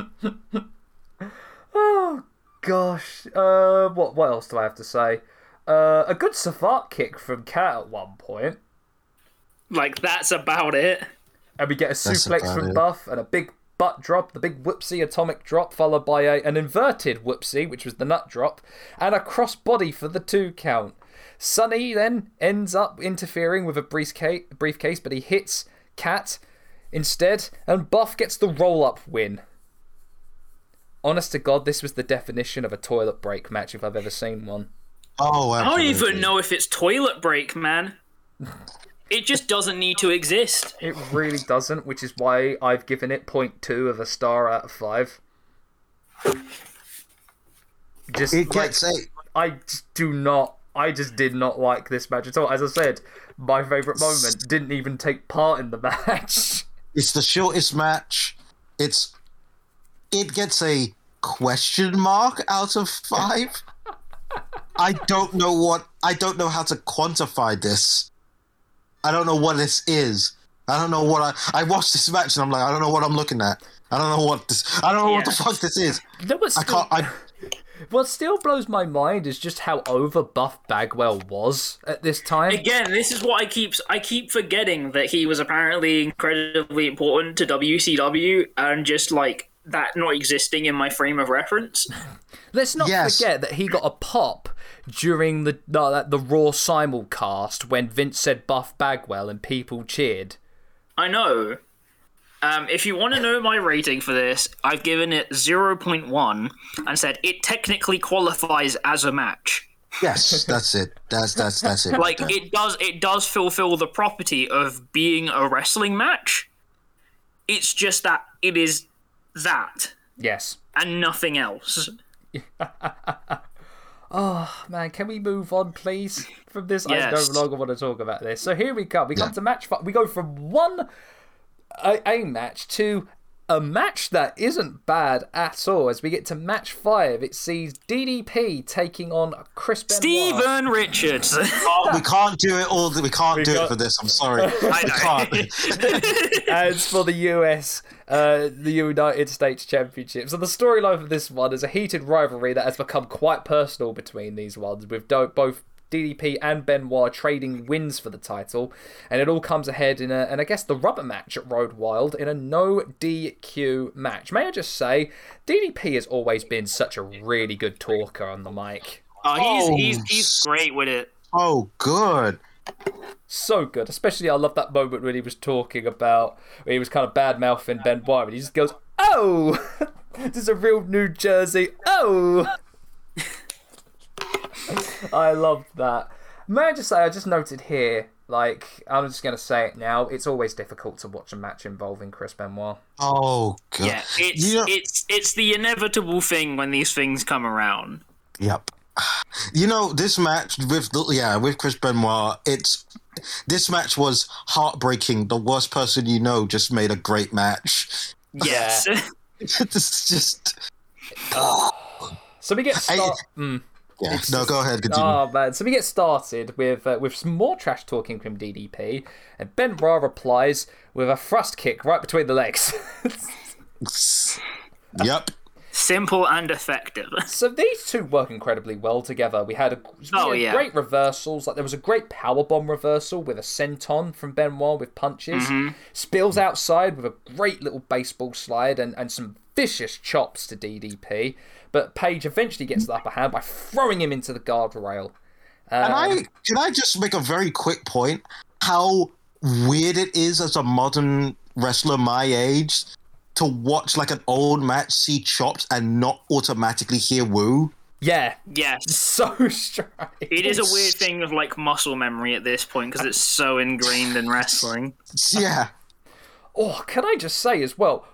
Oh gosh. Uh what what else do I have to say? Uh a good savate kick from Cat at one point. Like that's about it. And we get a suplex from it. Buff and a big butt drop, the big whoopsie atomic drop, followed by a, an inverted whoopsie, which was the nut drop, and a cross body for the two count. Sonny then ends up interfering with a briefcase, briefcase but he hits Cat instead, and Buff gets the roll up win. Honest to God, this was the definition of a toilet break match if I've ever seen one. Oh, I don't even know if it's toilet break, man. It just doesn't need to exist. It really doesn't, which is why I've given it 0.2 of a star out of 5. Just It like, gets a. I just do not. I just did not like this match at all. As I said, my favourite moment didn't even take part in the match. It's the shortest match. It's. It gets a question mark out of five. I don't know what. I don't know how to quantify this. I don't know what this is. I don't know what I. I watched this match and I'm like, I don't know what I'm looking at. I don't know what this. I don't know what the fuck this is. You know what I still, can't. I. what still blows my mind is just how over Buff Bagwell was at this time. Again, this is what I keep I keep forgetting that he was apparently incredibly important to WCW and just like that not existing in my frame of reference. Let's not Yes. forget that he got a pop during the no, that the Raw simulcast when Vince said Buff Bagwell and people cheered. I know. Um, if you want to know my rating for this, I've given it 0.1 and said it technically qualifies as a match. Yes, that's it. That's that's that's it. Like it does it does fulfill the property of being a wrestling match. It's just that it is that Yes. and nothing else. Oh man, can we move on, please, from this? Yes. I no longer want to talk about this. So here we come. We come to match five. We go from one a, a match to a match that isn't bad at all. As we get to match five, it sees DDP taking on Chris Benoit. Steven Richards. we can't do it all. We can't do got- it for this. I'm sorry. I know. can't. As for the US, uh, the United States Championship. So the storyline for this one is a heated rivalry that has become quite personal between these ones, with do- both DDP and Benoit trading wins for the title, and it all comes ahead in a, and I guess the rubber match at Road Wild in a no DQ match. May I just say, DDP has always been such a really good talker on the mic. Oh, he's, Oh, he's he's great with it. Oh, good. So good. Especially, I love that moment when he was talking about, when he was kind of bad mouthing Benoit, and he just goes, Oh! this is a real New Jersey. Oh! I loved that. May I just say, I just noted here, like, I'm just going to say it now, it's always difficult to watch a match involving Chris Benoit. Oh god. Yeah, it's You know- it's it's the inevitable thing when these things come around. Yep. You know this match with the, yeah with Chris Benoit. It's this match was heartbreaking. The worst person you know just made a great match. Yes. it's just So we get start. Mm. Yeah. No, go ahead. Continue. Oh man! So we get started with uh, with some more trash talking from DDP, and Benoit replies with a thrust kick right between the legs. yep. Simple and effective. so these two work incredibly well together. We had a we Oh, yeah. great reversals. Like there was a great power bomb reversal with a senton from Benoit with punches. Mm-hmm. Spills outside with a great little baseball slide and and some vicious chops to DDP. But Page eventually gets the upper hand by throwing him into the guardrail. And I Um, can I just make a very quick point? How weird it is as a modern wrestler my age to watch like an old match, see chops, and not automatically hear woo. Yeah, yeah, so strange. It is a weird thing of like muscle memory at this point because it's so ingrained in wrestling. Yeah. Oh, can I just say as well,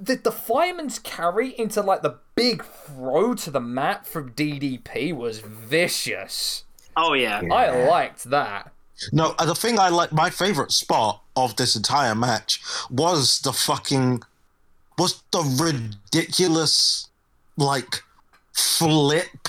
the, the fireman's carry into like the big throw to the mat from DDP was vicious. Oh yeah. I liked that. No, uh, the thing I like, my favorite spot of this entire match was the fucking, was the ridiculous, like, flip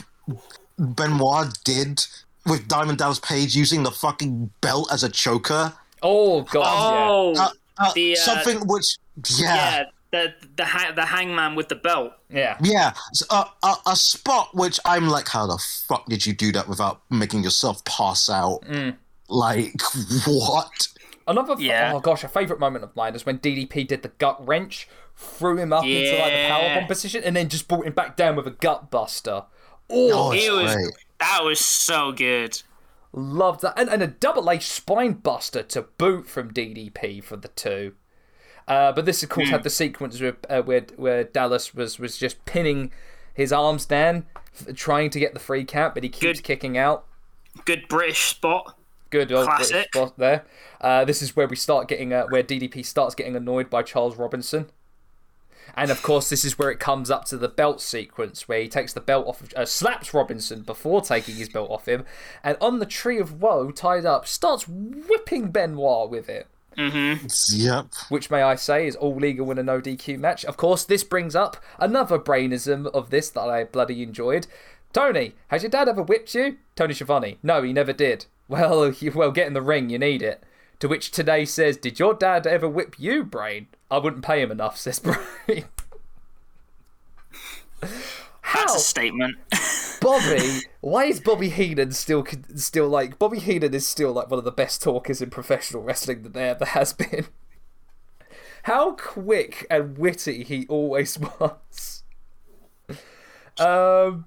Benoit did with Diamond Dallas Page using the fucking belt as a choker. Oh god, Oh Uh, uh, The, uh, something which, yeah, yeah. The the ha- the hangman with the belt. yeah. Yeah. a s- a, a, a spot which I'm like, how the fuck did you do that without making yourself pass out? Mm. Like, what? Another Yeah. oh gosh, a favourite moment of mine is when DDP did the gut wrench, threw him up into like the powerbomb position, and then just brought him back down with a gut buster. Oh, Oh, It was great. that was so good. loved that, and, and a double A spine buster to boot from DDP for the two. Uh, but this, of course, had the sequence where, uh, where where Dallas was was just pinning his arms down, trying to get the free count, but he keeps Good. kicking out. Good British spot. Good old British Classic. spot there. Uh, this is where we start getting uh, where DDP starts getting annoyed by Charles Robinson. And of course, this is where it comes up to the belt sequence where he takes the belt off, of, uh, slaps Robinson before taking his belt off him, and on the tree of woe, tied up, starts whipping Benoit with it. Mm-hmm. Yep. Which, may I say, is all legal in a no DQ match. Of course, this brings up another brainism of this that I bloody enjoyed. Tony, has your dad ever whipped you? Tony Schiavone. No, he never did. Well, you, well, get in the ring, you need it. To which Tenay says, Did your dad ever whip you, Brain? I wouldn't pay him enough, says Brain. How? That's a statement. Bobby, why is Bobby Heenan still still like Bobby Heenan is still like one of the best talkers in professional wrestling that there ever has been. How quick and witty he always was. Um.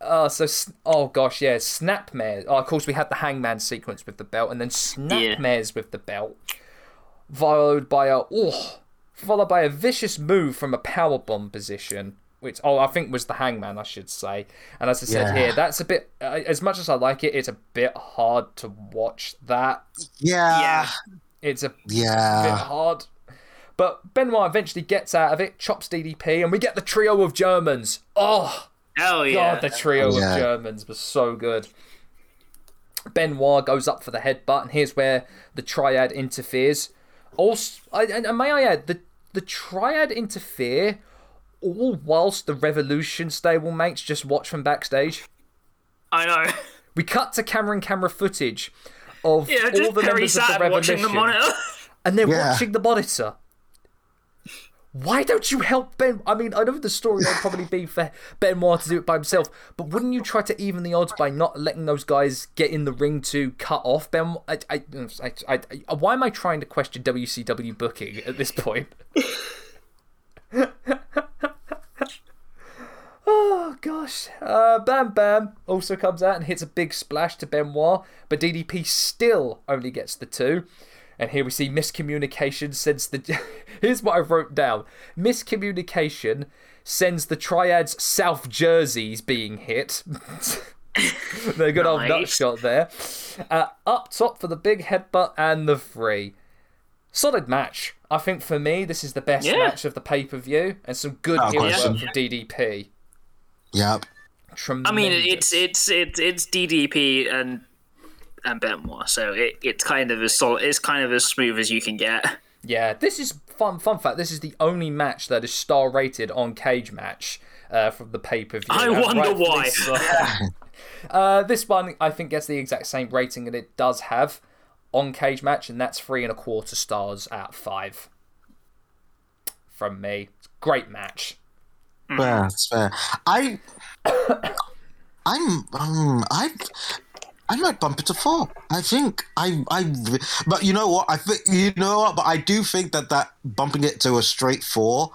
Oh, so oh gosh, yeah, Snapmare. Oh, of course, we had the Hangman sequence with the belt, and then Snapmares with the belt, followed by a oh, followed by a vicious move from a power bomb position, which oh I think was the Hangman, I should say. And as I said Yeah. here, that's a bit. Uh, as much as I like it, it's a bit hard to watch. That Yeah. yeah. it's a bit Yeah. hard. But Benoit eventually gets out of it, chops DDP, and we get the trio of Germans. Oh, Hell yeah. God, the trio Yeah. of Germans was so good. Benoit goes up for the headbutt, and here's where the triad interferes. Also, I, and, and may I add, the, the triad interfere all whilst the Revolution stablemates just watch from backstage. I know. We cut to camera and camera footage of Yeah, all the Perry members of the Revolution, the monitor. and they're Yeah. watching the monitor. Why don't you help Ben? I mean, I know the story would probably be for Benoit to do it by himself, but wouldn't you try to even the odds by not letting those guys get in the ring to cut off Ben? I, I, I, I, I- why am I trying to question WCW booking at this point? oh gosh. Uh, Bam Bam also comes out and hits a big splash to Benoit, but DDP still only gets the two. And here we see miscommunication sends the. Here's what I wrote down miscommunication sends the triads South Jerseys being hit. the good old nut shot there. Uh, up top for the big headbutt and the three. Solid match. I think for me, this is the best Yeah. match of the pay per view, and some good Oh, heel work from DDP. Yep. Tremendous. I mean, it's it's it's it's DDP and and Benoit, so it, it's kind of as solid, it's kind of as smooth as you can get. Yeah, this is fun. Fun fact: this is the only match that is star rated on Cage Match uh, from the pay per view. I wonder why. uh, this one, I think, gets the exact same rating that it does have on Cage Match, and that's three and a quarter stars out of five from me. Great match. Fair, that's fair. I, I'm, um, I, I might bump it to four. I think I, I, but you know what? I think you know what? But I do think that that bumping it to a straight four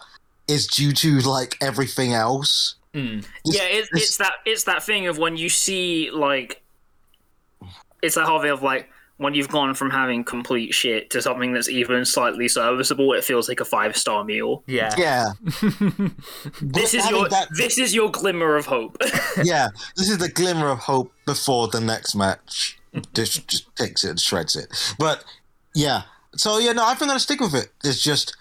is due to like everything else. This- yeah, it, this- it's that it's that thing of when you see like, it's that whole thing of like when you've gone from having complete shit to something that's even slightly serviceable. It feels like a five star meal. Yeah. Yeah. This is your that- this is your glimmer of hope. yeah, this is the glimmer of hope before the next match. Just, just takes it and shreds it. But yeah, so yeah, no, I think I'm gonna stick with it. It's just,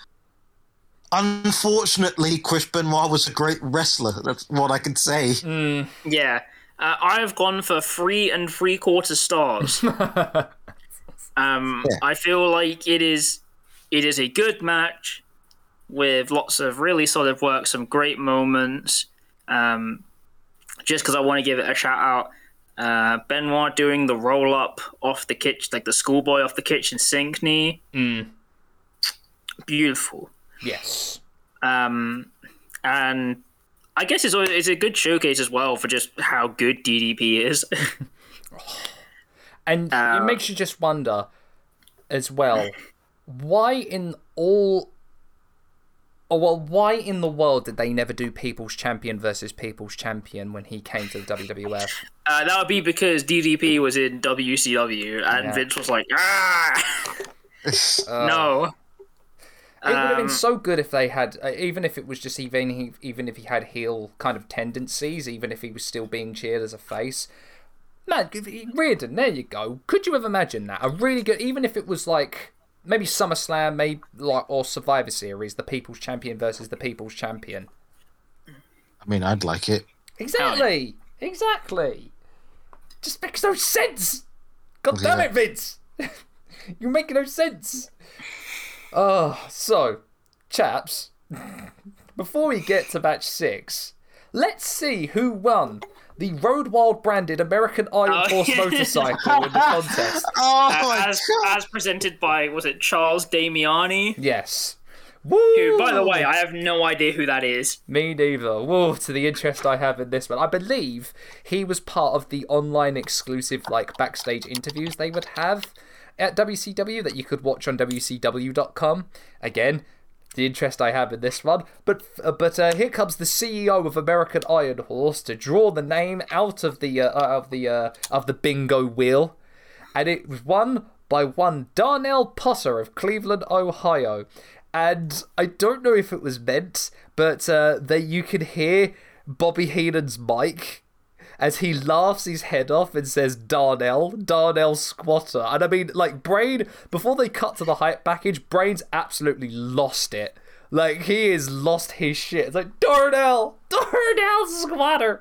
unfortunately, Chris Benoit was a great wrestler. That's what I can say. Yeah, uh, I have gone for three and three quarter stars. um, Yeah. I feel like it is it is a good match with lots of really solid work, some great moments. Um, just because I want to give it a shout out, uh, Benoit doing the roll up off the kitchen, like the schoolboy off the kitchen sink knee, beautiful. Yes. Um, and I guess it's, always, it's a good showcase as well for just how good DDP is. And Uh, it makes you just wonder as well why in all Oh well, why in the world did they never do People's Champion versus People's Champion when he came to the WWF? Uh, that would be because DDP was in WCW and Yeah. Vince was like, ah, no. It would have been Um, so good if they had, uh, even if it was just even he, even if he had heel kind of tendencies, even if he was still being cheered as a face. Man, Riordan, there you go. Could you have imagined that? A really good, even if it was like maybe SummerSlam, maybe like or Survivor Series, the People's Champion versus the People's Champion. I mean, I'd like it. Exactly, exactly. Just makes no sense. God damn it, Vince! you make no sense. Oh, so, chaps, before we get to match six, let's see who won the Road Wild branded American Iron Oh, Horse yeah. motorcycle in the contest. Oh as, as presented by, was it Charles Damiani? Yes. Woo! Who, by the way, I have no idea who that is. Me neither. Whoa, to the interest I have in this one. I believe he was part of the online exclusive, like, backstage interviews they would have at WCW that you could watch on WCW.com. Again, the interest I have in this one. But uh, but uh, here comes the CEO of American Iron Horse to draw the name out of the uh, uh, of the uh, of the bingo wheel, and it was won by one Darnell Potter of Cleveland, Ohio. And I don't know if it was meant, but uh, that you can hear Bobby Heenan's mic as he laughs his head off and says Darnell, Darnell Squatter. And I mean, like, Brain, before they cut to the hype package, Brain's absolutely lost it. Like, he has lost his shit. It's like, Darnell, Darnell Squatter.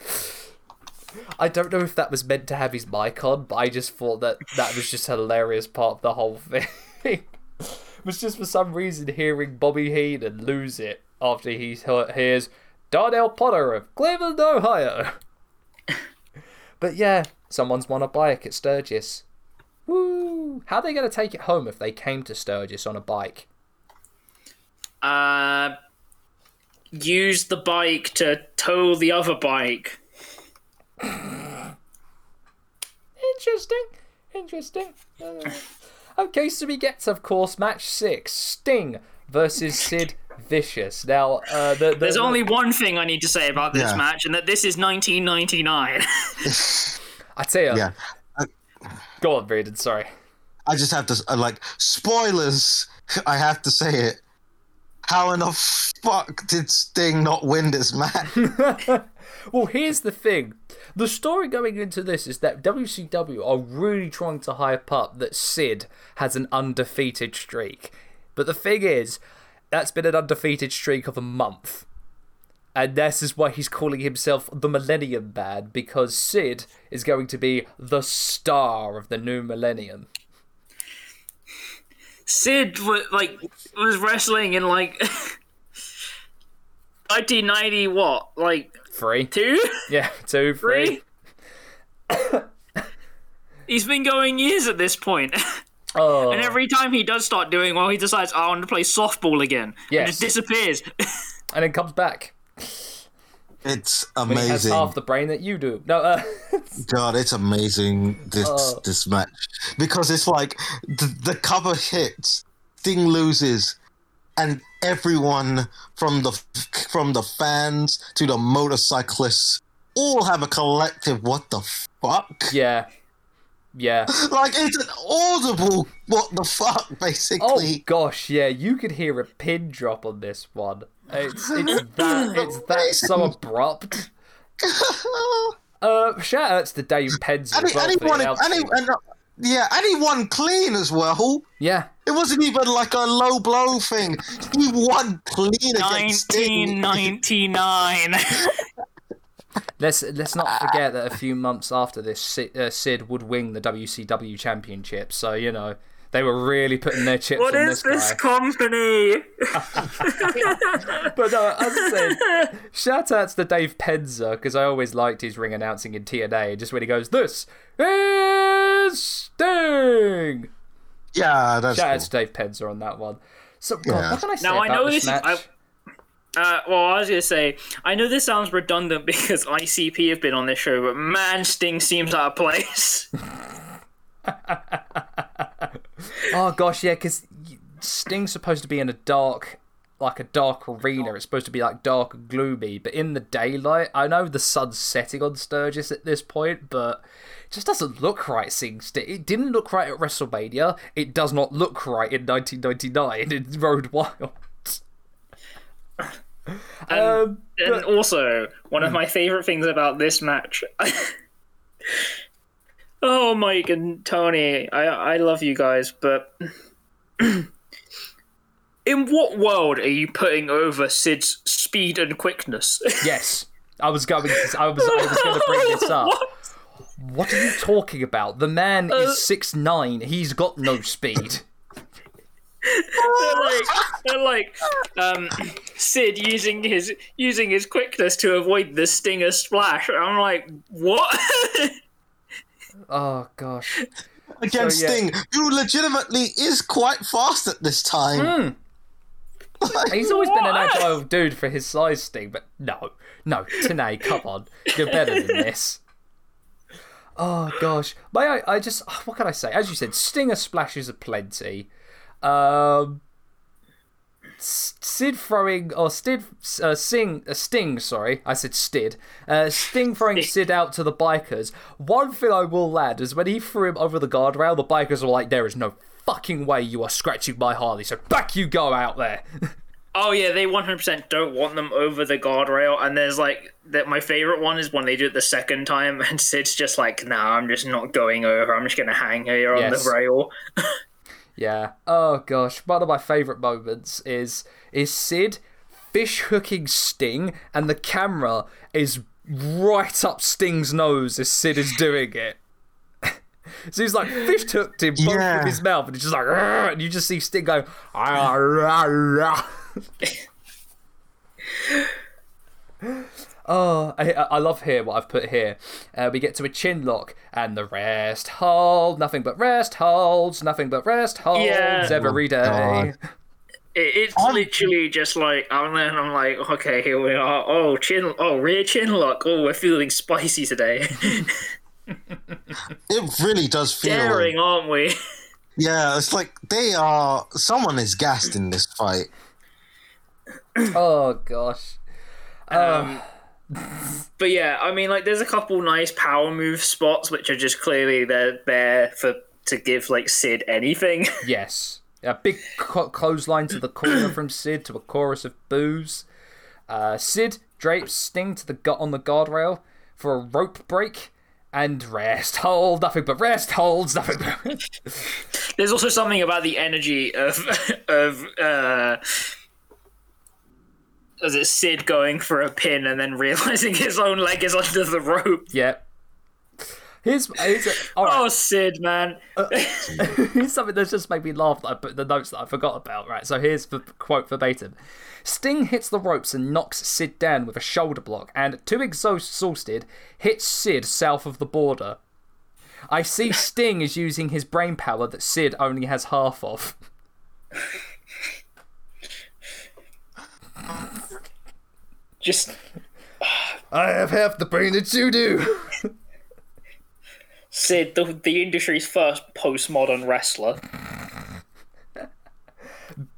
I don't know if that was meant to have his mic on, but I just thought that that was just a hilarious part of the whole thing. it was just for some reason hearing Bobby Heenan lose it after he- hears Darnell Potter of Cleveland, Ohio. But yeah, someone's won a bike at Sturgis. Woo! How are they going to take it home if they came to Sturgis on a bike? Uh, use the bike to tow the other bike. Interesting. Interesting. Uh, okay, so we get, of course, match six Sting versus Sid vicious. Now, uh, the, the, There's the- only one thing I need to say about this Yeah. match, and that this is 1999. I tell you, Yeah. go on, Braden. Sorry. I just have to uh, like spoilers. I have to say it. How in the fuck did Sting not win this match? Well, here's the thing. The story going into this is that WCW are really trying to hype up that Sid has an undefeated streak. But the thing is, that's been an undefeated streak of a month. And this is why he's calling himself the Millennium Man, because Sid is going to be the star of the new millennium. Sid was like was wrestling in like 1990 what like Three. two Yeah, two, three. three. He's been going years at this point. Oh, And every time he does start doing well, he decides, oh, I want to play softball again. Yes. And just disappears. and then comes back. It's amazing. He has amazing. half the brain that you do. No, uh, God, it's amazing this Oh. this match because it's like the, the cover hits, Sting loses, and everyone from the from the fans to the motorcyclists all have a collective what the fuck? yeah. Yeah. Like it's an audible what the fuck basically. Oh gosh, yeah, you could hear a pin drop on this one. It's it's that it's that so abrupt. Uh, shout outs to Dave Penzer and, as he, well and, he for the won it, and, he, uh, yeah, and he won clean as well. Yeah, It wasn't even like a low blow thing. He won clean against Sting. 1999. Let's let's not forget that a few months after this, Sid, uh, Sid would win the WCW championship. So you know they were really putting their chips what on is this this guy. company? But no, as I said, shout outs to Dave Penzer because I always liked his ring announcing in TNA. Just when he goes, "This is Sting." Yeah, that's Shout cool. out to Dave Penzer on that one. So, God, Yeah. what can I say Now, I about know this this is- match? Uh, well, I was gonna say, I know this sounds redundant because ICP have been on this show, but man, Sting seems out of place. Oh gosh, yeah, because Sting's supposed to be in a dark, like a dark arena. It's supposed to be like dark gloomy, but in the daylight, I know the sun's setting on Sturgis at this point, but it just doesn't look right. Seeing Sting, it didn't look right at WrestleMania. It does not look right in 1999 in Road Wild. Um, and also, one of my favorite things about this match. oh, Mike and Tony, I I love you guys, but in what world are you putting over Sid's speed and quickness? yes, I was going. To, I was. I was going to bring this up. What? What are you talking about? The man is six nine. He's got no speed. They're like, they're like um, Sid using his using his quickness to avoid the stinger splash. I'm like, what? Oh gosh. against So, yeah. Sting, who legitimately is quite fast at this time. He's always been an agile dude for his size, Sting, but no, no, Tenay, come on, you're better than this. Oh gosh, may I? I just what can I say? As you said, Stinger splashes aplenty. Um, Sid throwing or Stid uh, Sing uh, Sting, sorry, I said Stid. Uh, Sting throwing Sid out to the bikers. One thing I will add is when he threw him over the guardrail, the bikers were like, "There is no fucking way you are scratching my Harley, so back you go out there." oh yeah, they 100% don't want them over the guardrail. And there's like that. My favorite one is when they do it the second time, and Sid's just like, "Nah, I'm just not going over. I'm just gonna hang here on the rail." Yeah. Oh gosh, one of my favourite moments is is Sid fish hooking Sting, and the camera is right up Sting's nose as Sid is doing it. so he's like fish hooked in both Yeah. of his mouth, and he's just like, and you just see Sting go. "Ah, rah, rah." Oh, I, I love here what I've put here. Uh, we get to a chin lock, and the rest hold, nothing but rest holds, nothing but rest holds Yeah. every day. God. It, it's literally just like, and then I'm like, okay, here we are. Oh, chin, oh, rear chin lock. Oh, we're feeling spicy today. It really does feel. Daring, aren't we? Yeah, it's like they are. Someone is gassed in this fight. oh gosh. Um, but yeah, I mean, like, there's a couple nice power move spots which are just clearly they're there for to give like Sid anything. Yes. A big co- clothesline to the corner from Sid to a chorus of boos. Uh, Sid drapes Sting to the gut on the guardrail for a rope break and rest hold. Nothing but rest holds. Nothing but. there's also something about the energy of of uh is it Sid going for a pin and then realizing his own leg is under the rope? yeah. Here's, here's a, all right. Oh, Sid, man. Uh, here's something that's just made me laugh that I put the notes that I forgot about. Right, so here's the quote verbatim Sting hits the ropes and knocks Sid down with a shoulder block, and too exhausted, hits Sid south of the border. I see Sting is using his brain power that Sid only has half of. Just I have half the brain that you do. Sid, the, the industry's first postmodern wrestler.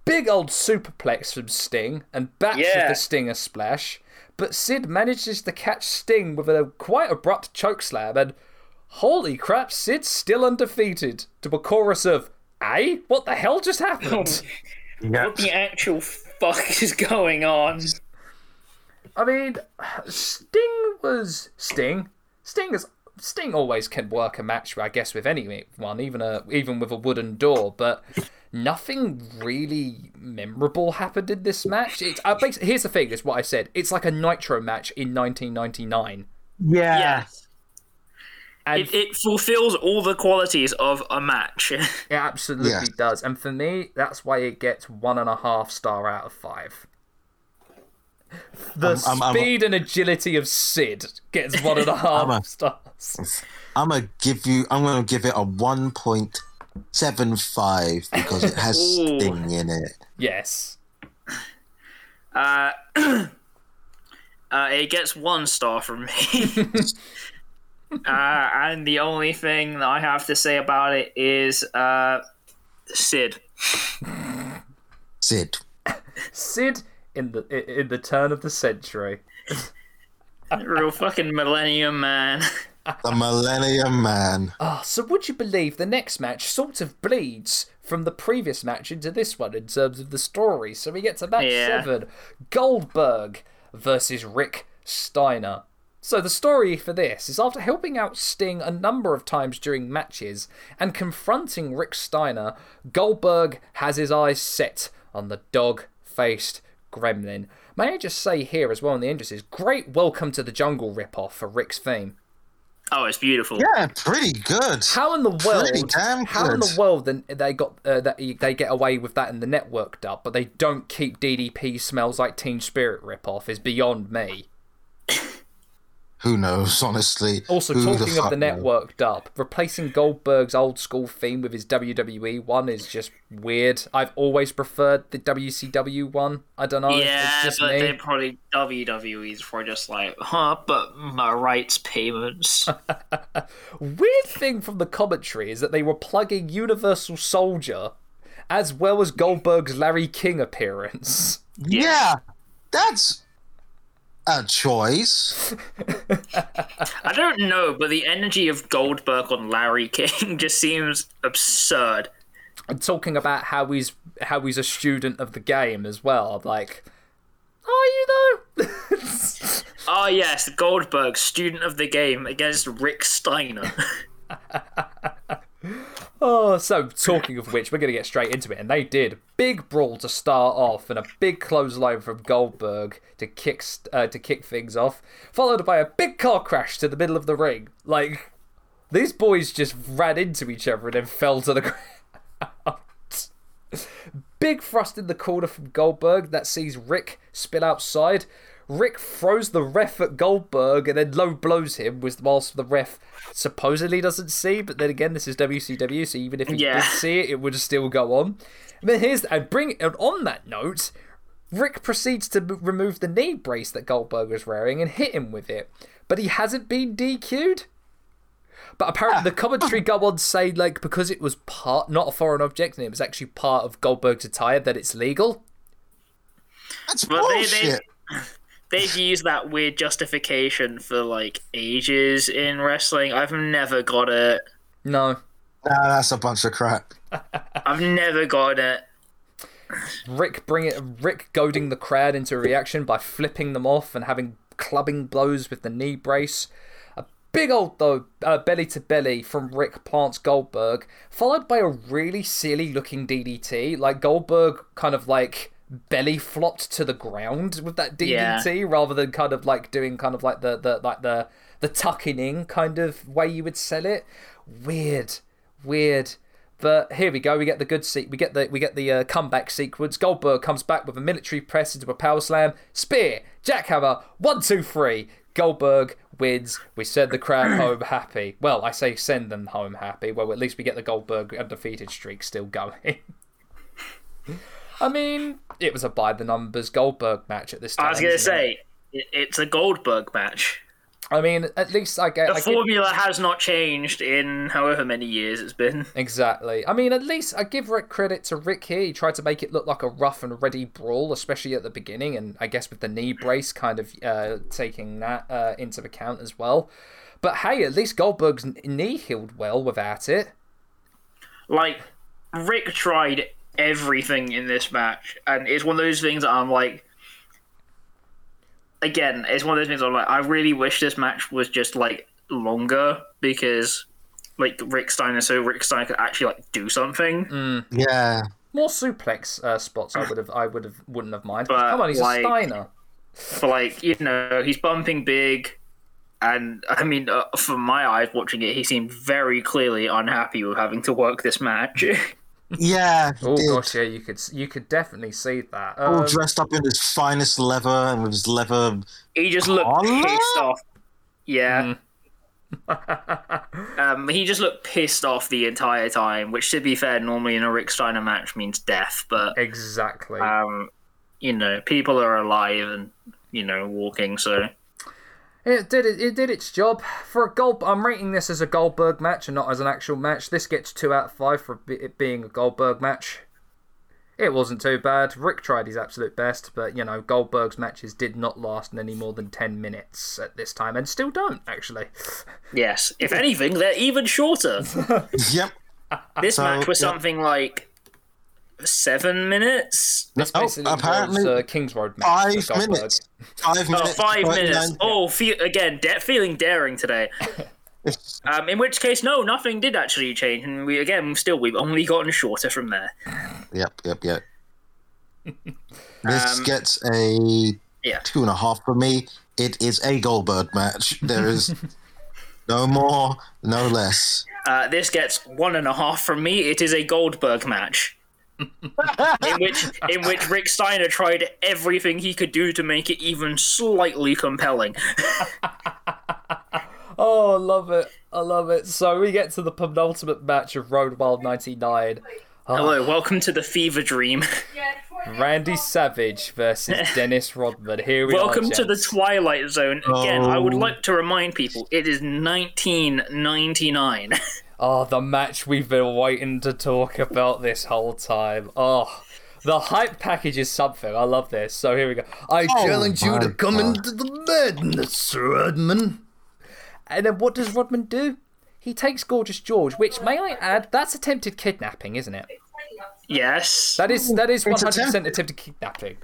Big old superplex from Sting and backs with Yeah. the Stinger splash, but Sid manages to catch Sting with a quite abrupt chokeslam and holy crap, Sid's still undefeated to a chorus of "Eh? What the hell just happened?" Yeah. What the actual fuck is going on? I mean, Sting was Sting. Sting is Sting always can work a match, I guess, with anyone, even a even with a wooden door. But nothing really memorable happened in this match. It's uh, basically, here's the thing: is what I said. It's like a Nitro match in 1999, Yeah. Yes. and It, it fulfills all the qualities of a match. it absolutely Yeah. does. And for me, that's why it gets one and a half star out of five. The I'm- I'm- speed and agility of Sid gets one and a half a- stars. I'm gonna give you. I'm gonna give it a one point seven five because it has Ooh. Sting in it. Yes. Uh, uh, it gets one star from me. uh, and the only thing that I have to say about it is uh, Sid. Sid. Sid in the in the turn of the century. Real fucking millennium man. The Millennium Man. Ah, so would you believe the next match sort of bleeds from the previous match into this one in terms of the story? So we get to match Yeah. seven: Goldberg versus Rick Steiner. So the story for this is after helping out Sting a number of times during matches and confronting Rick Steiner, Goldberg has his eyes set on the dog-faced gremlin. May I just say here as well in the entrances, great welcome to the jungle ripoff for Rick's theme. Oh, it's beautiful. Yeah, pretty good. How in the world? Pretty damn How in the world then they got uh, that they get away with that in the network dub, but they don't keep DDP smells like Teen Spirit ripoff is beyond me. Who knows? Honestly. Also, Who talking of fuck the knows? network dub, replacing Goldberg's old school theme with his WWE one is just weird. I've always preferred the WCW one. I don't know. Yeah, it's just but me. they probably WWE's for just like, huh? But my rights payments. Weird thing from the commentary is that they were plugging Universal Soldier as well as Goldberg's Larry King appearance. Yeah, that's a choice. I don't know, but the energy of Goldberg on Larry King just seems absurd. and talking about how he's how he's a student of the game as well. Like, are you though? Oh yes, Goldberg, student of the game against Rick Steiner. Oh, so talking of which, we're gonna get straight into it, and they did big brawl to start off, and a big clothesline from Goldberg to kick uh, to kick things off, followed by a big car crash to the middle of the ring. Like these boys just ran into each other and then fell to the ground. Big thrust in the corner from Goldberg that sees Rick spill outside. Rick throws the ref at Goldberg and then low blows him with whilst the ref supposedly doesn't see, but then again this is WCW, so even if he Yeah. did see it, it would still go on. And then here's and bring and on that note, Rick proceeds to m- remove the knee brace that Goldberg was wearing and hit him with it, but he hasn't been DQ'd. But apparently, the commentary go on to say like because it was part not a foreign object and it was actually part of Goldberg's attire that it's legal. That's But they- they- bullshit. They've used that weird justification for like ages in wrestling. I've never got it. No, Nah, that's a bunch of crap. I've never got it. Rick bring it. Rick goading the crowd into a reaction by flipping them off and having clubbing blows with the knee brace. A big old though uh, belly to belly from Rick plants Goldberg, followed by a really silly looking DDT. Like Goldberg kind of like belly flopped to the ground with that DDT rather than kind of like doing kind of like the the like the the tucking in kind of way you would sell it. Weird, weird. But here we go. We get the good se- We get the we get the uh, comeback sequence. Goldberg comes back with a military press into a power slam, spear, jackhammer, one, two, three. Goldberg wins. We send the crowd home happy. Well, I say send them home happy. Well, at least we get the Goldberg undefeated streak still going. I mean, it was a by the numbers Goldberg match at this time. I was gonna say it, it's a Goldberg match. I mean, at least I get. The I formula has not changed in however many years it's been. Exactly. I mean, at least I give Rick credit to Rick here. He tried to make it look like a rough and ready brawl, especially at the beginning, and I guess with the knee brace kind of uh, taking that uh, into account as well. But hey, at least Goldberg's knee healed well without it. Like Rick tried everything in this match, and it's one of those things that I'm like. Again, it's one of those things I'm like. I really wish this match was just like longer because, like Rick Steiner, so Rick Steiner could actually like do something. Yeah. More suplex uh, spots, I would have, I would have, wouldn't have minded. But, Come on, he's like- a Steiner. But like you know, he's bumping big, and I mean, uh, from my eyes watching it, he seemed very clearly unhappy with having to work this match. Yeah. Oh did. gosh, yeah, you could, you could definitely see that. All Um, dressed up in his finest leather and with his leather. he just looked Collar? pissed off. Yeah. um, he just looked pissed off the entire time, which, to be fair, normally in a Rick Steiner match means death. But exactly. um, you know, people are alive and you know walking, so It did it. It did its job for a Gold. I'm rating this as a Goldberg match and not as an actual match. This gets two out of five for it being a Goldberg match. It wasn't too bad. Rick tried his absolute best, but you know Goldberg's matches did not last any more than ten minutes at this time, and still don't actually. yes. If anything, they're even shorter. Yep. This So, match was yeah. something like seven minutes. This Oh, basically apparently was uh, King's Road match. five minutes. Five Oh, minutes. five minutes. Oh, fe- again, da- feeling daring today. Um, in which case, no, nothing did actually change, and we again still we've only gotten shorter from there. Yep, yep, yep. This Um, gets a Yeah. two and a half for me. It is a Goldberg match. There is no more, no less. Uh, this gets one and a half from me. It is a Goldberg match. In which in which Rick Steiner tried everything he could do to make it even slightly compelling. Oh, I love it. I love it. So we get to the penultimate match of Road Wild 99. Ah. Hello, welcome to the fever dream. Randy Savage versus Dennis Rodman. Here we welcome are. to the. Twilight Zone. Again, I would Oh. like to remind people it is 1999. Oh, the match we've been waiting to talk about this whole time. Oh, the hype package is something. I love this. So here we go. I Oh challenge you to come God. into the madness, Rodman. And then what does Rodman do? He takes Gorgeous George, which, may I add, that's attempted kidnapping, isn't it? yes. That is that is 100% attempt- attempted kidnapping.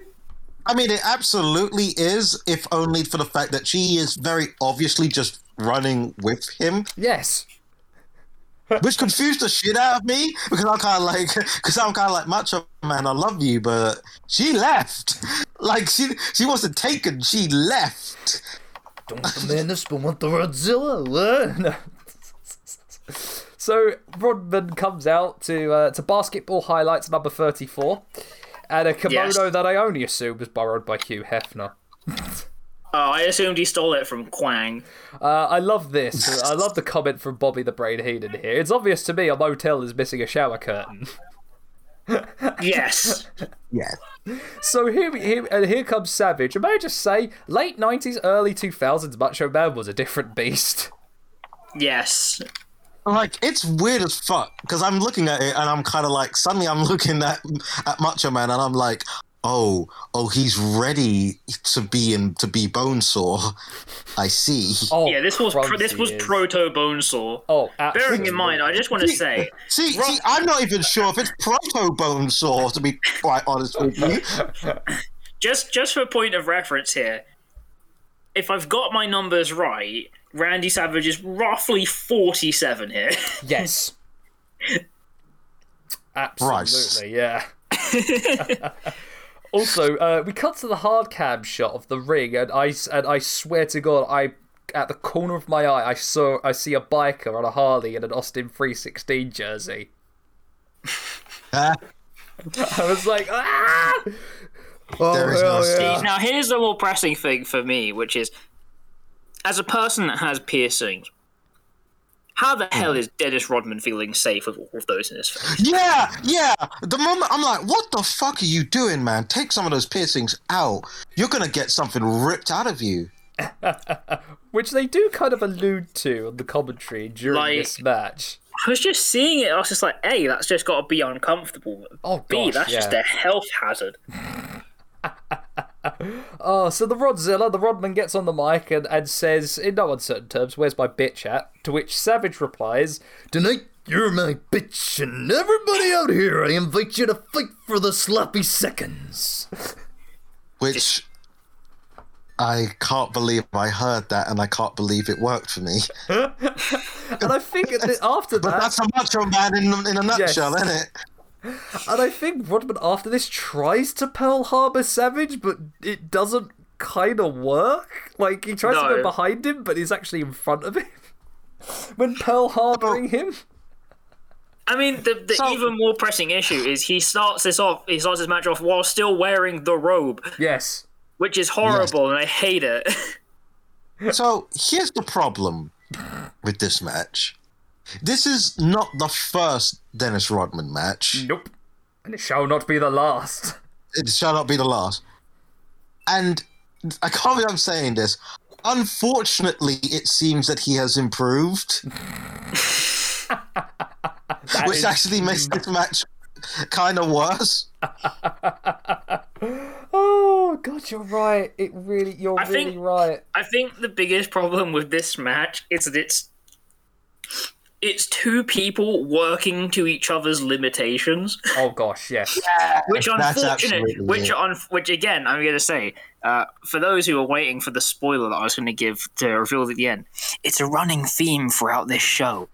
I mean, it absolutely is, if only for the fact that she is very obviously just running with him, Yes. Which confused the shit out of me because I'm kind of like, because I'm kind of like Macho Man, I love you, but she left. Like she she wasn't taken, she left. Don't come in the menace, but want the Godzilla. what? So Rodman comes out to uh, to basketball highlights number thirty four, and a kimono Yes. that I only assume was borrowed by Hugh Hefner. Oh, I assumed he stole it from Quang. Uh, I love this. I love the comment from Bobby the Brain Heenan here. It's obvious to me a motel is missing a shower curtain. Yes. yes. So here, here, and here comes Savage. And may I just say, late nineties, early two thousands, Macho Man was a different beast. Yes. Like it's weird as fuck because I'm looking at it and I'm kind of like suddenly I'm looking at at Macho Man and I'm like, Oh, oh, he's ready to be in to be Bonesaw. I see. Oh, Yeah, this was pr- crumbs this was is. proto Bonesaw. Oh, Bearing in mind, I just want to say, See, see, I'm not even sure if it's proto Bonesaw. To be quite honest with you. just just for point of reference here, if I've got my numbers right, Randy Savage is roughly forty-seven here. Yes. Absolutely, yeah. also, uh, we cut to the hard cam shot of the ring, and I s- and I swear to God, I at the corner of my eye, I saw I see a biker on a Harley in an Austin 316 jersey. I was like, ah! Oh, There is no hell yeah. now, here's the more pressing thing for me, which is, as a person that has piercings, how the hell is Dennis Rodman feeling safe with all of those in his face? yeah, yeah. The moment I'm like, what the fuck are you doing, man? Take some of those piercings out. You're gonna get something ripped out of you. Which they do kind of allude to on the commentary during Like- this match. I was just seeing it. I was just like, "A, that's just got to be uncomfortable." Oh, B, gosh, that's just a health hazard. Oh, so the Rodzilla, the Rodman gets on the mic and, and says, in no uncertain terms, where's my bitch at? To which Savage replies, Tonight you're my bitch, and everybody out here, I invite you to fight for the sloppy seconds. Which I can't believe I heard that, and I can't believe it worked for me. And I think that after But that's a macho man in, in a nutshell, Yes. isn't it? And I think Rodman after this tries to Pearl Harbor Savage, but it doesn't kind of work. Like, he tries to No. go behind him, but he's actually in front of him. when Pearl Harboring him. I mean, the, the So- even more pressing issue is he starts this off. He starts his match off while still wearing the robe, Yes. which is horrible, and I hate it. So here's the problem with this match. This is not the first Dennis Rodman match. Nope. And it shall not be the last. It shall not be the last. And I can't believe I'm saying this. Unfortunately, it seems that he has improved, which actually makes this match kind of worse. Oh god, you're right. It really, you're I really think- right. I think the biggest problem with this match is that it's it's two people working to each other's limitations, Oh gosh, yes. which That's unfortunate, which it. un, which again, I'm going to say, uh, for those who are waiting for the spoiler that I was going to give to reveal at the end, it's a running theme throughout this show.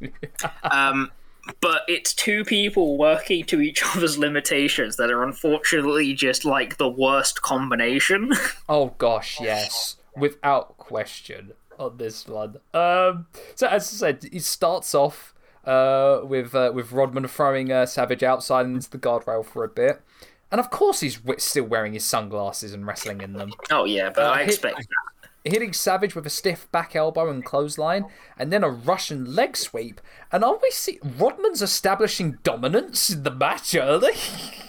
um, but it's two people working to each other's limitations that are unfortunately just like the worst combination. Oh gosh, yes. Without question on this one. Um, so as I said, it starts off uh, with uh, with Rodman throwing uh, Savage outside into the guardrail for a bit, and of course he's w- still wearing his sunglasses and wrestling in them. oh yeah, but I hit- expect that. hitting Savage with a stiff back elbow and clothesline, and then a Russian leg sweep. And are we see Rodman's establishing dominance in the match early?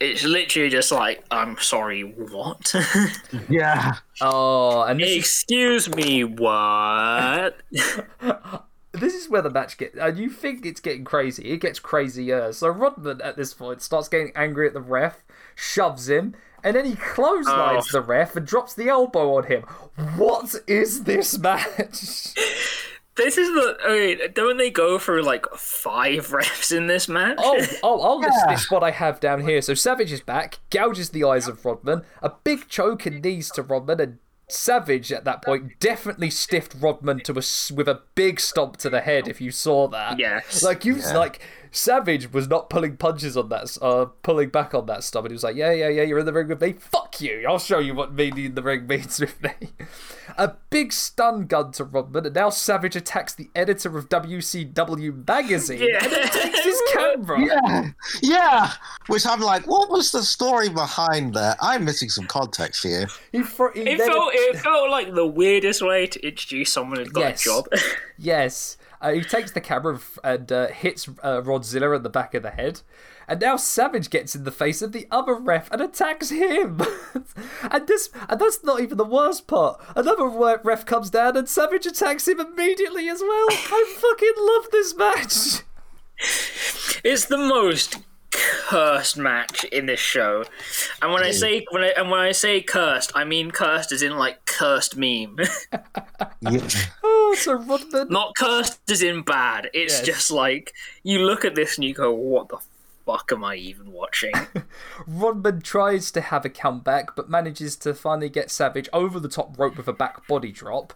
It's literally just like, I'm sorry, what? Yeah. Oh, and this is, Excuse me, what? this is where the match gets. And uh, you think it's getting crazy? It gets crazier. So Rodman at this point starts getting angry at the ref, shoves him, and then he clotheslines Oh. the ref and drops the elbow on him. What is this match? This is the. I mean, don't they go through like five refs in this match? Oh, oh, I'll list this what I have down here. So Savage is back, gouges the eyes of Rodman, a big choke and knees to Rodman, and Savage at that point definitely stiffed Rodman to a s- with a big stomp to the head. If you saw that, Yes. like you like Savage was not pulling punches on that, uh, pulling back on that stuff, and he was like, "Yeah, yeah, yeah, you're in the ring with me. Fuck you! I'll show you what being in the ring means with me." A big stun gun to Rodman, and now Savage attacks the editor of WCW magazine Yeah. and then takes his camera. Yeah. Yeah. Which I'm like, what was the story behind that? I'm missing some context here. He, fr- he It felt it felt like the weirdest way to introduce someone who's got Yes. a job. Yes. Uh, he takes the camera and uh, hits uh, Rodzilla in the back of the head. And now Savage gets in the face of the other ref and attacks him. and this and that's not even the worst part. Another ref comes down and Savage attacks him immediately as well. I fucking love this match. it's the most cursed match in this show, and when I say when I, and when I say cursed, I mean cursed as in like cursed meme, Yeah. Oh, so Rodman. not cursed as in bad. It's Yes. just like you look at this and you go, "What the fuck am I even watching?" Rodman tries to have a comeback, but manages to finally get Savage over the top rope with a back body drop.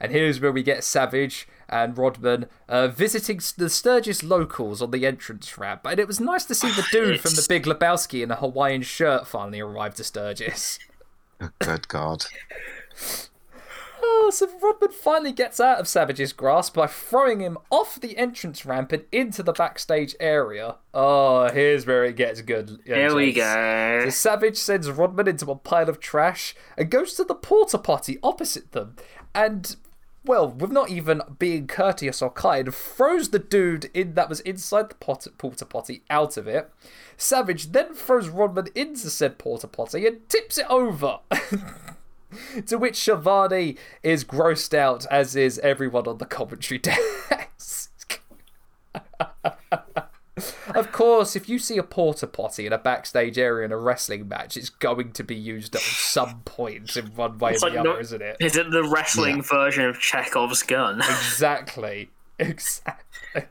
And here's where we get Savage and Rodman uh, visiting the Sturgis locals on the entrance ramp. And it was nice to see the dude from the Big Lebowski in a Hawaiian shirt finally arrive to Sturgis. Good God. Oh, so Rodman finally gets out of Savage's grasp by throwing him off the entrance ramp and into the backstage area. Oh, here's where it gets good. Here we go. The Savage sends Rodman into a pile of trash and goes to the porta potty opposite them. And, well, with not even being courteous or kind, throws the dude in that was inside the pot- porta potty out of it. Savage then throws Rodman into said porta potty and tips it over. to which Schiavone is grossed out, as is everyone on the commentary desk. Of course, if you see a porta potty in a backstage area in a wrestling match, it's going to be used at some point in one way or It's the other, no- isn't it? Is it the wrestling Yeah. version of Chekhov's gun? Exactly. Exactly.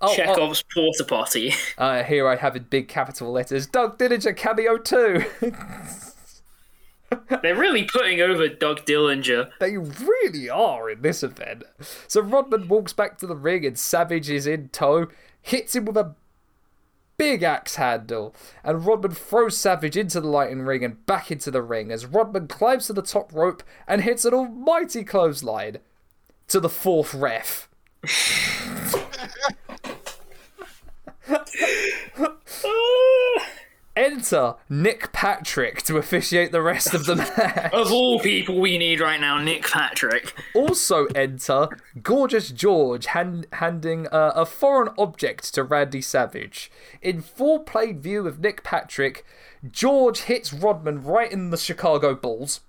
Oh, oh, Chekhov's porta potty. uh, here I have in big capital letters Doug Dillinger cameo too. They're really putting over Doug Dillinger. They really are in this event. So Rodman walks back to the ring and Savage is in tow, hits him with a big axe handle, and Rodman throws Savage into the lighting ring and back into the ring as Rodman climbs to the top rope and hits an almighty clothesline to the fourth ref. Enter Nick Patrick to officiate the rest of the match. Of all people we need right now, Nick Patrick. Also enter Gorgeous George hand, handing uh, a foreign object to Randy Savage. In full play view of Nick Patrick, George hits Rodman right in the Chicago Bulls.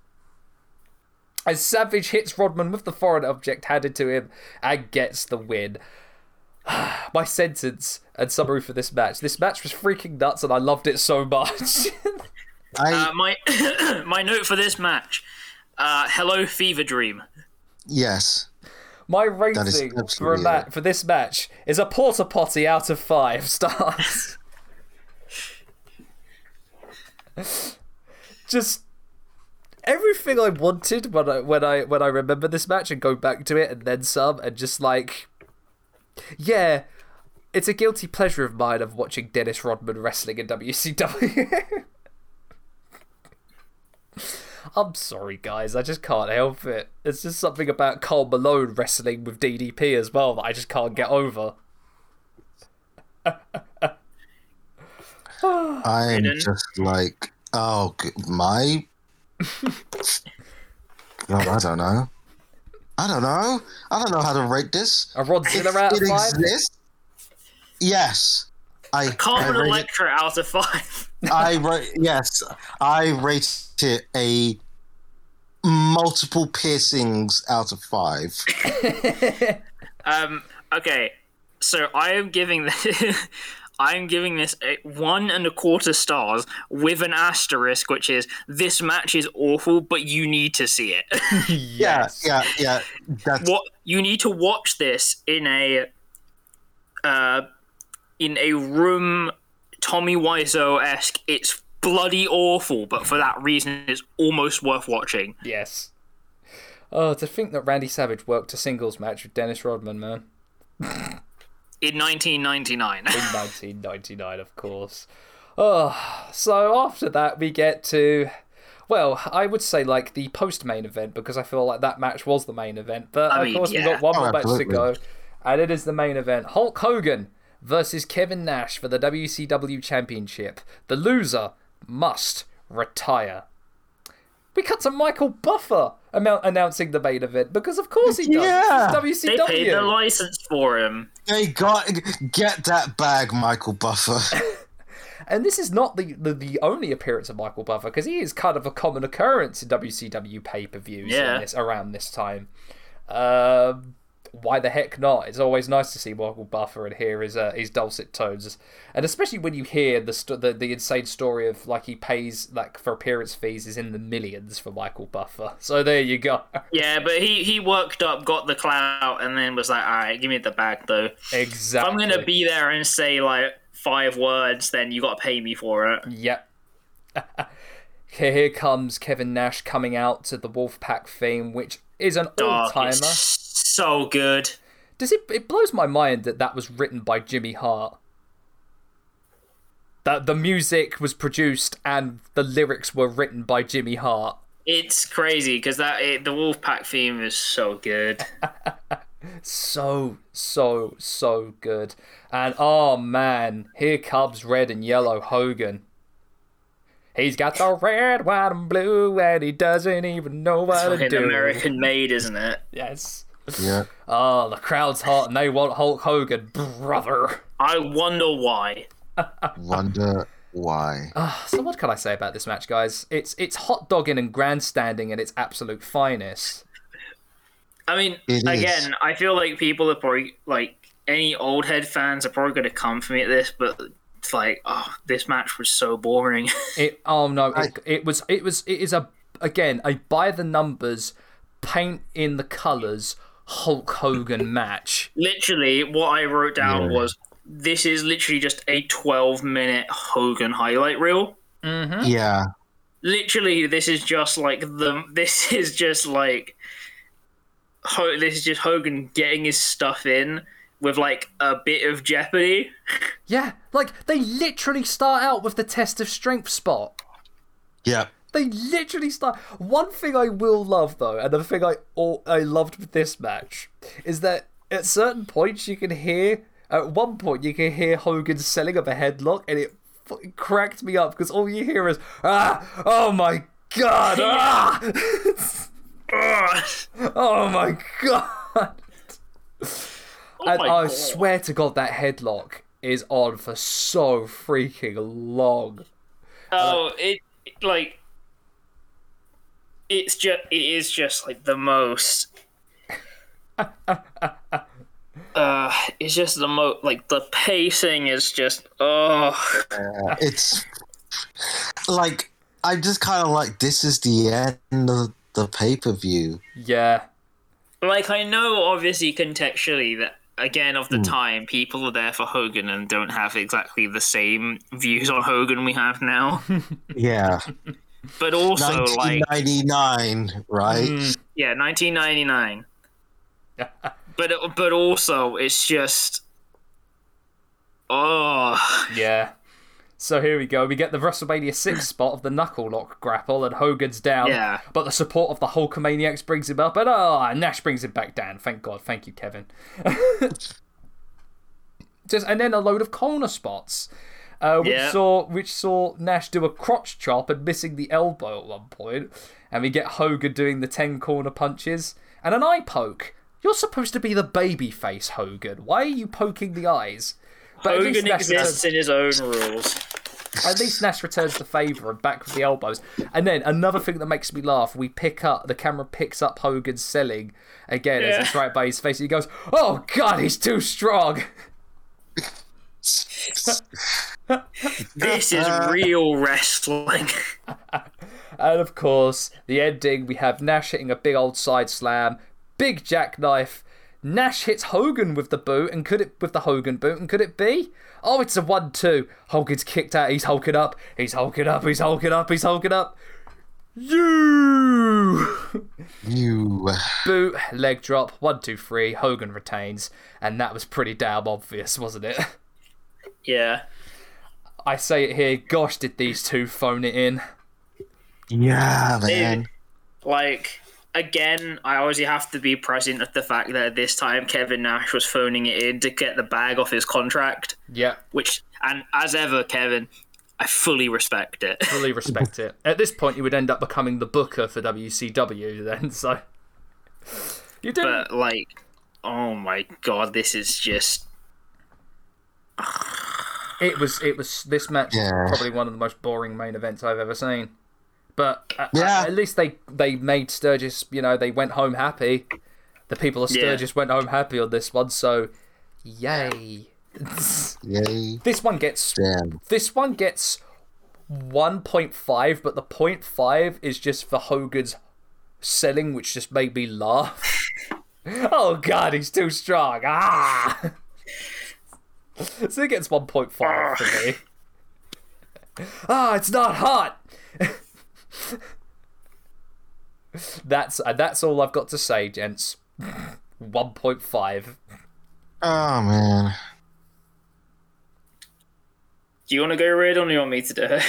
As Savage hits Rodman with the foreign object handed to him and gets the win. My sentence and summary for this match. This match was freaking nuts and I loved it so much. I Uh, my my note for this match. Uh, hello, Fever Dream. yes. My rating for a ma- for this match is a porta potty out of five stars. Just everything I wanted when I when I when I remember this match and go back to it and then some and just like yeah, it's a guilty pleasure of mine of watching Dennis Rodman wrestling in WCW. I'm sorry, guys. I just can't help it. It's just something about Karl Malone wrestling with DDP as well that I just can't get over. I'm just like, oh, my. God, I don't know. I don't know. I don't know how to rate this. A Rod Zilla out of it five? exists. Yes. I, I Carmen rate it- out of five. I rate yes, I rate it a multiple piercings out of five. Um. Okay. So I am giving this. I am giving this a one and a quarter stars with an asterisk, which is this match is awful, but you need to see it. yes. Yeah, yeah, yeah. That's what you need to watch this in a uh in a room Tommy Wiseau esque. It's bloody awful, but for that reason, it's almost worth watching. Yes. Oh, to think that Randy Savage worked a singles match with Dennis Rodman, man. In 1999. In 1999, of course. Oh, so after that, we get to. Well, I would say like the post main event because I feel like that match was the main event. But I of mean, course, we've got one oh, more match to go. And it is the main event Hulk Hogan versus Kevin Nash for the WCW Championship. The loser must retire. We cut to Michael Buffer amou- announcing the main event because, of course, he does. Yeah. This is they paid the license for him. they got get that bag, Michael Buffer. And this is not the, the, the only appearance of Michael Buffer because he is kind of a common occurrence in WCW pay per views Yeah. around this time. Um, why the heck not? It's always nice to see Michael Buffer and hear his uh, his dulcet tones, and especially when you hear the, st- the the insane story of like he pays like for appearance fees is in the millions for Michael Buffer. So there you go. Yeah, but he he worked up, got the clout, and then was like, "All right, give me the bag, though. Exactly. If. I'm gonna be there and say like five words, then you got to pay me for it." Yep. here comes Kevin Nash coming out to the Wolfpack theme, which is an all timer. so good. Does it? It blows my mind that that was written by Jimmy Hart. That the music was produced and the lyrics were written by Jimmy Hart. It's crazy because that it, the Wolfpack theme is so good. So so so good. And oh man, here comes red and yellow Hogan. He's got the red, white, and blue, and he doesn't even know what to Fucking do. American made, isn't it? Yes. Yeah. Oh, the crowd's hot and they want Hulk Hogan, brother. I wonder why. Wonder why. Ah, so what can I say about this match, guys? It's it's hot dogging and grandstanding at its absolute finest. I mean, It is. again, I feel like people are probably like any old head fans are probably going to come for me at this, but it's like, oh, this match was so boring. It oh no, it, it was it was it is a again a by the numbers, paint in the colours Hulk Hogan match. literally, what I wrote down Yeah. was this is literally just a 12 minute Hogan highlight reel. Mm-hmm. Yeah. Literally, this is just like the. This is just like. Ho- this is just Hogan getting his stuff in with like a bit of jeopardy. Yeah, like they literally start out with the test of strength spot. Yeah. They literally start. One thing I will love though, and the thing I all I loved with this match is that at certain points you can hear. At one point you can hear Hogan selling up a headlock, and it fucking cracked me up because all you hear is ah, oh my god, ah, Ugh. oh my god. Oh and I God. swear to God, that headlock is on for so freaking long. Oh, it like it's just it is just like the most. uh, it's just the most like the pacing is just oh It's like I just kind of like this is the end of the pay per view. Yeah, like I know obviously contextually that again of the time people are there for Hogan and don't have exactly the same views on Hogan we have now, Yeah, but also like 1999, right? Mm. Yeah, 1999. but but also it's just oh yeah. So here we go. We get the WrestleMania 6 spot of the knuckle lock grapple, and Hogan's down. Yeah. But the support of the Hulkamaniacs brings him up, and oh, Nash brings him back down. Thank God. Thank you, Kevin. Just and then a load of corner spots. Uh, which Yeah. saw which saw Nash do a crotch chop and missing the elbow at one point, and we get Hogan doing the ten corner punches and an eye poke. You're supposed to be the baby face, Hogan. Why are you poking the eyes? But Hogan exists in his own rules. At least Nash returns the favour and back with the elbows. And then another thing that makes me laugh, we pick up the camera picks up Hogan selling again as it's right by his face. And he goes, "Oh God, he's too strong." This is real wrestling. And of course, the ending we have Nash hitting a big old side slam, big jackknife. Nash hits Hogan with the boot, and could it with the Hogan boot, and could it be? Oh, it's a one-two. Hogan's kicked out. He's hulking up. He's hulking up. He's hulking up. He's hulking up. You. You. Boot, leg drop, one, two, three. Hogan retains, and that was pretty damn obvious, wasn't it? yeah. I say it here. Gosh, did these two phone it in? Yeah, man. Like again, I obviously have to be present at the fact that this time Kevin Nash was phoning it in to get the bag off his contract. Yeah, Which and as ever, Kevin, I fully respect it. fully respect it. At this point, you would end up becoming the booker for WCW then. So you do. but like, oh my god, this is just It was. It was. This match Yeah. is probably one of the most boring main events I've ever seen. But at, Yeah. at least they they made Sturgis. You know, they went home happy. The people of Yeah. Sturgis went home happy on this one, so yay. Yay. This one gets Damn. this one gets 1.5, but the 0.5 is just for Hogan's selling, which just made me laugh. oh god, he's too strong. Ah! so it gets 1.5 for me. Ah, it's not hot. that's uh, that's all I've got to say, gents. 1.5. Oh man. Do you want to go red or do you want me to do it?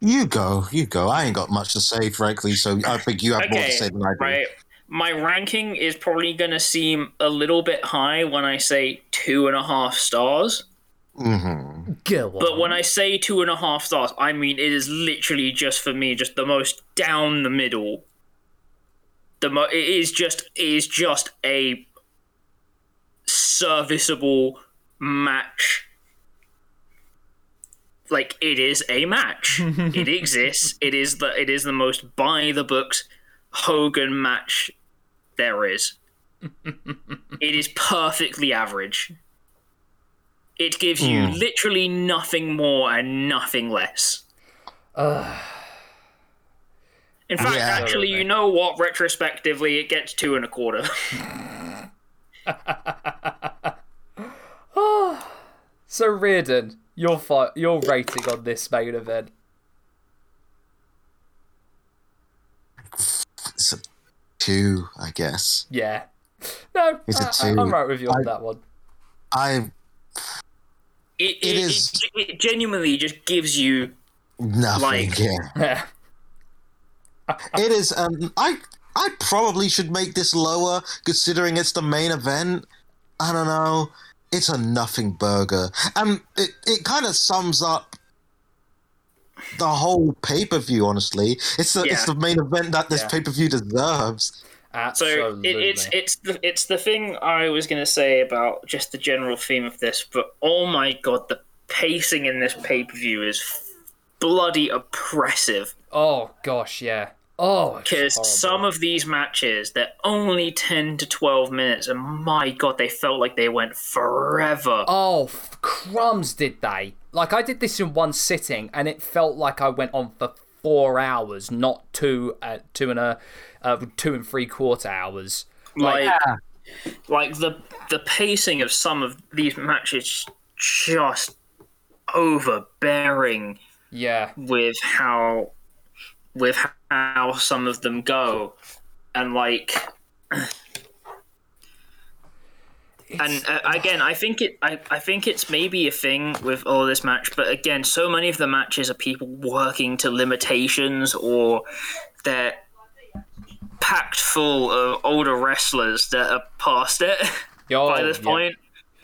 You go, you go. I ain't got much to say, frankly. So I think you have more to say than I do. right. My ranking is probably going to seem a little bit high when I say two and a half stars. Hmm Go on. But when I say two and a half stars, I mean it is literally just for me, just the most down the middle. The mo- it is just it is just a serviceable match. Like it is a match. it exists. It is the it is the most by the books Hogan match there is. it is perfectly average. It gives you Hmm. literally nothing more and nothing less. In fact, Yeah. actually, you know what? Retrospectively, it gets two and a quarter. So Riordan, your fi- your rating on this main event? It's a two, I guess. Yeah. No, It's a I, two. I'm right with you on I- that one. I It, it, It is- It, it genuinely just gives you nothing. Like- yeah. It is. Um, I I probably should make this lower, considering it's the main event. I don't know. It's a nothing burger, and it it kind of sums up the whole pay per view. Honestly, it's the it's the main event that this Yeah. pay per view deserves. So it, it's it's the it's the thing I was gonna say about just the general theme of this, but oh my god, the pacing in this pay per view is bloody oppressive. oh gosh, yeah. Oh, Because some of these matches they're only ten to twelve minutes, and my god, they felt like they went forever. Oh, f- crumbs! Did they? Like I did this in one sitting, and it felt like I went on for four hours, not two, uh, two and a, uh, two and three quarter hours. like like the the pacing of some of these matches just overbearing Yeah, with how with how some of them go and like and uh, again i think it I, I think it's maybe a thing with all this match but again so many of the matches are people working to limitations or they're packed full of older wrestlers that are past it Oh, by this yeah. point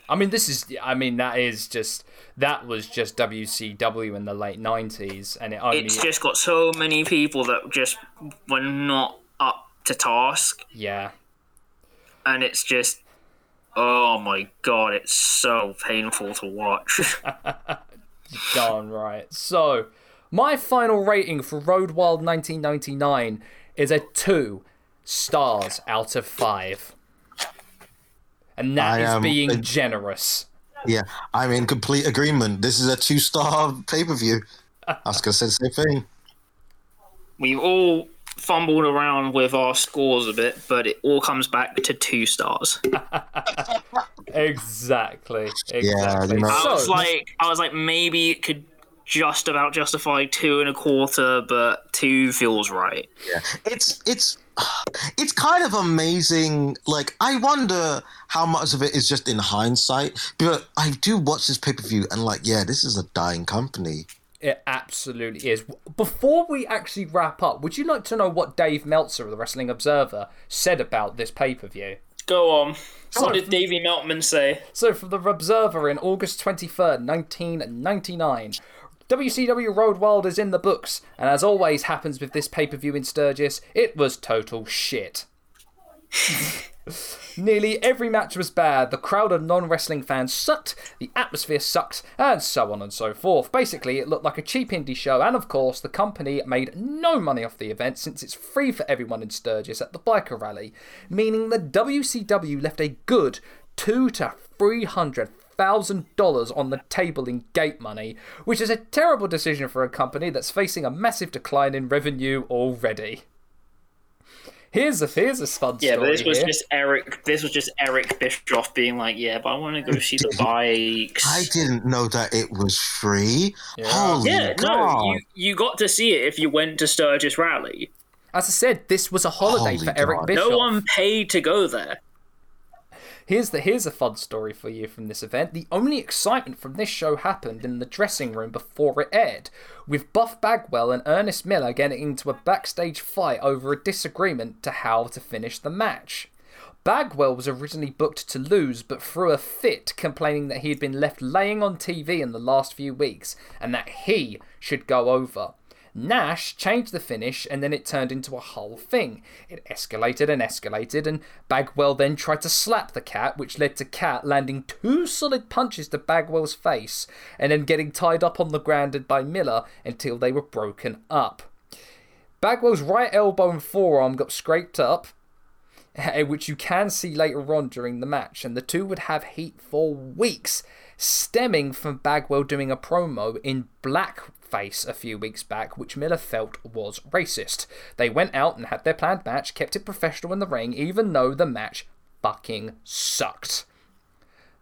I mean, this is. I mean, that is just. That was just WCW in the late '90s, and it only. it's just got so many people that just were not up to task yeah. and it's just oh my god it's so painful to watch Darn right. So, my final rating for Road Wild 1999 is a two stars out of five. And that I, is um, being uh, generous. Yeah, I'm in complete agreement. This is a two star pay per view. I was gonna say the same thing. we've all fumbled around with our scores a bit but it all comes back to two stars Exactly. you Exactly. know- i was like i was like maybe it could just about justify two and a quarter but two feels right Yeah, it's it's it's kind of amazing like i wonder how much of it is just in hindsight but i do watch this pay-per-view and like yeah this is a dying company it absolutely is. Before we actually wrap up, would you like to know what Dave Meltzer of the Wrestling Observer said about this pay per view? go on on. what did davey meltman say So, from the Observer in August 23rd, 1999, WCW Road Wild is in the books, and as always happens with this pay per view in Sturgis, it was total shit. Nearly every match was bad, the crowd of non wrestling fans sucked, the atmosphere sucked, and so on and so forth. Basically, it looked like a cheap indie show, and of course, the company made no money off the event since it's free for everyone in Sturgis at the biker rally, meaning the WCW left a good two to three hundred thousand dollars on the table in gate money, which is a terrible decision for a company that's facing a massive decline in revenue already. Here's a here's a fun Yeah, story but this was here. just Eric. This was just Eric Bischoff being like, "Yeah, but I want to go see the bikes." I didn't know that it was free. Holy yeah, God. no, you you got to see it if you went to Sturgis Rally. As I said, this was a holiday Holy for Eric Bischoff. No one paid to go there. Here's the here's a fun story for you from this event. The only excitement from this show happened in the dressing room before it aired, with Buff Bagwell and Ernest Miller getting into a backstage fight over a disagreement to how to finish the match. Bagwell was originally booked to lose, but threw a fit, complaining that he had been left laying on TV in the last few weeks and that he should go over. Nash changed the finish and then it turned into a whole thing. It escalated and escalated, and Bagwell then tried to slap the cat, which led to Cat landing two solid punches to Bagwell's face and then getting tied up on the ground by Miller until they were broken up. Bagwell's right elbow and forearm got scraped up, eh, which you can see later on during the match, and the two would have heat for weeks, stemming from Bagwell doing a promo in blackface a few weeks back, which Miller felt was racist. They went out and had their planned match, kept it professional in the ring, even though the match fucking sucked.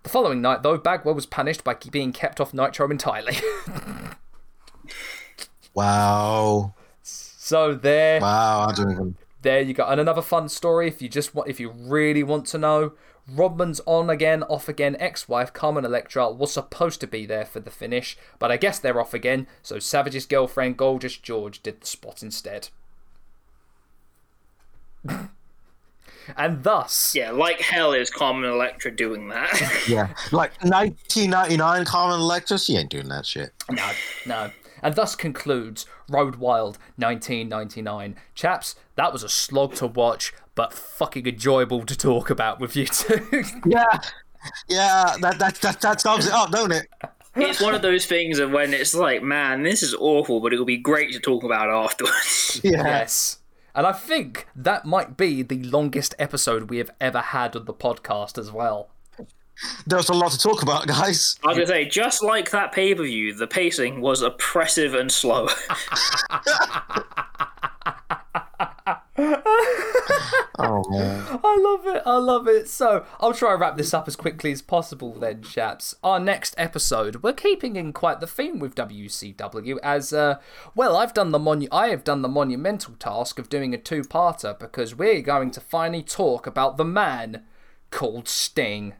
The following night, though, Bagwell was punished by being kept off Nitro entirely. Wow. so there. Wow. I don't even. There you go. And another fun story if you just want if you really want to know. Rodman's on again, off again ex-wife Carmen Electra was supposed to be there for the finish, but I guess they're off again, so Savage's girlfriend Gorgeous George did the spot instead. and thus Yeah, like hell is Carmen Electra doing that. Yeah. Like 1999 Carmen Electra, she ain't doing that shit. No, no. And thus concludes Road Wild 1999. Chaps, that was a slog to watch, but fucking enjoyable to talk about with you two. Yeah. Yeah. That, that, that, that sums it up, don't it? it's one of those things of when it's like, man, this is awful, but it'll be great to talk about afterwards. Yeah. yes. And I think that might be the longest episode we have ever had of the podcast as well. There's a lot to talk about, guys. I was gonna say, just like that pay per view, the pacing was oppressive and slow. Oh, man. I love it. I love it. So I'll try and wrap this up as quickly as possible then, chaps. Our next episode, we're keeping in quite the theme with WCW as, uh, well, I've done the monu- I have done the monumental task of doing a two-parter because we're going to finally talk about the man called Sting.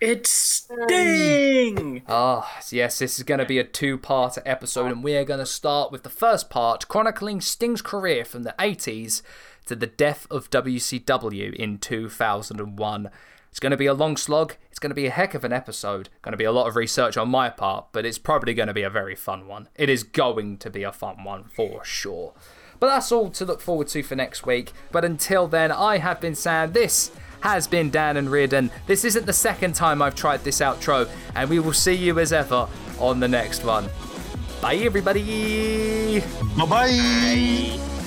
It's Sting. Ah, yes, this is going to be a two part episode, and we are going to start with the first part chronicling Sting's career from the 80s to the death of WCW in 2001. It's going to be a long slog. It's going to be a heck of an episode. Going to be a lot of research on my part, but it's probably going to be a very fun one. It is going to be a fun one for sure. But that's all to look forward to for next week. But until then, I have been Sam. This has been Dan and Riordan. This isn't the second time I've tried this outro, and we will see you as ever on the next one. Bye, everybody. Bye bye.